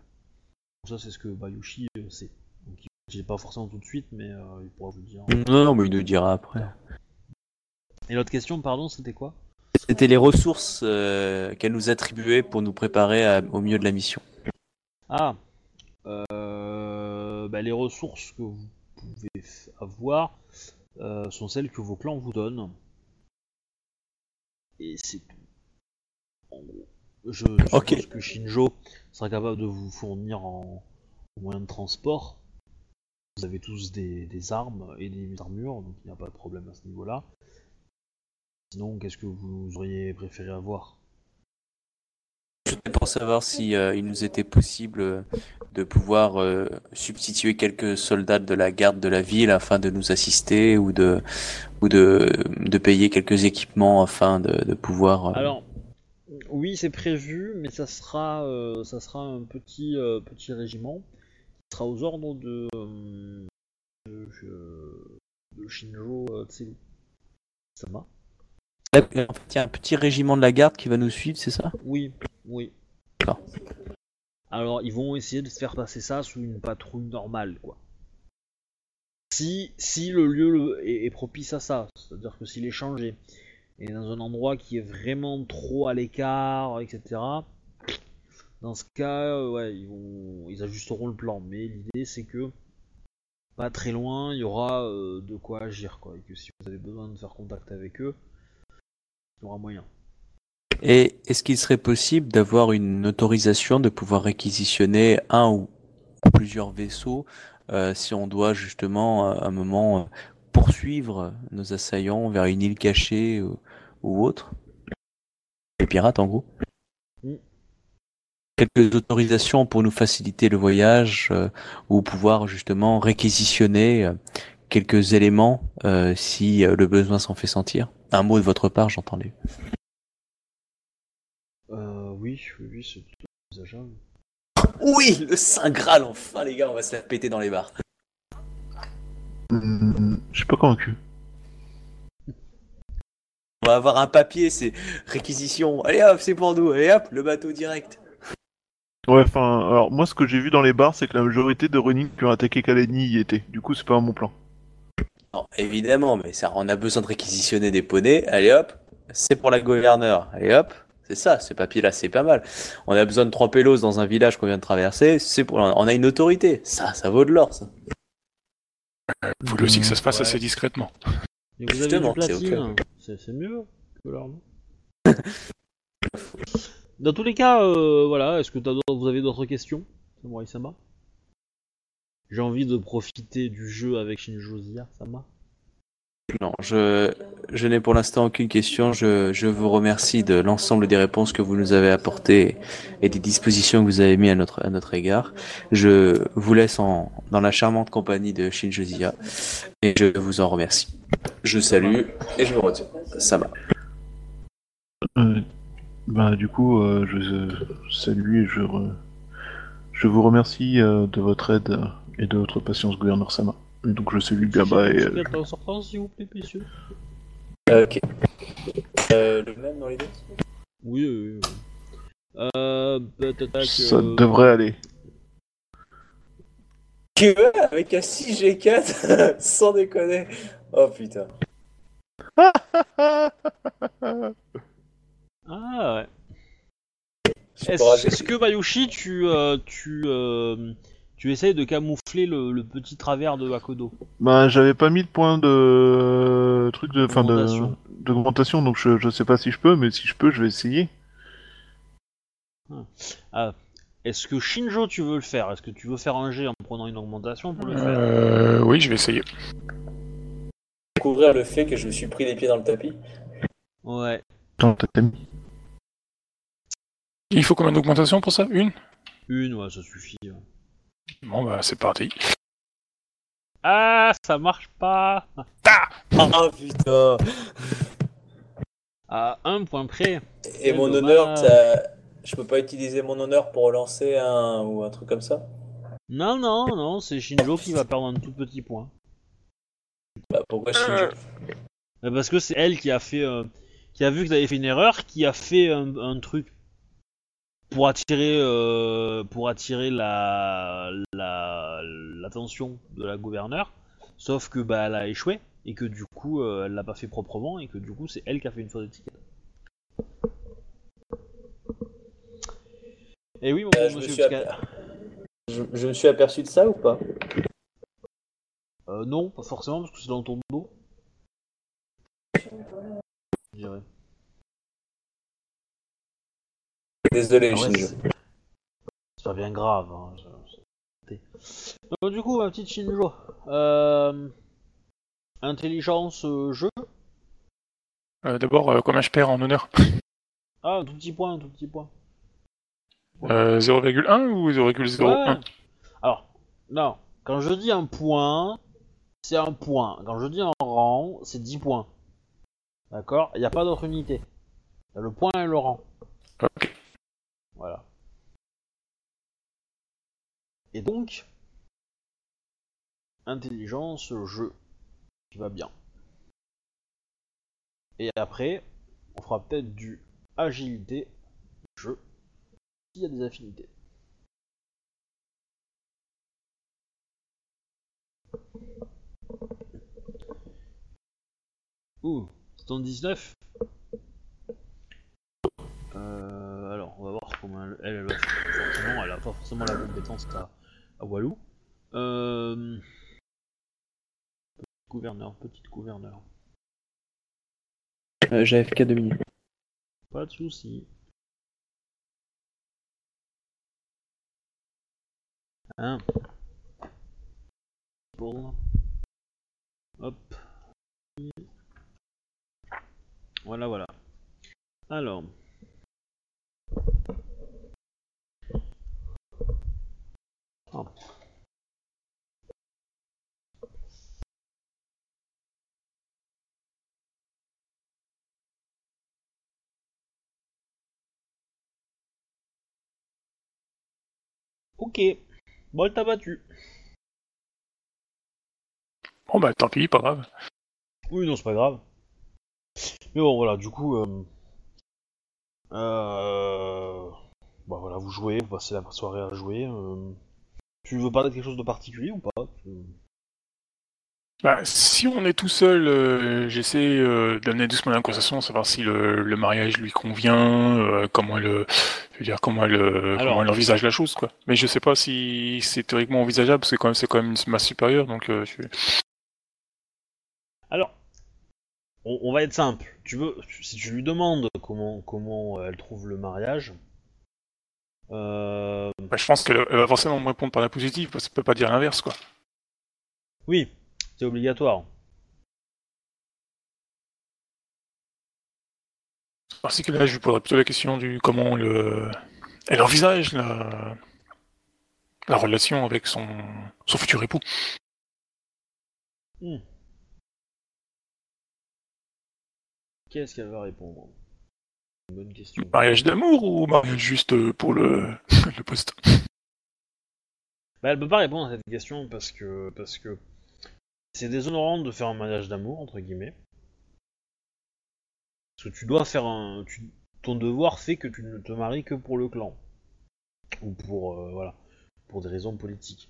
Ça, c'est ce que Bayushi euh, sait. Donc, il dit pas forcément tout de suite, mais euh, il pourra vous le dire. non, non, mais il nous dira après. Et l'autre question, pardon, c'était quoi? C'était les ressources euh, qu'elle nous attribuait pour nous préparer à- au mieux de la mission. Ah, euh, bah, les ressources que vous pouvez avoir euh, sont celles que vos clans vous donnent. Et c'est tout. En gros, je Ok. que Shinjo sera capable de vous fournir en, en moyen de transport. Vous avez tous des, des armes et des armures, donc il n'y a pas de problème à ce niveau-là. Sinon, qu'est-ce que vous auriez préféré avoir? C'était pour savoir si euh, il nous était possible euh, de pouvoir euh, substituer quelques soldats de la garde de la ville afin de nous assister ou de ou de, de payer quelques équipements afin de, de pouvoir. euh, Alors, Oui, c'est prévu, mais ça sera, euh, ça sera un petit, euh, petit régiment qui sera aux ordres de, euh, de, de Shinjo Tseru. Sama. En fait, il y a un petit régiment de la garde qui va nous suivre, c'est ça? Oui, oui. Alors, ils vont essayer de se faire passer ça sous une patrouille normale, quoi. Si, si le lieu est, est propice à ça, c'est-à-dire que s'il est changé, et dans un endroit qui est vraiment trop à l'écart, etc., dans ce cas, euh, ouais, ils, vont, ils ajusteront le plan. Mais l'idée, c'est que pas très loin, il y aura euh, de quoi agir, quoi. Et que si vous avez besoin de faire contact avec eux, il y aura moyen. Et est-ce qu'il serait possible d'avoir une autorisation de pouvoir réquisitionner un ou plusieurs vaisseaux euh, si on doit justement à un moment poursuivre nos assaillants vers une île cachée ou, ou autre Les pirates en gros Mm. Quelques autorisations pour nous faciliter le voyage euh, ou pouvoir justement réquisitionner euh, quelques éléments euh, si euh, le besoin s'en fait sentir. Un mot de votre part, j'entendais. Euh, oui, oui, oui, c'est envisageable. Oui, le Saint Graal, enfin les gars, on va se la péter dans les bars. Hmm, Je suis pas convaincu. On va avoir un papier, c'est réquisition. Allez hop, c'est pour nous. Allez hop, le bateau direct. Ouais, enfin, alors moi ce que j'ai vu dans les bars, c'est que la majorité de running qui ont attaqué Kalani y étaient. Du coup, c'est pas mon plan. Non, évidemment, mais ça, on a besoin de réquisitionner des poneys. Allez hop, c'est pour la gouverneure. Allez hop, c'est ça, ce papier-là, c'est pas mal. On a besoin de trois pélos dans un village qu'on vient de traverser. C'est pour, on a une autorité. Ça, ça vaut de l'or, ça. Il faut aussi que ça se Ouais. assez discrètement. Et vous avez Justement, du c'est platine, ok. C'est mieux que non <laughs> Dans tous les cas, euh, voilà, est-ce que d'autres- vous avez d'autres questions, Samurai Sama? J'ai envie de profiter du jeu avec Shinjo Sama. Non, je, je n'ai pour l'instant aucune question. Je, je vous remercie de l'ensemble des réponses que vous nous avez apportées et des dispositions que vous avez mis à notre, à notre égard. Je vous laisse en, dans la charmante compagnie de Shinjo Zia et je vous en remercie. Je salue et je me retire. Ça va. Euh, bah, du coup, euh, je salue et je, re- je vous remercie euh, de votre aide et de votre patience, gouverneur Sama. Donc, je salue Gaba et. euh, en sortant, s'il vous plaît, messieurs. Ok. Euh, le même dans les deux Oui, oui, oui. Euh, peut-être ça que... devrait aller. Tu veux avec un 6G4 <laughs> Sans déconner. Oh putain. Ah ouais. Est-ce que Bayushi, tu, euh, tu, euh, tu essayes de camoufler le, le petit travers de Hakodo Bah, j'avais pas mis de point de truc de fin de D'augmentation. donc je, je sais pas si je peux, mais si je peux, je vais essayer. Est-ce que Shinjo, tu veux le faire? Est-ce que tu veux faire un jet en prenant une augmentation pour le faire? Euh, oui, je vais essayer. Découvrir le fait que je me suis pris les pieds dans le tapis. Ouais. Il faut combien d'augmentation pour ça? Une? Une, ouais, ça suffit. ouais. Bon, bah, c'est parti. Ah, ça marche pas Ah putain. À un point près. Et Quel mon dommage. honneur, ça... je peux pas utiliser mon honneur pour relancer un ou un truc comme ça? Non, non, non, c'est Shinjo qui va perdre un tout petit point. Bah pourquoi Shinjo? Euh, Parce que c'est elle qui a fait, euh, qui a vu que t'avais fait une erreur, qui a fait un, un truc pour attirer, euh, pour attirer la, la, l'attention de la gouverneure. Sauf que bah elle a échoué et que du coup euh, elle l'a pas fait proprement et que du coup c'est elle qui a fait une fausse étiquette. Et oui, mon Euh, je, me monsieur suis Pascal. aper- je, je me suis aperçu de ça ou pas? Euh, non, pas forcément parce que c'est dans ton dos. Je dirais. Désolé, Ah ouais, Shinjo. c'est pas bien grave. Hein, Donc, du coup, ma petite Shinjo. Euh... Intelligence, euh, jeu. Euh, D'abord, euh, combien je perds en honneur? Ah, un tout petit point, un tout petit point. euh, 0,1 ou 0,01 Ouais. Alors, non. Quand je dis un point, c'est un point. Quand je dis un rang, c'est 10 points. D'accord? Il n'y a pas d'autre unité. Il y a le point et le rang. Ok. Voilà. Et donc, intelligence, jeu, qui va bien. Et après, on fera peut-être du agilité, jeu, s'il y a des affinités. Ouh, 79 elle, elle, elle va faire. Forcément, elle a pas forcément la compétence à, à Walou. Euh... Petit gouverneur, petite gouverneur. Euh, J'ai FK 2 minutes. Pas de soucis. Hein Bon. Hop. Voilà, voilà. Alors. Hop. Ok. Bon, elle t'a battu. Bon bah tant pis, pas grave. Oui, non, c'est pas grave. Mais bon, voilà, du coup. Euh... euh, Bah voilà, vous jouez, vous passez la soirée à jouer. euh. Tu veux parler de quelque chose de particulier ou pas Bah, si on est tout seul, euh, j'essaie euh, d'amener doucement la conversation, savoir si le, le mariage lui convient, euh, comment elle, je veux dire comment elle, Alors- comment elle envisage la chose, quoi. Mais je sais pas si c'est théoriquement envisageable, parce que quand même c'est quand même une masse supérieure, donc je... Alors, on, on va être simple. Tu veux, si tu lui demandes comment comment elle trouve le mariage, euh, bah, je pense qu'elle elle va forcément me répondre par la positive, parce qu'elle peut pas dire l'inverse, quoi. oui, c'est obligatoire. Parce que là, je lui poserais plutôt la question du comment le, elle envisage la, la relation avec son, son futur époux. Hmm. Qu'est-ce qu'elle va répondre? Une bonne question. Mariage d'amour ou mariage juste euh, pour le, <laughs> le poste? Bah, elle peut pas répondre à cette question parce que parce que c'est déshonorant de faire un mariage d'amour entre guillemets. Parce que tu dois faire un tu- ton devoir fait que tu ne te maries que pour le clan ou pour euh, voilà pour des raisons politiques.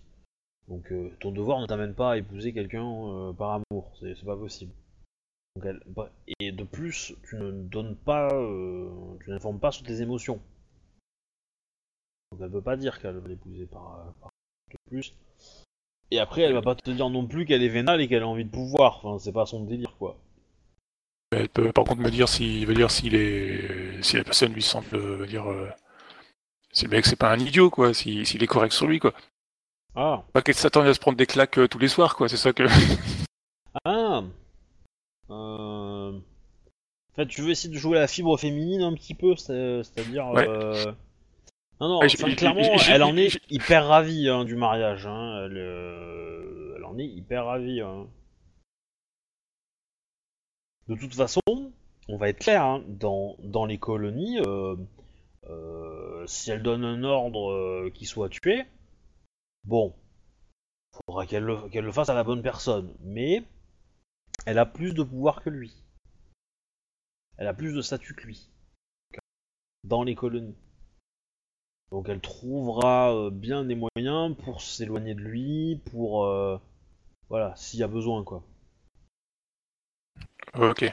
Donc euh, ton devoir ne t'amène pas à épouser quelqu'un euh, par amour, c'est pas possible. Donc, elle- bah, et de plus, tu ne donnes pas, euh, tu n'informes pas sur tes émotions. Donc elle peut pas dire qu'elle veut l'épouser par, par de plus. Et après, elle va pas te dire non plus qu'elle est vénale et qu'elle a envie de pouvoir. Enfin, c'est pas son délire, quoi. Elle peut par contre me dire si, veut dire si les, si la personne lui semble, euh, veut dire, euh, si le mec c'est pas un idiot quoi, si- s'il est correct sur lui quoi. Ah, Pas qu'elle s'attende à se prendre des claques euh, tous les soirs quoi, c'est ça que. ah. Euh... En fait, tu veux essayer de jouer la fibre féminine un petit peu, c'est- c'est-à-dire. Ouais. euh, Non, non. Enfin, clairement, elle en est hyper ravie hein, du mariage. Hein. Elle, euh, elle en est hyper ravie. hein. De toute façon, on va être clair, hein, dans, dans les colonies, euh, euh, si elle donne un ordre euh, qui soit tué, bon, faudra qu'elle le, qu'elle le fasse à la bonne personne. Mais elle a plus de pouvoir que lui. Elle a plus de statut que lui. Dans les colonies. Donc elle trouvera euh, bien des moyens pour s'éloigner de lui, pour... euh, voilà, s'il y a besoin, quoi. ok.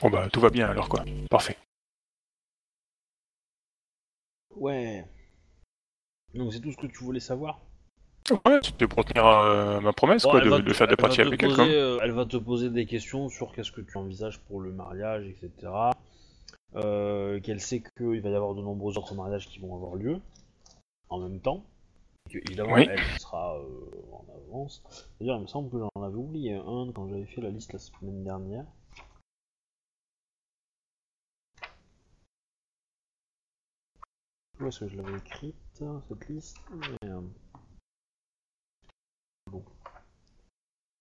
Bon bah tout va bien alors quoi. Parfait. Ouais. Donc c'est tout ce que tu voulais savoir? Ouais, c'était pour tenir euh, ma promesse Bon, quoi, de, faire des parties avec quelqu'un. euh, elle va te poser des questions sur qu'est-ce que tu envisages pour le mariage, etc. Euh, qu'elle sait qu'il va y avoir de nombreux autres mariages qui vont avoir lieu en même temps. Que, évidemment, Oui. elle sera en avance. D'ailleurs, il me semble que j'en avais oublié un quand j'avais fait la liste la semaine dernière. Où est-ce que je l'avais écrite, cette liste? Mais, euh, Bon.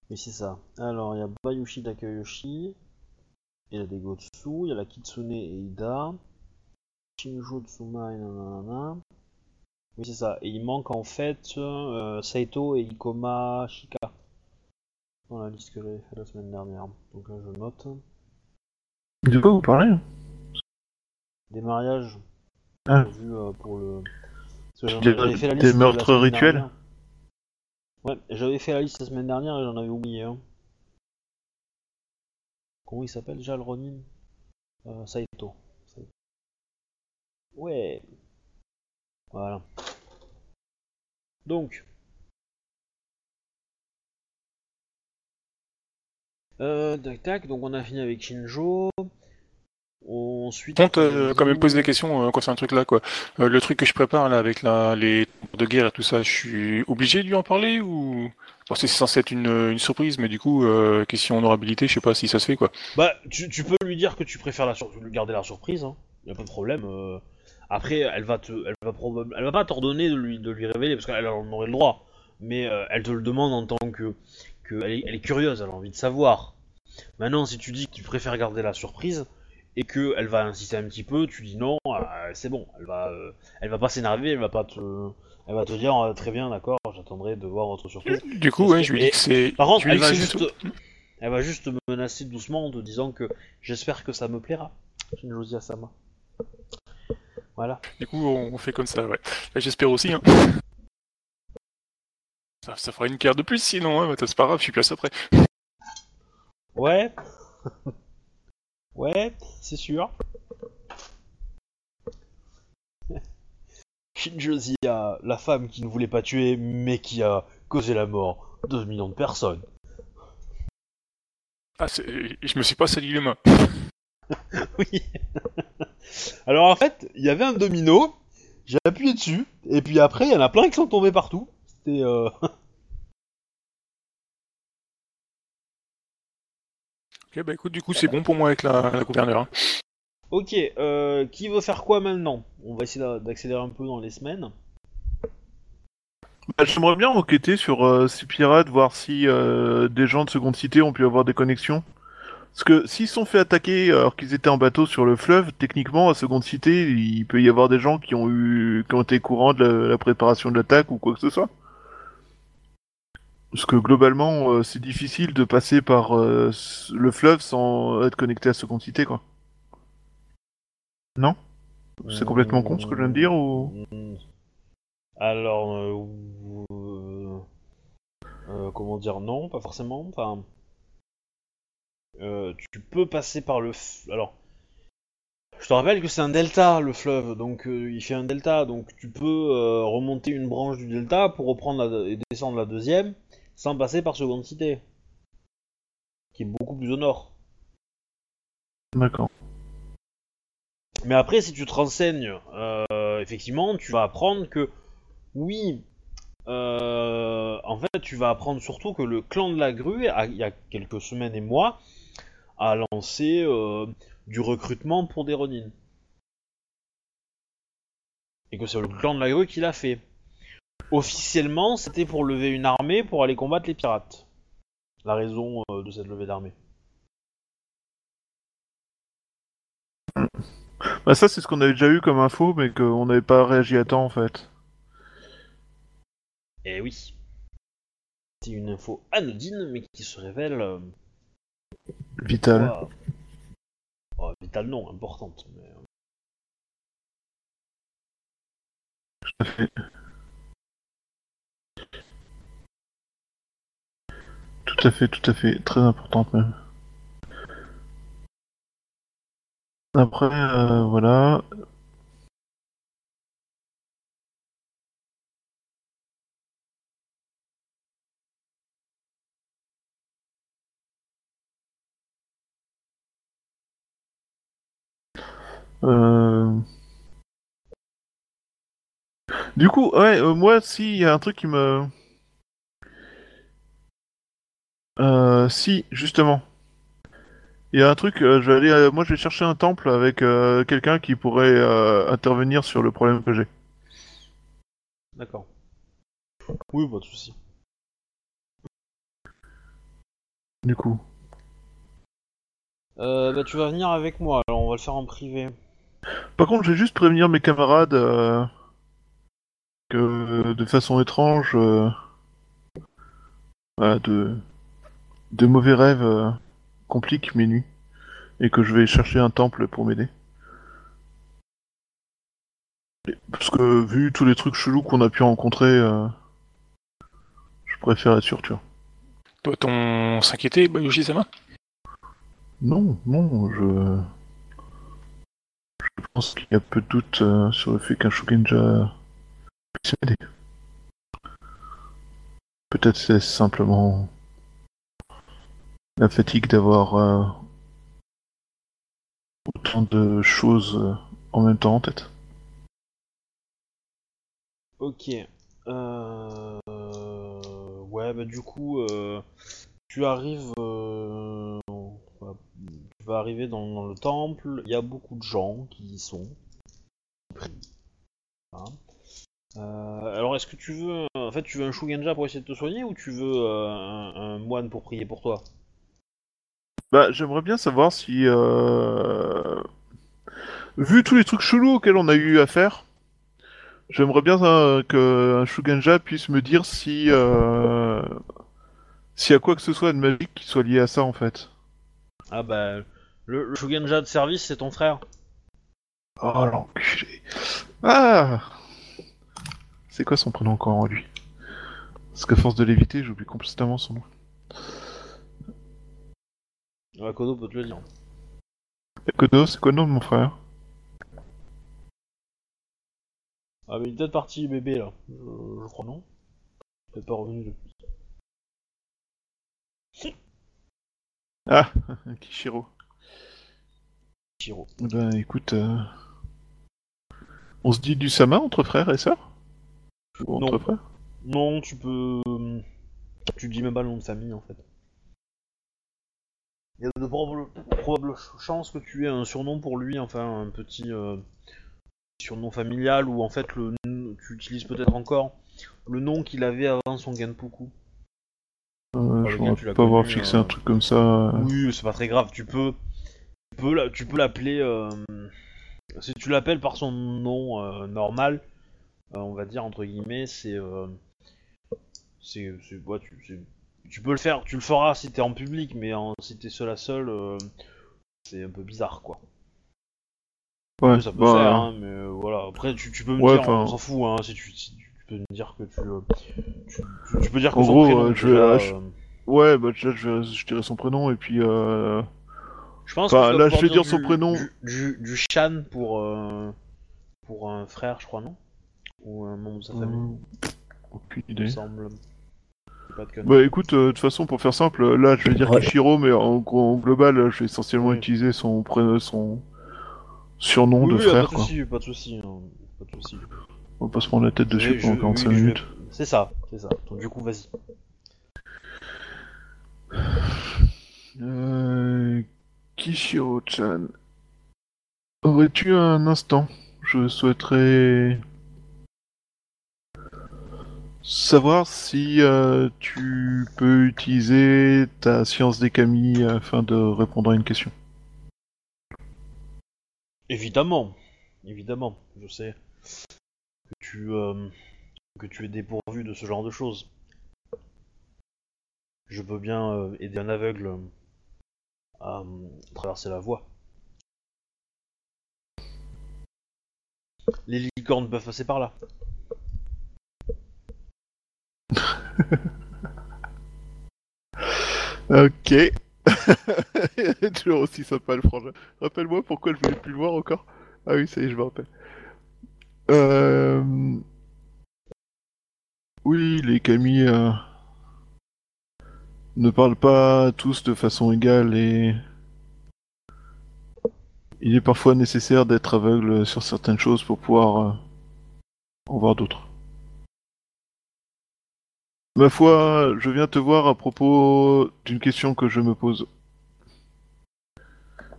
Oui, c'est ça. Alors, il y a Bayushi Takayoshi, il y a des Gotsu, il y a la Kitsune et Ida, Shinjo Tsumai, nanana. Oui, c'est ça. Et il manque en fait euh, Saito et Ikoma Shika. Dans la liste que j'avais fait la semaine dernière. Donc là, je note. De quoi vous parlez Des mariages. Ah. Vu euh, pour le. Parce que j'en- Des- fait la des liste la meurtres rituels dernière. Ouais, j'avais fait la liste la semaine dernière et j'en avais oublié un. Comment il s'appelle déjà le Ronin? Euh, Saito. Ouais. Voilà. Donc. Euh, tac tac, donc on a fini avec Shinjo. Ensuite. Contre, euh, Kazu. quand même poser des questions euh, concernant un truc là, quoi. Euh, le truc que je prépare là avec la, les tours de guerre et tout ça, je suis obligé de lui en parler ou? C'est censé être une, une surprise, mais du coup, euh, question honorabilité, je sais pas si ça se fait quoi. Bah, tu, tu peux lui dire que tu préfères la sur- garder la surprise, hein. y a pas de problème. euh. Après, elle va te, elle va probable, elle va pas t'ordonner de lui, de lui révéler parce qu'elle en aurait le droit, mais euh, elle te le demande en tant que, que elle, est, elle est curieuse, elle a envie de savoir. Maintenant, si tu dis que tu préfères garder la surprise et que elle va insister un petit peu, tu dis non, euh, c'est bon, elle va, euh, elle va pas s'énerver, elle va pas te, elle va te dire euh, très bien, d'accord, j'attendrai de voir votre surprise. Du coup, ouais, que- je lui dis que c'est. Par contre, elle va juste, elle va juste me menacer doucement en te disant que j'espère que ça me plaira. Shinjozi Asama. Voilà. Du coup, on fait comme ça, ouais. Là, J'espère aussi, hein. Ça, ça fera une carte de plus sinon, hein. bah, c'est pas grave, je suis plus après. Ouais. Ouais, c'est sûr. <laughs> Shinjozi a la femme qui ne voulait pas tuer, mais qui a causé la mort de 2 millions de personnes. Ah, c'est- je me suis pas sali les mains. <laughs> Oui. Alors en fait, il y avait un domino, j'ai appuyé dessus, et puis après, il y en a plein qui sont tombés partout. C'était. Euh... <laughs> Ok, bah écoute, du coup, c'est bon pour moi avec la, la gouverneure. hein. Ok, euh, qui veut faire quoi maintenant? On va essayer d'a- d'accélérer un peu dans les semaines. Bah, J'aimerais bien enquêter sur euh, ces pirates, voir si euh, des gens de seconde cité ont pu avoir des connexions. Parce que s'ils se sont fait attaquer alors qu'ils étaient en bateau sur le fleuve, techniquement, à seconde cité, il peut y avoir des gens qui ont eu, qui ont été courants de la, la préparation de l'attaque ou quoi que ce soit. Parce que globalement, euh, c'est difficile de passer par euh, le fleuve sans être connecté à seconde cité, quoi. Non? C'est complètement con ce que je viens de dire ou? Alors, euh, euh, comment dire non, pas forcément. Enfin, tu peux passer par le. f- Alors, je te rappelle que c'est un delta le fleuve, donc il fait un delta, donc tu peux remonter une branche du delta pour reprendre la, et descendre la deuxième sans passer par seconde cité, qui est beaucoup plus au nord. D'accord. Mais après, si tu te renseignes, euh, effectivement, tu vas apprendre que, oui, euh, en fait, tu vas apprendre surtout que le clan de la grue, a- il y a quelques semaines et mois, a lancé euh, du recrutement pour des Ronin. Et que c'est le clan de la grue qui l'a fait. Officiellement, c'était pour lever une armée pour aller combattre les pirates. La raison euh, de cette levée d'armée. Bah ça, c'est ce qu'on avait déjà eu comme info, mais qu'on n'avait pas réagi à temps, en fait. Eh oui. C'est une info anodine, mais qui se révèle. euh, Vital. oh, vitale non, importante. Mais... euh, Tout à fait, tout à fait. Très importante, même. Après, euh, voilà. Euh... Du coup, ouais, euh, moi, si, il y a un truc qui me... Euh, si, justement. Il y a un truc, euh, je vais aller, euh, moi je vais chercher un temple avec euh, quelqu'un qui pourrait intervenir sur le problème que j'ai. D'accord. Oui, pas de soucis. Du coup. Euh, bah, tu vas venir avec moi, alors on va le faire en privé. Par contre, je vais juste prévenir mes camarades que de façon étrange, voilà, de, de mauvais rêves euh, compliquent mes nuits et que je vais chercher un temple pour m'aider. Parce que vu tous les trucs chelous qu'on a pu rencontrer, euh, je préfère être sûr, tu vois. Doit-on s'inquiéter, Bayushi-sama Non, non, je. Je pense qu'il y a peu de doute euh, sur le fait qu'un Shugenja puisse m'aider. Peut-être c'est simplement la fatigue d'avoir euh, autant de choses euh, en même temps en tête. Ok. Euh... Ouais, bah du coup, tu arrives, tu vas arriver dans, le temple. Il y a beaucoup de gens qui y sont. Euh, alors, est-ce que tu veux, en fait, tu veux un Shugenja pour essayer de te soigner ou tu veux un moine pour prier pour toi? Bah, j'aimerais bien savoir si, euh... vu tous les trucs chelous auxquels on a eu affaire, j'aimerais bien euh, que puisse me dire si, euh... s'il y a quoi que ce soit de magique qui soit lié à ça en fait. Ah bah, le, le Shugenja de service, c'est ton frère. Oh l'enculé. Ah C'est quoi son prénom encore en lui? Parce qu'à force de l'éviter, j'oublie complètement son nom. Ouais, Kodo peut te le dire. Kodo, c'est quoi le nom de mon frère? Ah, mais il est peut-être parti bébé là. Je, je crois non. Peut-être pas revenu depuis. Ah <laughs> Kishiro. Chiro. Ben écoute, euh, on se dit du sama entre frères et sœurs? Ou entre Non. frères? Non, tu peux. Tu dis même pas le nom de famille en fait. Il y a de probables, probables chances que tu aies un surnom pour lui, enfin un petit euh, surnom familial ou en fait le, tu utilises peut-être encore le nom qu'il avait avant son Genpuku. euh, Je l'as pas avoir fixé euh, un truc comme ça. euh. Oui, c'est pas très grave. Tu peux, tu peux, la- tu peux l'appeler. euh, si tu l'appelles par son nom euh, normal, euh, on va dire entre guillemets, c'est, euh, c'est, c'est- ouais, tu, c'est- tu peux le faire. Tu le feras si t'es en public, mais en, si t'es seul à seul, euh, c'est un peu bizarre, quoi. Ouais, ça peut bah, faire, hein, mais euh, voilà. Après, tu, tu peux me Ouais, dire, on s'en fout, hein, si tu, si tu peux me dire que tu, euh, tu, tu- tu peux dire que En gros, prénom, je- Ouais, bah déjà je, vais- je dirais son prénom et puis... Euh... Je pense Enfin, que là, je vais dire son du- prénom. Du, du, du Shan pour, euh, pour un frère, je crois, non? Ou un membre de sa famille, euh, Aucune il me idée. semble. J'ai Pas de conneries. Bah écoute, euh, de toute façon, pour faire simple, là je vais dire Ouais. Kishiro, mais en, gros, en global, je vais essentiellement Oui. utiliser son, son surnom oui, de oui, frère, pas de quoi. soucis, pas de soucis. hein, Pas de soucis. On va pas se prendre la tête dessus pendant je- 45 oui, vais- minutes. C'est ça, c'est ça. Donc du coup, vas-y. Euh... Kishiro-chan. Aurais-tu un instant? Je souhaiterais savoir si euh, tu peux utiliser ta science des kami afin de répondre à une question. Évidemment, évidemment, je sais que tu, euh, que tu es dépourvu de ce genre de choses. Je peux bien euh, aider un aveugle à traverser la voie. Les licornes peuvent passer par là. <laughs> Ok. <laughs> Toujours aussi sympa le frangin. Rappelle-moi pourquoi je voulais plus le voir encore. Ah oui, ça y est, je me rappelle. Euh... Oui, les Kami euh, ne parlent pas tous de façon égale et il est parfois nécessaire d'être aveugle sur certaines choses pour pouvoir euh, en voir d'autres. Ma foi, je viens te voir à propos d'une question que je me pose.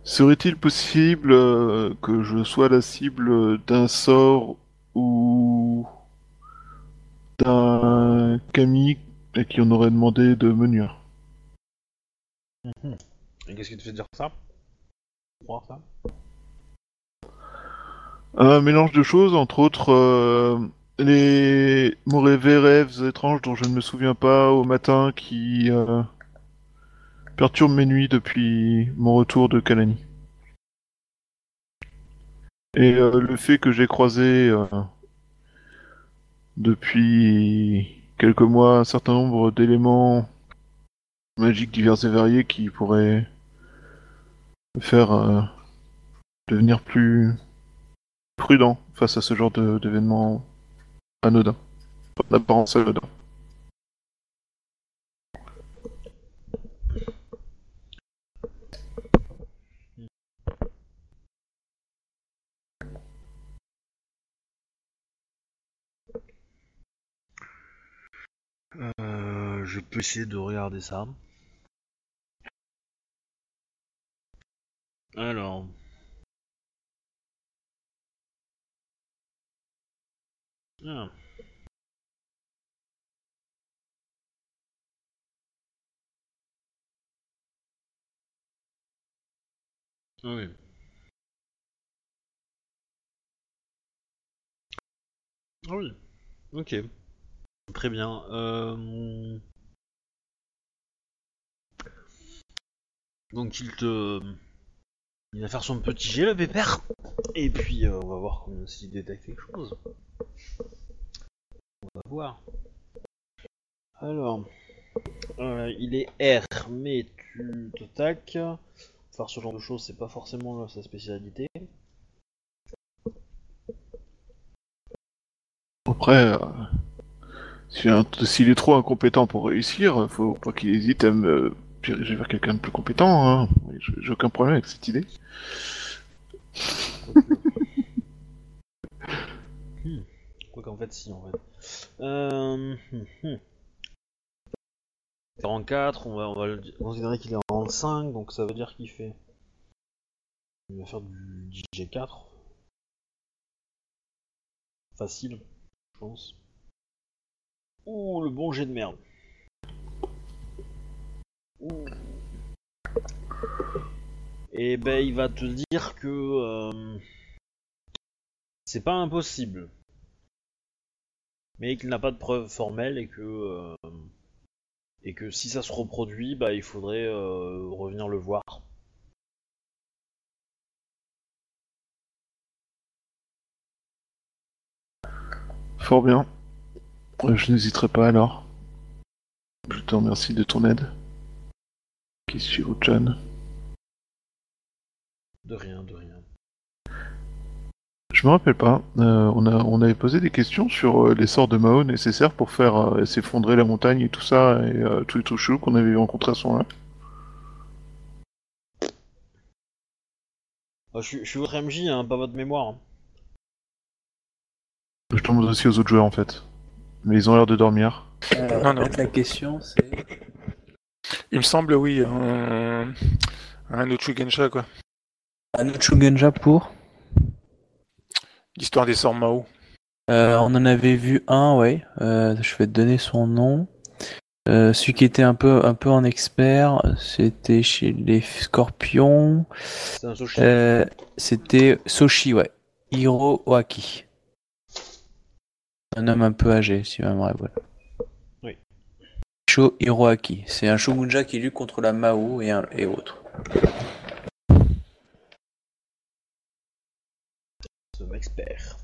Serait-il possible euh, que je sois la cible d'un sort ou d'un kami à qui on aurait demandé de me nuire? Et qu'est-ce qui te fait dire ça? Croire ça? Un mélange de choses, entre autres euh, les mauvais rêves étranges dont je ne me souviens pas au matin qui euh, perturbent mes nuits depuis mon retour de Kalani. Et euh, le fait que j'ai croisé euh, depuis quelques mois un certain nombre d'éléments magiques divers et variés qui pourraient me faire devenir plus prudent face à ce genre d'événements anodins, d'apparence anodin. Euh, je peux essayer de regarder ça. Alors. Ah. Oui. Oui. Ok. Très bien. Euh... Donc il te... Il va faire son petit jet, le pépère. Et puis euh, on va voir s'il détecte quelque chose. On va voir. Alors... euh, il est R, mais tu t'attaques. Faire ce genre de choses, c'est pas forcément sa spécialité. Après, euh, s'il est trop incompétent pour réussir, faut pas qu'il hésite à me diriger vers quelqu'un de plus compétent. Hein. J'ai aucun problème avec cette idée. Hmm. <laughs> Quoi qu'en fait, si, en fait. Euh... Il est en 4, on va, considérer qu'il est en 5, donc ça veut dire qu'il fait. Il va faire du DJ4. Facile, je pense. Ouh, le bon jet de merde. Et ben, il va te dire que. euh, c'est pas impossible. Mais qu'il n'a pas de preuves formelles et que. euh, et que si ça se reproduit, bah il faudrait euh, revenir le voir. Fort bien. Je n'hésiterai pas alors. Je te remercie de ton aide. Kishiro-chan. De rien, de rien. Je me rappelle pas. euh, on, a, on avait posé des questions sur euh, les sorts de Mao nécessaires pour faire euh, s'effondrer la montagne et tout ça, et euh, tous les trucs chelous qu'on avait rencontrés à ce moment-là. Ah, je, suis- je suis votre MJ, hein, pas votre mémoire. hein. Je demande aussi aux autres joueurs en fait. Mais ils ont l'air de dormir. Euh, Non, non. peut-être La question, c'est. Il me semble, oui, un, un quoi. Un Uchugenja pour L'histoire des sorts Mao. Euh, on en avait vu un, ouais. Euh, je vais te donner son nom. Euh, celui qui était un peu, un peu en expert, c'était chez les Scorpions. Euh, c'était Soshi, ouais. Hiro Oaki. Un homme un peu âgé, si ma mémoire. Oui. Sho Hiroaki. C'est un shogunja qui lutte contre la Mao et, un- et autres. Expert.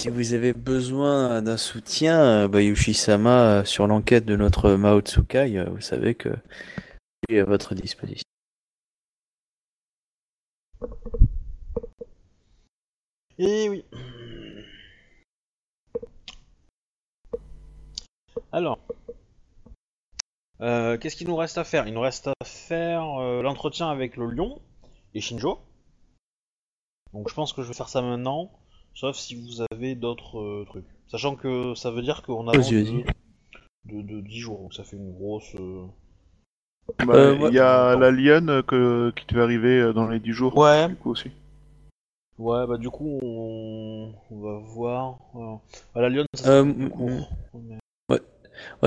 Si vous avez besoin d'un soutien, euh, bah, Yushi-sama, euh, sur l'enquête de notre Mao Tsukai, euh, vous savez que il est à votre disposition. Et oui. Alors. Euh, Qu'est-ce qu'il nous reste à faire? Il nous reste à faire euh, l'entretien avec le lion et Shinjo. Donc je pense que je vais faire ça maintenant, sauf si vous avez d'autres euh, trucs. Sachant que ça veut dire qu'on Vas-y, de, vas-y. de, de 10 jours, donc ça fait une grosse... euh, Bah, Euh, Il y a la lionne que, qui devait arriver dans les 10 jours. Ouais. Du coup aussi. Ouais, bah du coup on, on va voir... voilà. Ah, la lionne, ça Euh, court. Mais-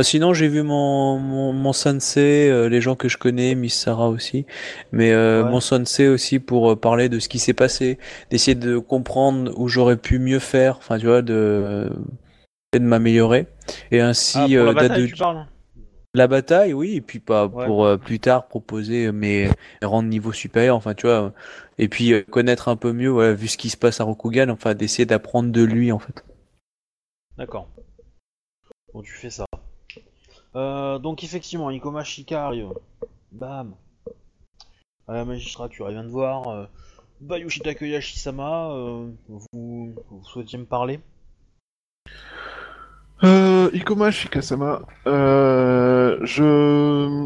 Sinon, j'ai vu mon, mon, mon sensei, euh, les gens que je connais, Miss Sarah aussi, mais euh, Ouais. mon sensei aussi pour euh, parler de ce qui s'est passé, d'essayer de comprendre où j'aurais pu mieux faire, enfin, tu vois, de, de m'améliorer. Et ainsi, Ah, la bataille, tu parles la bataille, oui, et puis pas Ouais. pour euh, plus tard proposer mes, de niveau supérieur, enfin, tu vois, et puis euh, connaître un peu mieux, voilà, vu ce qui se passe à Rokugan, enfin, d'essayer d'apprendre de lui, en fait. D'accord. Bon, tu fais ça. Euh, donc, effectivement, Ikoma Shika arrive. Bam. À la magistrature, elle vient de voir. Euh, Bayushi Takeyashi-sama, euh, vous, souhaitiez me parler? Euh, Ikoma Shikasama, euh, je...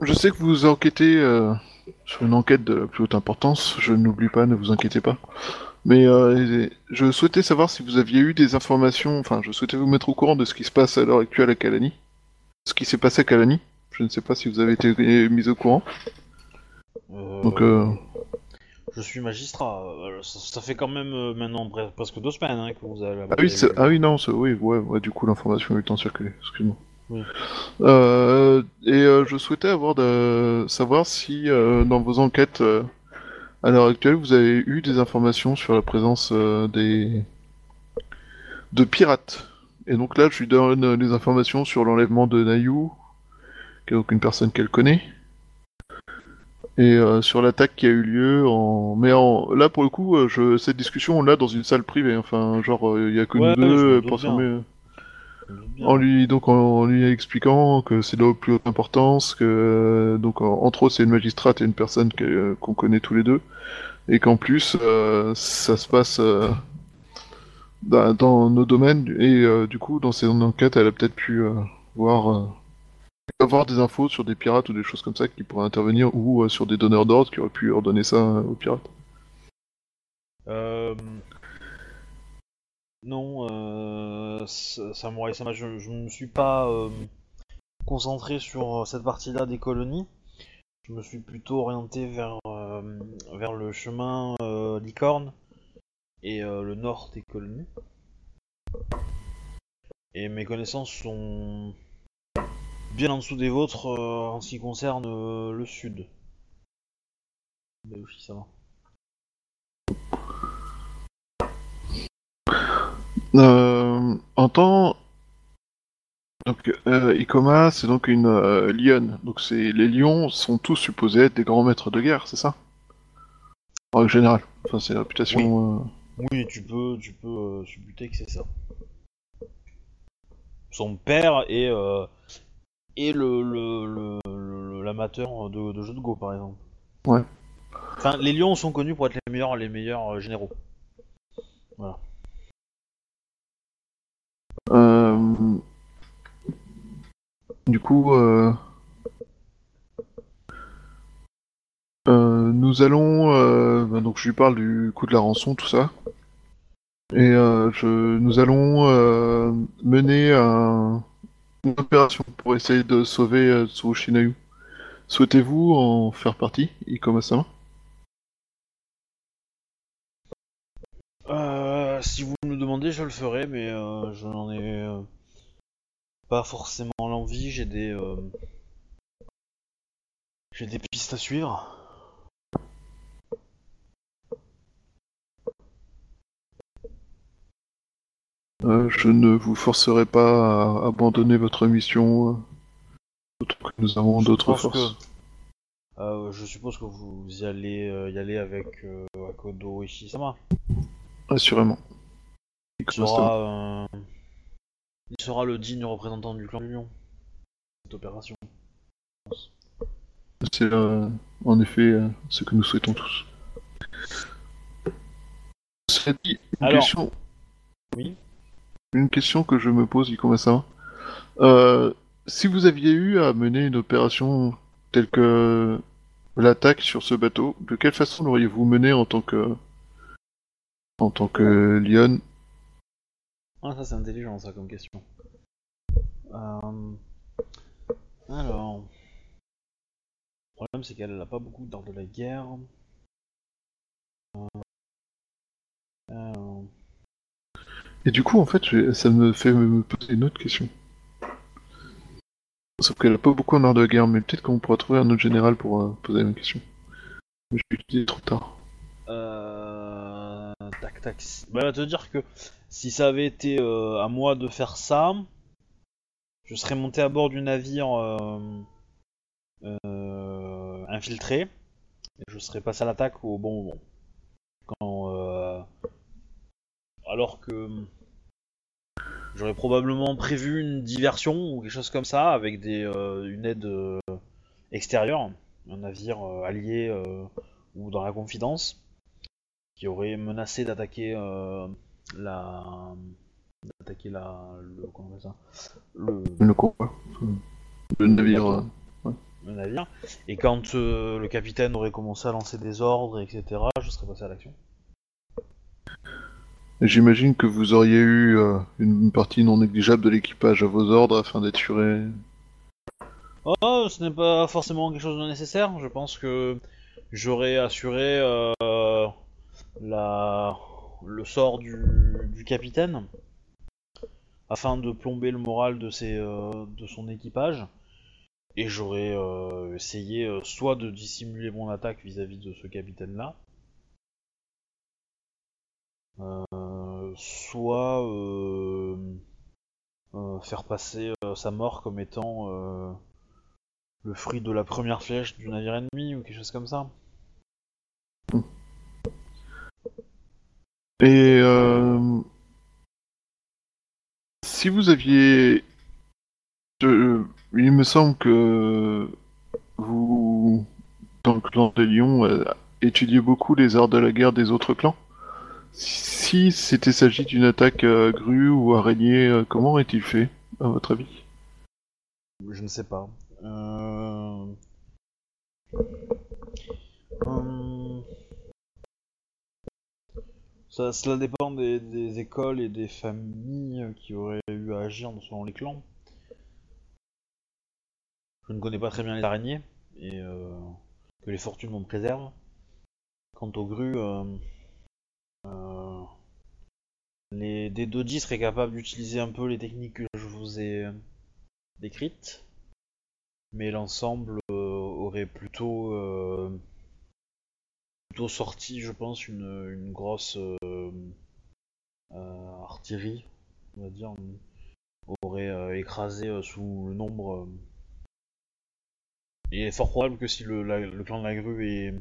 Je sais que vous enquêtez euh, sur une enquête de la plus haute importance, je n'oublie pas, ne vous inquiétez pas. Mais euh, je souhaitais savoir si vous aviez eu des informations, enfin je souhaitais vous mettre au courant de ce qui se passe à l'heure actuelle à Kalani. Ce qui s'est passé à Kalani. Je ne sais pas si vous avez été mis au courant. Euh, Donc euh, Je suis magistrat. euh, ça, ça fait quand même maintenant pre- presque deux semaines hein, que vous avez... Ah oui, ah oui, non, oui, ouais, ouais, du coup l'information a eu le temps de circuler, excuse-moi. Oui. Et je souhaitais avoir de savoir si dans vos enquêtes à l'heure actuelle vous avez eu des informations sur la présence euh, des de pirates. Et donc là, je lui donne euh, les informations sur l'enlèvement de Nayu, qui est donc une personne qu'elle connaît, et euh, sur l'attaque qui a eu lieu en. Mais en... là, pour le coup, euh, je... cette discussion, on l'a dans une salle privée. Enfin, genre, euh, il y a que Ouais, nous deux euh, pour En lui donc en, lui expliquant que c'est de la plus haute importance, que euh, donc en- entre autres c'est une magistrate et une personne euh, qu'on connaît tous les deux, et qu'en plus euh, ça se passe dans, nos domaines et du coup dans ses enquêtes elle a peut-être pu voir avoir des infos sur des pirates ou des choses comme ça qui pourraient intervenir ou sur des donneurs d'ordre qui auraient pu ordonner ça aux pirates. Euh... Non, euh... Sa- Samurai Sama, je, je me suis pas euh, concentré sur cette partie-là des colonies. Je me suis plutôt orienté vers, euh, le chemin euh, licorne et euh, le nord des colonies. Et mes connaissances sont bien en dessous des vôtres euh, en ce qui concerne euh, le sud. Bayushi Sama. Euh, en temps, donc euh, Ikoma, c'est donc une euh, lionne. Donc c'est les lions sont tous supposés être des grands maîtres de guerre, c'est ça? En règle générale. Enfin, c'est la réputation. euh, Oui, tu peux, tu peux euh, supputer que c'est ça. Son père est, euh, est le, le, le- le- l'amateur de, de jeux de Go, par exemple. Ouais. Enfin, les lions sont connus pour être les meilleurs, les meilleurs euh, généraux. euh, Du coup, euh, euh, nous allons. euh, ben donc je lui parle du coup de la rançon, tout ça. Et euh, je, nous allons euh, mener un- une opération pour essayer de sauver euh, Tsurushi Nayu. Souhaitez-vous en faire partie, Ikoma-sama? Euh, si vous me le demandez, je le ferai, mais euh, je n'en ai euh, pas forcément l'envie. J'ai des, euh, j'ai des pistes à suivre. Euh, Je ne vous forcerai pas à abandonner votre mission. euh, que nous avons d'autres forces. que- Euh, je suppose que vous y allez euh, y aller avec euh, Akodo Ishisama. Assurément. Il Ikoma-sama. sera, euh, il sera le digne représentant du clan du lion. Cette opération. C'est euh, en effet euh, ce que nous souhaitons tous. Cela dit, une Alors, question. oui. Une question que je me pose, Ikoma-sama. Euh, si vous aviez eu à mener une opération telle que l'attaque sur ce bateau, de quelle façon l'auriez-vous mené en tant que en tant que Lyon Ah, ça c'est intelligent ça comme question. Euh, Alors. Le problème c'est qu'elle n'a pas beaucoup d'art de la guerre. Euh, alors, Et du coup, en fait, ça me fait me poser une autre question. Sauf qu'elle a pas beaucoup en art de guerre, mais peut-être qu'on pourra trouver un autre général pour euh, poser la même question. Mais je l'ai dit trop tard. Euh... Bah, te dire que si ça avait été euh, à moi de faire ça, je serais monté à bord du navire euh, euh, infiltré et je serais passé à l'attaque au bon moment. Alors que j'aurais probablement prévu une diversion ou quelque chose comme ça avec une aide extérieure, un navire allié ou dans la confidence qui aurait menacé d'attaquer euh, la d'attaquer la le comment on ça? Le, Le quoi. Le navire. euh, le navire. Et quand euh, le capitaine aurait commencé à lancer des ordres etc je serais passé à l'action. J'imagine que vous auriez eu euh, une partie non négligeable de l'équipage à vos ordres afin d'assurer. oh ce n'est pas forcément quelque chose de nécessaire. Je pense que j'aurais assuré euh, le sort du, capitaine afin de plomber le moral de euh, son équipage et j'aurais euh, essayé euh, soit de dissimuler mon attaque vis-à-vis de ce capitaine là euh, soit faire passer sa mort comme étant le fruit de la première flèche du navire ennemi ou quelque chose comme ça. Et euh, si vous aviez, je- il me semble que vous, dans le clan des lions, euh, étudiez beaucoup les arts de la guerre des autres clans. Si c'était s'agit d'une attaque euh, grue ou araignée, euh, comment est-il fait, à votre avis? Je ne sais pas. Euh... hum, Cela dépend des, écoles et des familles qui auraient eu à agir selon les clans. Je ne connais pas très bien les araignées et euh, que les fortunes m'en préservent. Quant aux grues, euh, euh, les seraient capables d'utiliser un peu les techniques que je vous ai euh, décrites, mais l'ensemble euh, aurait plutôt sorti, je pense, une, une grosse artillerie, on va dire, aurait euh, écrasé euh, sous le nombre. euh, il est fort probable que si le, la- le clan de la grue est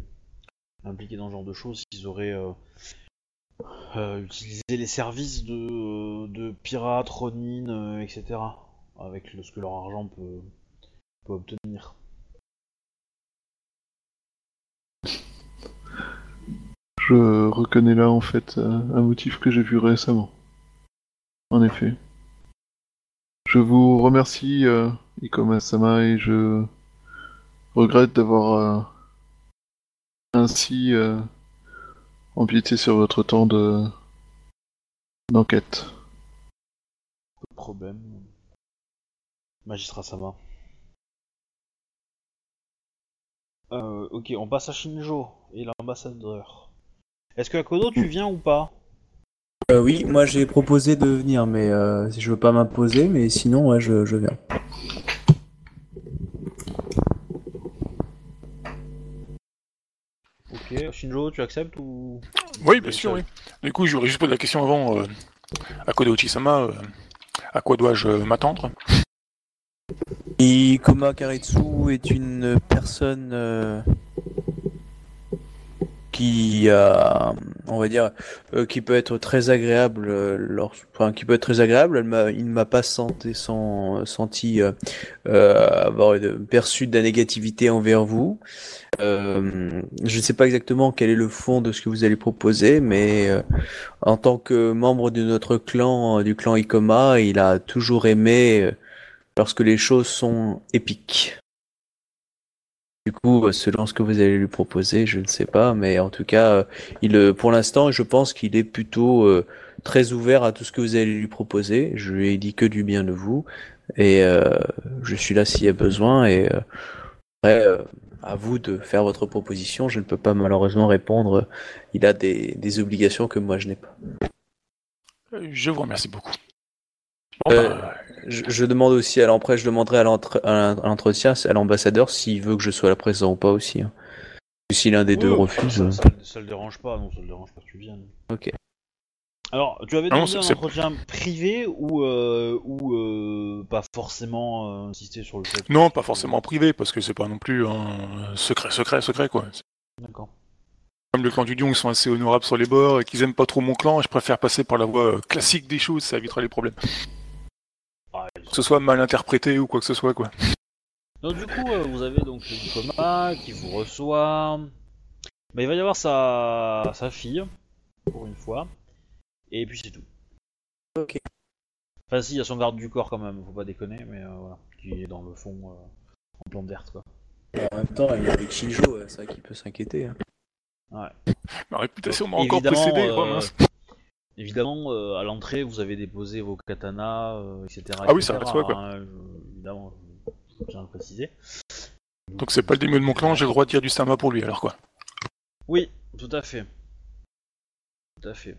impliqué dans ce genre de choses, ils auraient euh, euh, utilisé les services de, pirates, Ronin, euh, etc. Avec ce que leur argent peut obtenir. Je reconnais là en fait euh, un motif que j'ai vu récemment. En effet. Je vous remercie, euh, Ikoma-sama, et je regrette d'avoir euh, ainsi euh, empiété sur votre temps de d'enquête. Pas de problème. Magistrat Sama. Euh, ok, on passe à Shinjo et l'ambassadeur. Est-ce que Akodo tu viens ou pas? Euh, oui, moi j'ai proposé de venir, mais euh, je veux pas m'imposer, mais sinon, ouais, je, je viens. Ok, Shinjo, tu acceptes ou? Oui, bien sûr, oui. Du coup, j'aurais juste posé la question avant euh, à Kodo Uchisama, euh, à quoi dois-je m'attendre? Ikoma Karitsu est une personne euh, qui a, on va dire, euh, qui peut être très agréable, euh, lors- enfin, qui peut être très agréable. Elle il ne m'a pas senti, sans- senti euh, euh, avoir perçu de la négativité envers vous. Euh, je ne sais pas exactement quel est le fond de ce que vous allez proposer, mais euh, en tant que membre de notre clan, du clan Ikoma, il a toujours aimé euh, lorsque les choses sont épiques. Du coup, euh, selon ce que vous allez lui proposer, je ne sais pas, mais en tout cas, euh, il, euh, pour l'instant, je pense qu'il est plutôt très ouvert à tout ce que vous allez lui proposer. Je lui ai dit que du bien de vous, et je suis là s'il y a besoin. Et après, à vous de faire votre proposition. Je ne peux pas malheureusement répondre. Il a des, obligations que moi je n'ai pas. Je vous remercie beaucoup. Bon, Euh, bah, Je, je demande aussi, alors après, je demanderai à l'entre- à l'entretien, à l'ambassadeur, s'il veut que je sois là présent ou pas aussi. hein. Si l'un des deux refuse. Ça, euh, ça, ça le dérange pas, non, ça le dérange pas que tu viennes. Ok. Alors, tu avais non, demandé un entretien privé ou, euh, ou euh, pas forcément euh, insister sur le fait non, pas forcément privé, parce que c'est pas non plus un secret, secret, secret, quoi. D'accord. Comme le clan du lion, ils sont assez honorables sur les bords et qu'ils aiment pas trop mon clan, je préfère passer par la voie classique des choses, ça évitera les problèmes. Que ce soit mal interprété ou quoi que ce soit, quoi. Donc du coup, euh, vous avez donc le coma qui vous reçoit. Bah, il va y avoir sa, sa fille, pour une fois. Et puis c'est tout. Ok. Enfin si, il y a son garde du corps quand même, faut pas déconner, mais euh, voilà, qui est dans le fond euh, en plan d'herbe quoi. En même temps, il y a avec Shinjo, c'est vrai qu'il peut s'inquiéter. hein. Ma réputation m'a encore évidemment, précédé, euh, oh, mince. Évidemment, euh, à l'entrée, vous avez déposé vos katanas, euh, etc. Ah oui, ça quoi. hein, je- évidemment, je tiens à le préciser. Donc c'est pas le démon de mon clan, j'ai le droit de dire du sama pour lui, alors quoi. Oui, tout à fait. Tout à fait.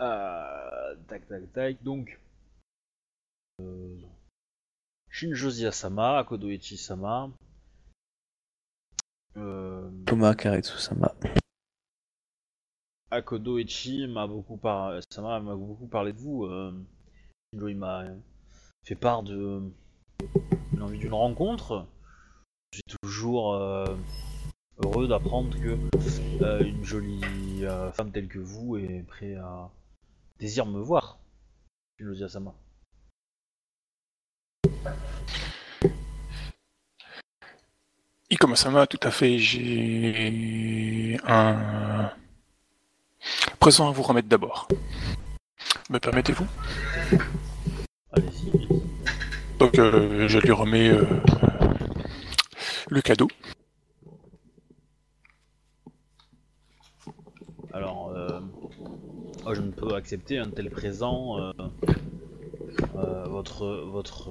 Euh, tac, tac, tac. Donc, euh, Shinjozi Asama, Akodoichi Karetsu-sama. Akodoichi m'a beaucoup, par... M'a beaucoup parlé de vous. Euh, il m'a fait part de d'une envie d'une rencontre. J'ai toujours euh, heureux d'apprendre que euh, une jolie femme telle que vous est prête à désire me voir. Shinjo Sama. Ikoma-sama, tout à fait, j'ai un présent à vous remettre d'abord. Me permettez-vous? Allez-y. Donc euh, je lui remets euh, le cadeau. Alors, euh, je ne peux accepter un tel présent. votre votre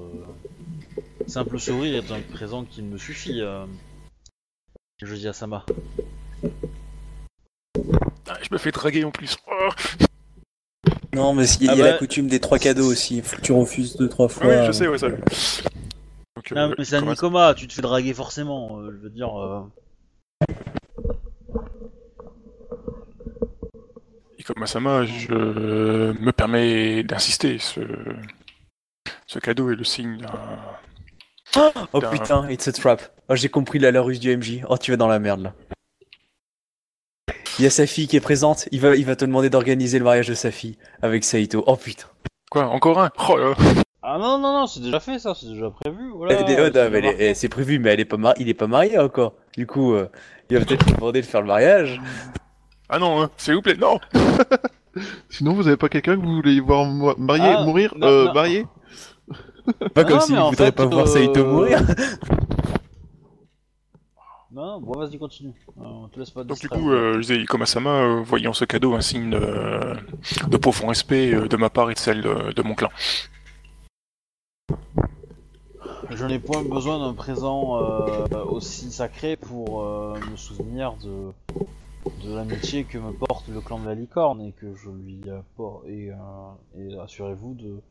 simple sourire est un présent qui me suffit. Je dis à Sama. Ah, je me fais draguer en plus. Oh Non, mais il y a, Ah il y a bah- la coutume des trois cadeaux aussi. Faut que tu refuses deux, trois fois. oui, je sais, ouais, ça. Donc, euh, Non, mais c'est un Nikoma, tu te fais draguer forcément. euh, je veux dire. euh, Ikoma-sama, je me permets d'insister. Ce... ce cadeau est le signe d'un Oh Putain. putain, it's a trap. Oh, j'ai compris la, la ruse du MJ. Oh, tu vas dans la merde là. Il y a sa fille qui est présente. Il va, il va te demander d'organiser le mariage de sa fille avec Saito. Oh putain. Quoi Encore un? Oh là Ah non, non, non, c'est déjà fait ça, c'est déjà prévu. Voilà, c'est oh, est- marqué. eh, c'est prévu, mais elle est pas mar- il est pas marié encore. Du coup, euh, il va peut-être lui demander de faire le mariage. Ah non, hein, s'il vous plaît, non <laughs> Sinon, vous avez pas quelqu'un que vous voulez voir marier, Ah, mourir, non, euh, non. marier? Pas comme s'il en voudrait fait, pas voir euh, Saito mourir. <laughs> Non, bon, vas-y, continue. Euh, on te laisse pas Donc du coup, euh, Ikoma-sama, euh, voyant ce cadeau un signe de, de profond respect euh, de ma part et de celle de, de mon clan. Je n'ai point besoin d'un présent euh, aussi sacré pour euh, me souvenir de, de l'amitié que me porte le clan de la licorne et que je lui apporte. Et, euh, et assurez-vous de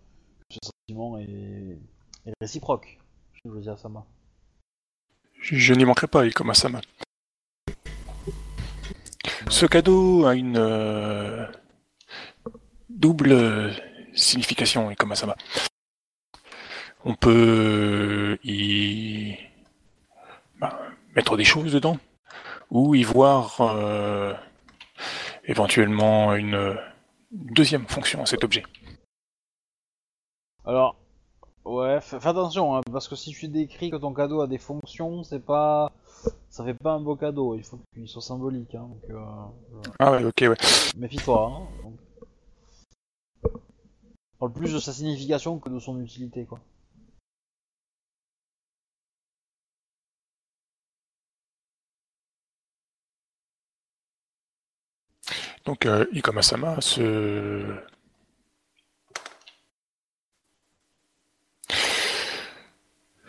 que ce sentiment est, est réciproque. Je veux dire Sama. Je, n'y manquerai pas, Ikoma-sama. Ce cadeau a une euh, double signification, Ikoma-sama. On peut y bah, mettre des choses dedans, ou y voir euh, éventuellement une deuxième fonction à cet objet. Alors, ouais, fais attention, hein, parce que si tu décris que ton cadeau a des fonctions, c'est pas. Ça fait pas un beau cadeau, il faut qu'il soit symbolique. Hein, donc, euh, Ah ouais, ok, ouais. Méfie-toi. Hein. donc. Parle plus de sa signification que de son utilité, quoi. Donc, euh, Ikoma-sama, ce...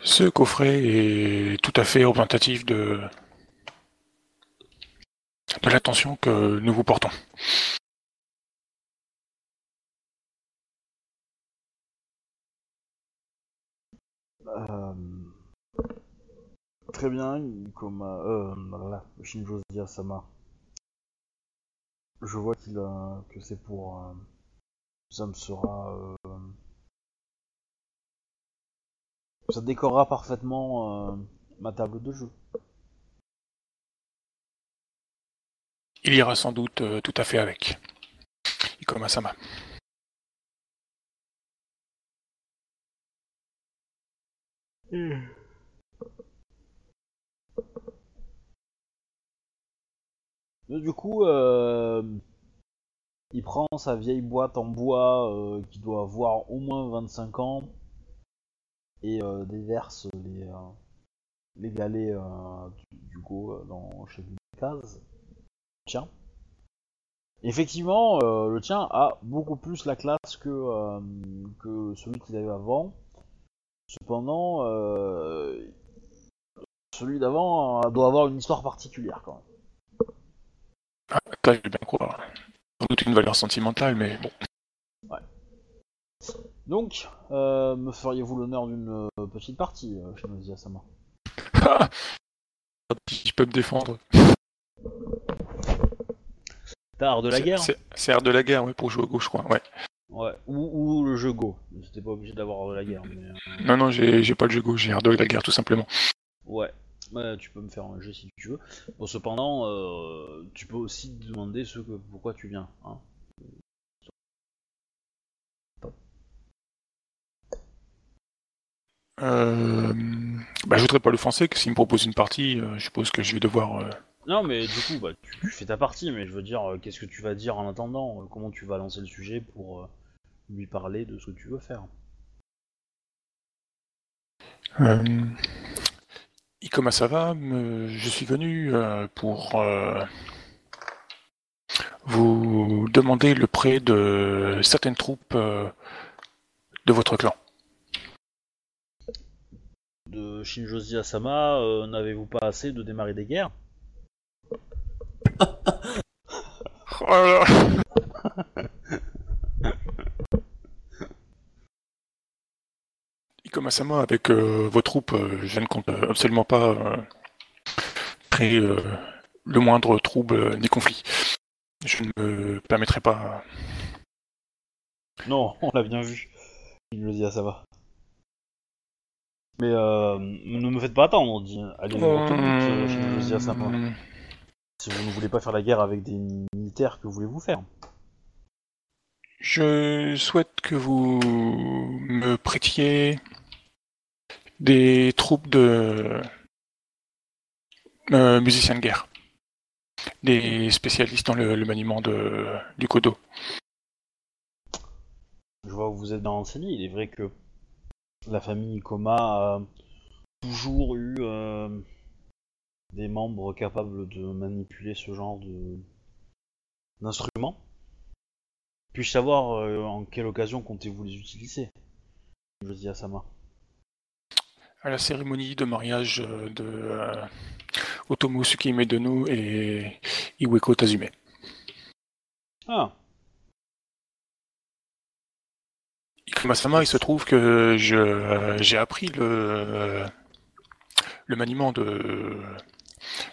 Ce coffret est tout à fait représentatif de, l'attention que nous vous portons. Euh, très bien, comme euh, Shinjozia Sama. Je vois qu'il euh, que c'est pour. Euh, Ça me sera ça décorera parfaitement euh, ma table de jeu. Il ira sans doute euh, tout à fait avec. Ikoma Sama. Mais du coup, euh, il prend sa vieille boîte en bois euh, qui doit avoir au moins 25 ans et euh, déverse les, euh, les galets euh, du, go dans des cases. Tiens. Effectivement, le tien a beaucoup plus la classe que, que celui qu'il avait avant. Cependant, celui d'avant doit avoir une histoire particulière quand même. Ça, je vais bien croire. Sans doute une valeur sentimentale, mais bon. Donc, euh, me feriez-vous l'honneur d'une euh, petite partie, euh, Shinozi Asama si <laughs> je peux me défendre. T'as art de la C'est- guerre C'est c'est art de la guerre, ouais, pour jouer à gauche, quoi. Ouais. Ouais, ou, ou le jeu Go. C'était pas obligé d'avoir art de la guerre, mais... euh, Non, non, j'ai j'ai pas le jeu gauche, j'ai art de la guerre, tout simplement. Ouais, Ouais, tu peux me faire un jeu si tu veux. Bon, cependant, euh, tu peux aussi te demander ce que, pourquoi tu viens. Hein. Euh, bah, je voudrais pas l'offenser, que s'il me propose une partie, euh, je suppose que je vais devoir. euh, Non, mais du coup, bah, tu, tu fais ta partie, mais je veux dire, euh, qu'est-ce que tu vas dire en attendant? Euh, Comment tu vas lancer le sujet pour euh, lui parler de ce que tu veux faire? Euh, Ikoma Sava, me- je suis venu euh, pour euh, vous demander le prêt de certaines troupes euh, de votre clan. De Shinjozi Asama, euh, n'avez-vous pas assez de démarrer des guerres <laughs> Oh là là. Ikoma Sama, avec euh, vos troupes, euh, je ne compte absolument pas créer le moindre trouble ni conflit. Je ne me permettrai pas. Non, on l'a bien vu. Shinjozi Asama. Mais euh, ne me faites pas attendre, on dit. Allez, but, euh, Shinjozi Asama. Euh, Si vous ne voulez pas faire la guerre avec des militaires, que voulez-vous faire? Je souhaite que vous me prêtiez des troupes de euh, musiciens de guerre, des spécialistes dans le, le maniement de, du kodo. Je vois que vous êtes bien renseigné. Il est vrai que la famille Koma a toujours eu euh, des membres capables de manipuler ce genre de d'instruments. Puis-je savoir euh, en quelle occasion comptez-vous les utiliser? Je dis à Sama. À la cérémonie de mariage euh, de euh, Otomo Tsukihime Dono et Iweko Tazume. Ah, Il se trouve que euh, j'ai appris le, maniement de,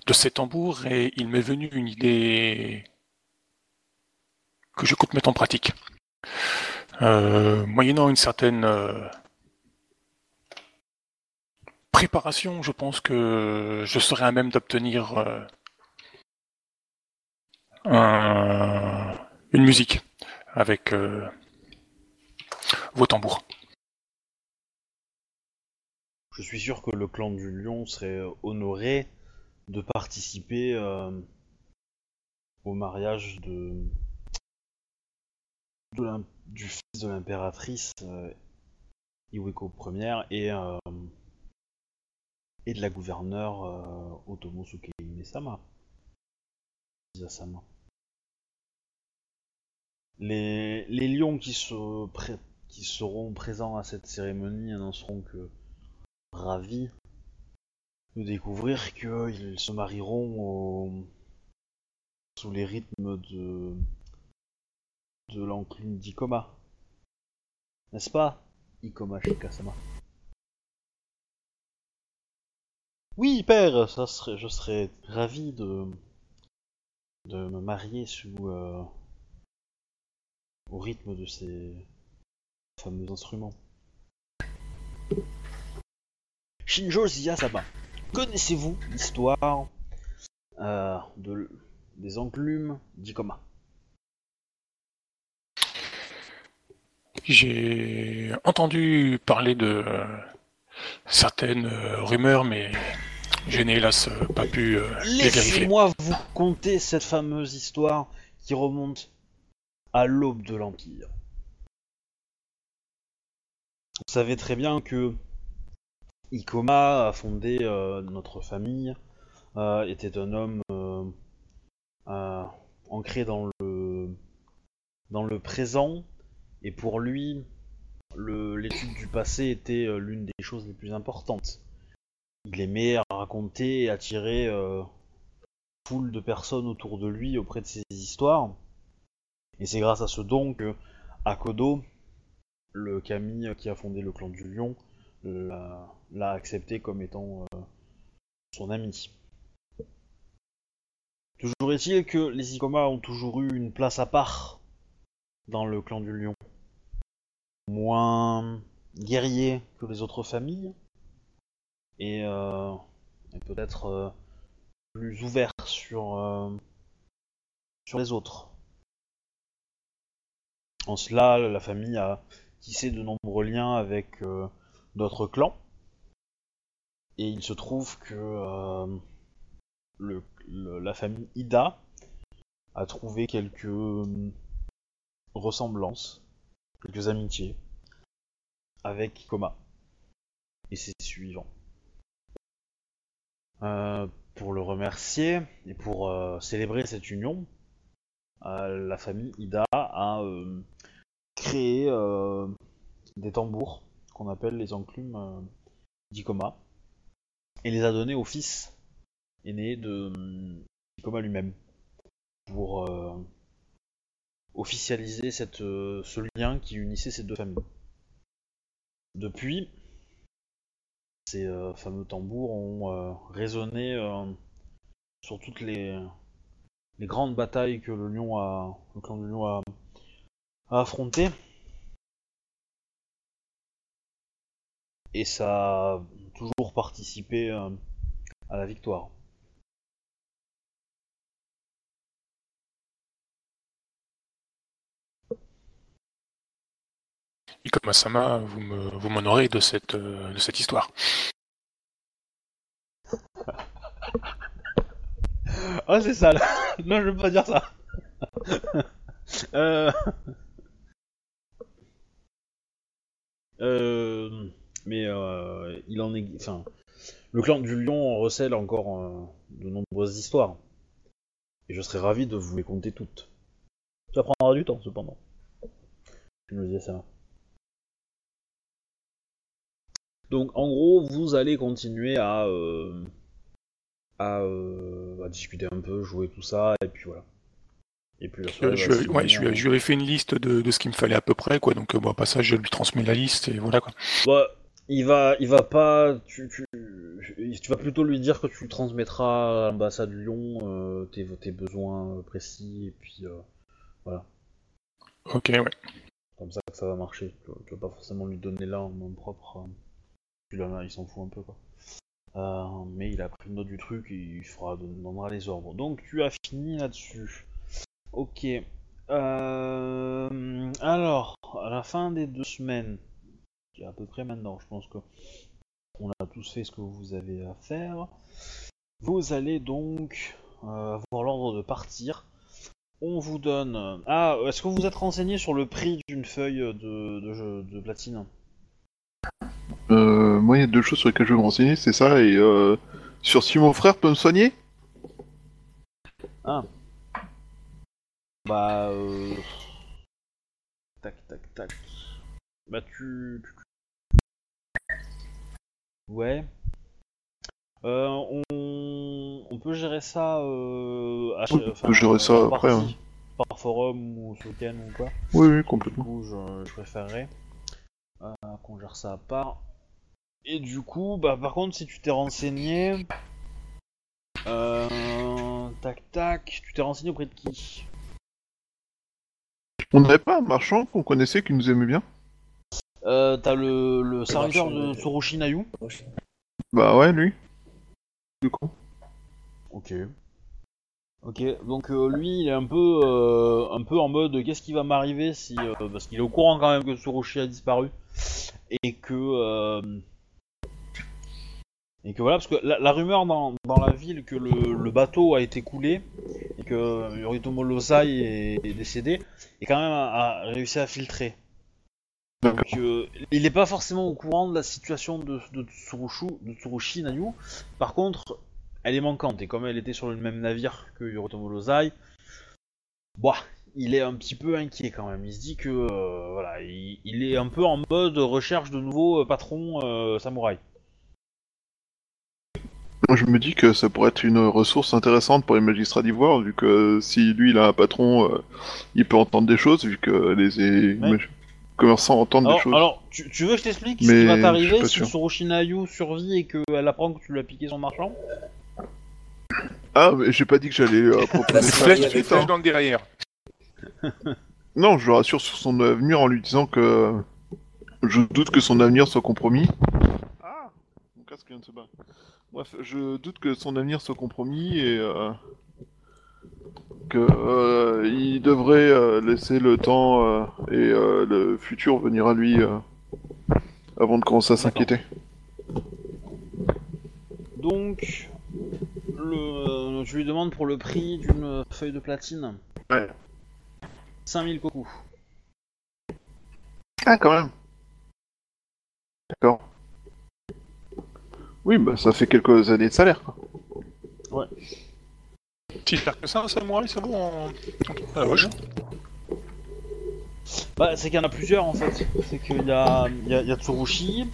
de ces tambours et il m'est venu une idée que je compte mettre en pratique. Euh, moyennant une certaine euh, préparation, je pense que je serai à même d'obtenir un- une musique avec vos je suis sûr que le clan du lion serait honoré de participer euh, au mariage de, du fils de l'impératrice euh, Iweko et, euh, et de la gouverneure euh, Otomo Tsukihime-sama. Isasama. Les, les lions qui, se pré- qui seront présents à cette cérémonie annonceront que ravis de découvrir qu'ils se marieront au- sous les rythmes de de l'enclume d'Ikoma. N'est-ce pas Ikoma Shikasama? Oui, père, ça je serais ravi de de me marier sous euh, au rythme de ces fameux instruments. Shinjo Ziyasama, connaissez-vous l'histoire euh, de des enclumes d'Ikoma? J'ai entendu parler de certaines euh, rumeurs, mais je n'ai hélas pas pu euh, les vérifier. Laissez-moi vous conter cette fameuse histoire qui remonte à l'aube de l'Empire. Vous savez très bien que Ikoma a fondé euh, notre famille, euh, était un homme euh, ancré dans le, dans le présent, et pour lui, l'étude du passé était l'une des choses les plus importantes. Il aimait raconter et attirer foule de personnes autour de lui auprès de ses histoires. Et c'est grâce à ce don que Akodo, le Kami qui a fondé le clan du lion, l'a l'a accepté comme étant euh, son ami. Toujours est-il que les Ikoma ont toujours eu une place à part dans le clan du lion. Moins guerriers que les autres familles, et, euh, peut-être euh, plus ouvert sur, euh, sur les autres. En cela, la famille a de nombreux liens avec euh, d'autres clans. Et il se trouve que euh, la famille Ida a trouvé quelques euh, ressemblances, quelques amitiés avec Koma et ses suivants. Pour le remercier et pour célébrer cette union, la famille Ida a créé euh, des tambours qu'on appelle les enclumes euh, d'Ikoma et les a donnés au fils aîné de euh, Ikoma lui-même pour officialiser ce lien qui unissait ces deux familles. Depuis, ces fameux tambours ont résonné sur toutes les, grandes batailles que le le clan du lion a, a affrontées. Et ça a toujours participé euh, à la victoire. Ikoma-sama, vous m'honorez de cette, euh, de cette histoire. <laughs> Ah, c'est ça là <laughs> Non, je veux pas dire ça <laughs> euh... Euh... Mais euh, il en est. Enfin, le clan du lion recèle encore euh, de nombreuses histoires. Et je serais ravi de vous les conter toutes. Ça prendra du temps cependant. Je me disais ça. Donc en gros, vous allez continuer à, euh, euh, à discuter un peu, jouer tout ça, et puis voilà. Et puis soirée je, va ouais, je, lui ai- je lui avais fait une liste de, de ce qu'il me fallait à peu près, quoi. Donc, euh, bon, au passage, je lui transmets la liste et voilà, quoi. Bah, il va, il va pas. Tu, tu, tu vas plutôt lui dire que tu transmettras à l'ambassade Lyon euh, tes, tes besoins précis, et puis euh, voilà. Ok, ouais. Comme ça que ça va marcher. Tu, vas- tu vas pas forcément lui donner là en nom propre. hein. Puis là, il s'en fout un peu, quoi. Euh, mais il a pris note du truc et il fera, donnera les ordres. Donc tu as fini là-dessus. Ok. Euh, alors, à la fin des deux semaines, qui est à peu près maintenant, je pense que on a tous fait ce que vous avez à faire. Vous allez donc euh, avoir l'ordre de partir. On vous donne. Ah, est-ce que vous êtes renseigné sur le prix d'une feuille de, de, jeu- de platine? Euh, moi, il y a deux choses sur lesquelles je vais me renseigner, c'est ça, et euh, sur si mon frère peut me soigner? Ah. Bah. Euh... Tac, tac, tac. Bah, tu. Ouais. Euh, on... on peut gérer ça. Euh... Oui, on peut gérer ça par après, partie, Par forum ou sur week-end ou quoi. Oui, oui, Du complètement. coup, je, je préférerais qu'on gère ça à part. et du coup, bah par contre, si tu t'es renseigné, euh, tac tac, tu t'es renseigné auprès de qui? On n'avait pas un marchand qu'on connaissait qui nous aimait bien euh, T'as le, le serviteur de Tsurushi Nayu. Bah ouais, lui. Du coup. Ok. Ok, donc euh, lui, il est un peu, euh, un peu en mode qu'est-ce qui va m'arriver si, euh, parce qu'il est au courant quand même que Tsurushi a disparu et que euh, et que voilà, parce que la, la rumeur dans, dans la ville que le, le bateau a été coulé que Yoritomo Losai est, est décédé, est quand même a, a réussi à filtrer. Donc, euh, il n'est pas forcément au courant de la situation de, de, Tsurushu, de Tsurushi Nayu. Par contre, elle est manquante et comme elle était sur le même navire que Yoritomo Losai, bah, il est un petit peu inquiet quand même. Il se dit que euh, voilà, il, il est un peu en mode recherche de nouveaux euh, patrons euh, samouraïs. Moi, je me dis que ça pourrait être une ressource intéressante pour les magistrats d'Ivoire, vu que si lui il a un patron, euh, il peut entendre des choses, vu que les Ouais. commerçants entendent des choses. alors, tu, tu veux que je t'explique ce qui va t'arriver si sûr. Tsurushi Nayu survit et qu'elle apprend que tu lui as piqué son marchand? Ah, mais j'ai pas dit que j'allais euh, <laughs> proposer Bah, ça hein. dans le derrière. <laughs> Non, je le rassure sur son avenir en lui disant que je doute que son avenir soit compromis. Ah Mon casque vient de se barrer. Bref, je doute que son avenir soit compromis et euh, que euh, il devrait euh, laisser le temps euh, et euh, le futur venir à lui euh, avant de commencer à s'inquiéter. Donc, le, tu lui demandes pour le prix d'une feuille de platine Ouais. 5000 koku. Ah, quand même. D'accord. Oui, bah ça fait quelques années de salaire. quoi. Si faire que ça, un samouraï, c'est bon. en- Ah. Bah, c'est qu'il y en a plusieurs en fait. C'est qu'il y a, il y, a, il y a Tsurushi,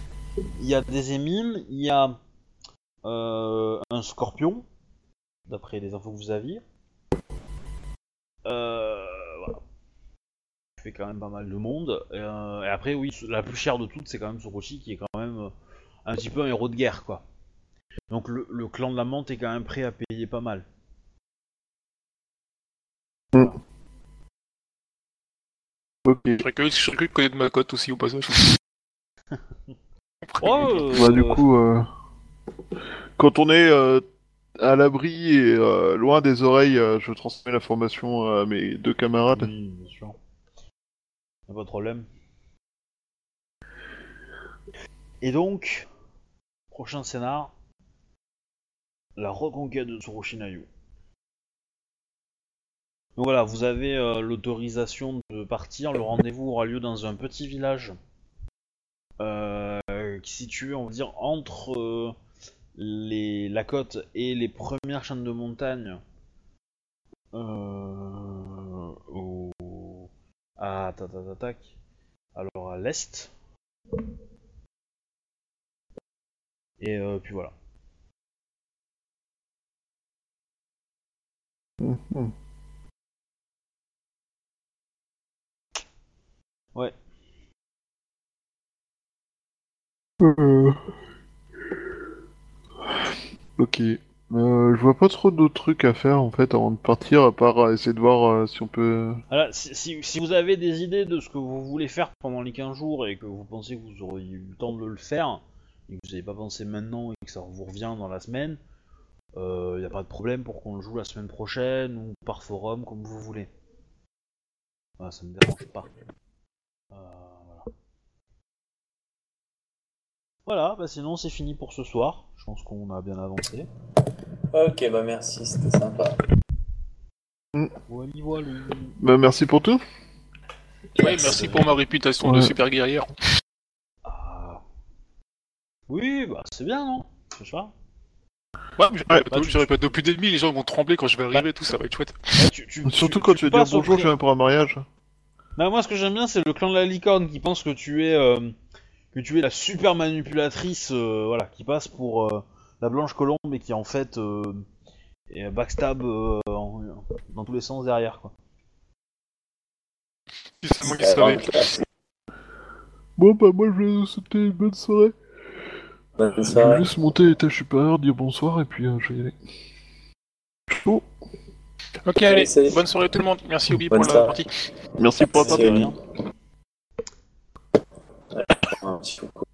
il y a des émimes, il y a euh, un scorpion, d'après les infos que vous aviez. Euh, voilà. Ça fait quand même pas mal de monde. Et, euh, et après, oui, la plus chère de toutes, c'est quand même Tsurushi qui est quand même un petit peu un héros de guerre quoi. Donc le, le clan de la menthe est quand même prêt à payer pas mal. Ok. Je serais curieux je serais curieux de connaître ma cote aussi au passage. <laughs> Oh, euh, Bah, du coup, euh, quand on est euh, à l'abri et euh, loin des oreilles, euh, je transmets l'information à mes deux camarades. Oui, bien sûr. Y'a pas de problème. Et donc, prochain scénar, la reconquête de Tsurushinayu. Donc voilà, vous avez euh, l'autorisation de partir. Le rendez-vous aura lieu dans un petit village euh, qui est situé, on va dire, entre euh, les, la côte et les premières chaînes de montagne alors à l'est. Et euh, puis voilà. Ouais. Euh, Ok. Euh, je vois pas trop d'autres trucs à faire en fait avant de partir, à part essayer de voir euh, si on peut. Voilà, si, si- si vous avez des idées de ce que vous voulez faire pendant les 15 jours et que vous pensez que vous auriez eu le temps de le faire, et que vous n'avez pas pensé maintenant et que ça vous revient dans la semaine, il n'y a pas de problème pour qu'on le joue la semaine prochaine ou par forum, comme vous voulez. Voilà, ça me dérange pas. Euh, voilà. Voilà, bah sinon c'est fini pour ce soir. Je pense qu'on a bien avancé. Ok, bah merci, c'était sympa. Voilà, voilà. Bah merci pour tout. Ouais, merci pour ma réputation de super guerrière. Oui, bah c'est bien, non? Ouais, mais je Ouais. répète, Bah, je tu- répète depuis des demi, les gens vont trembler quand je vais arriver, tout ça va être chouette. Ouais, tu- tu- Surtout tu- quand tu tu vas dire bonjour, je viens pour un mariage. Bah moi ce que j'aime bien c'est le clan de la licorne qui pense que tu es euh, que tu es la super manipulatrice euh, voilà qui passe pour euh, la blanche colombe et qui en fait euh, est backstab euh, en- dans tous les sens derrière quoi. Moi qui. Bon bah moi je vais vous souhaiter une bonne soirée. Bonne Je vais juste monter à l'étage supérieur, dire bonsoir et puis euh, je vais y aller. Chaud. Ok, allez, salut. bonne soirée tout le monde. Merci Obi pour la partie. Merci pour la Merci, partie.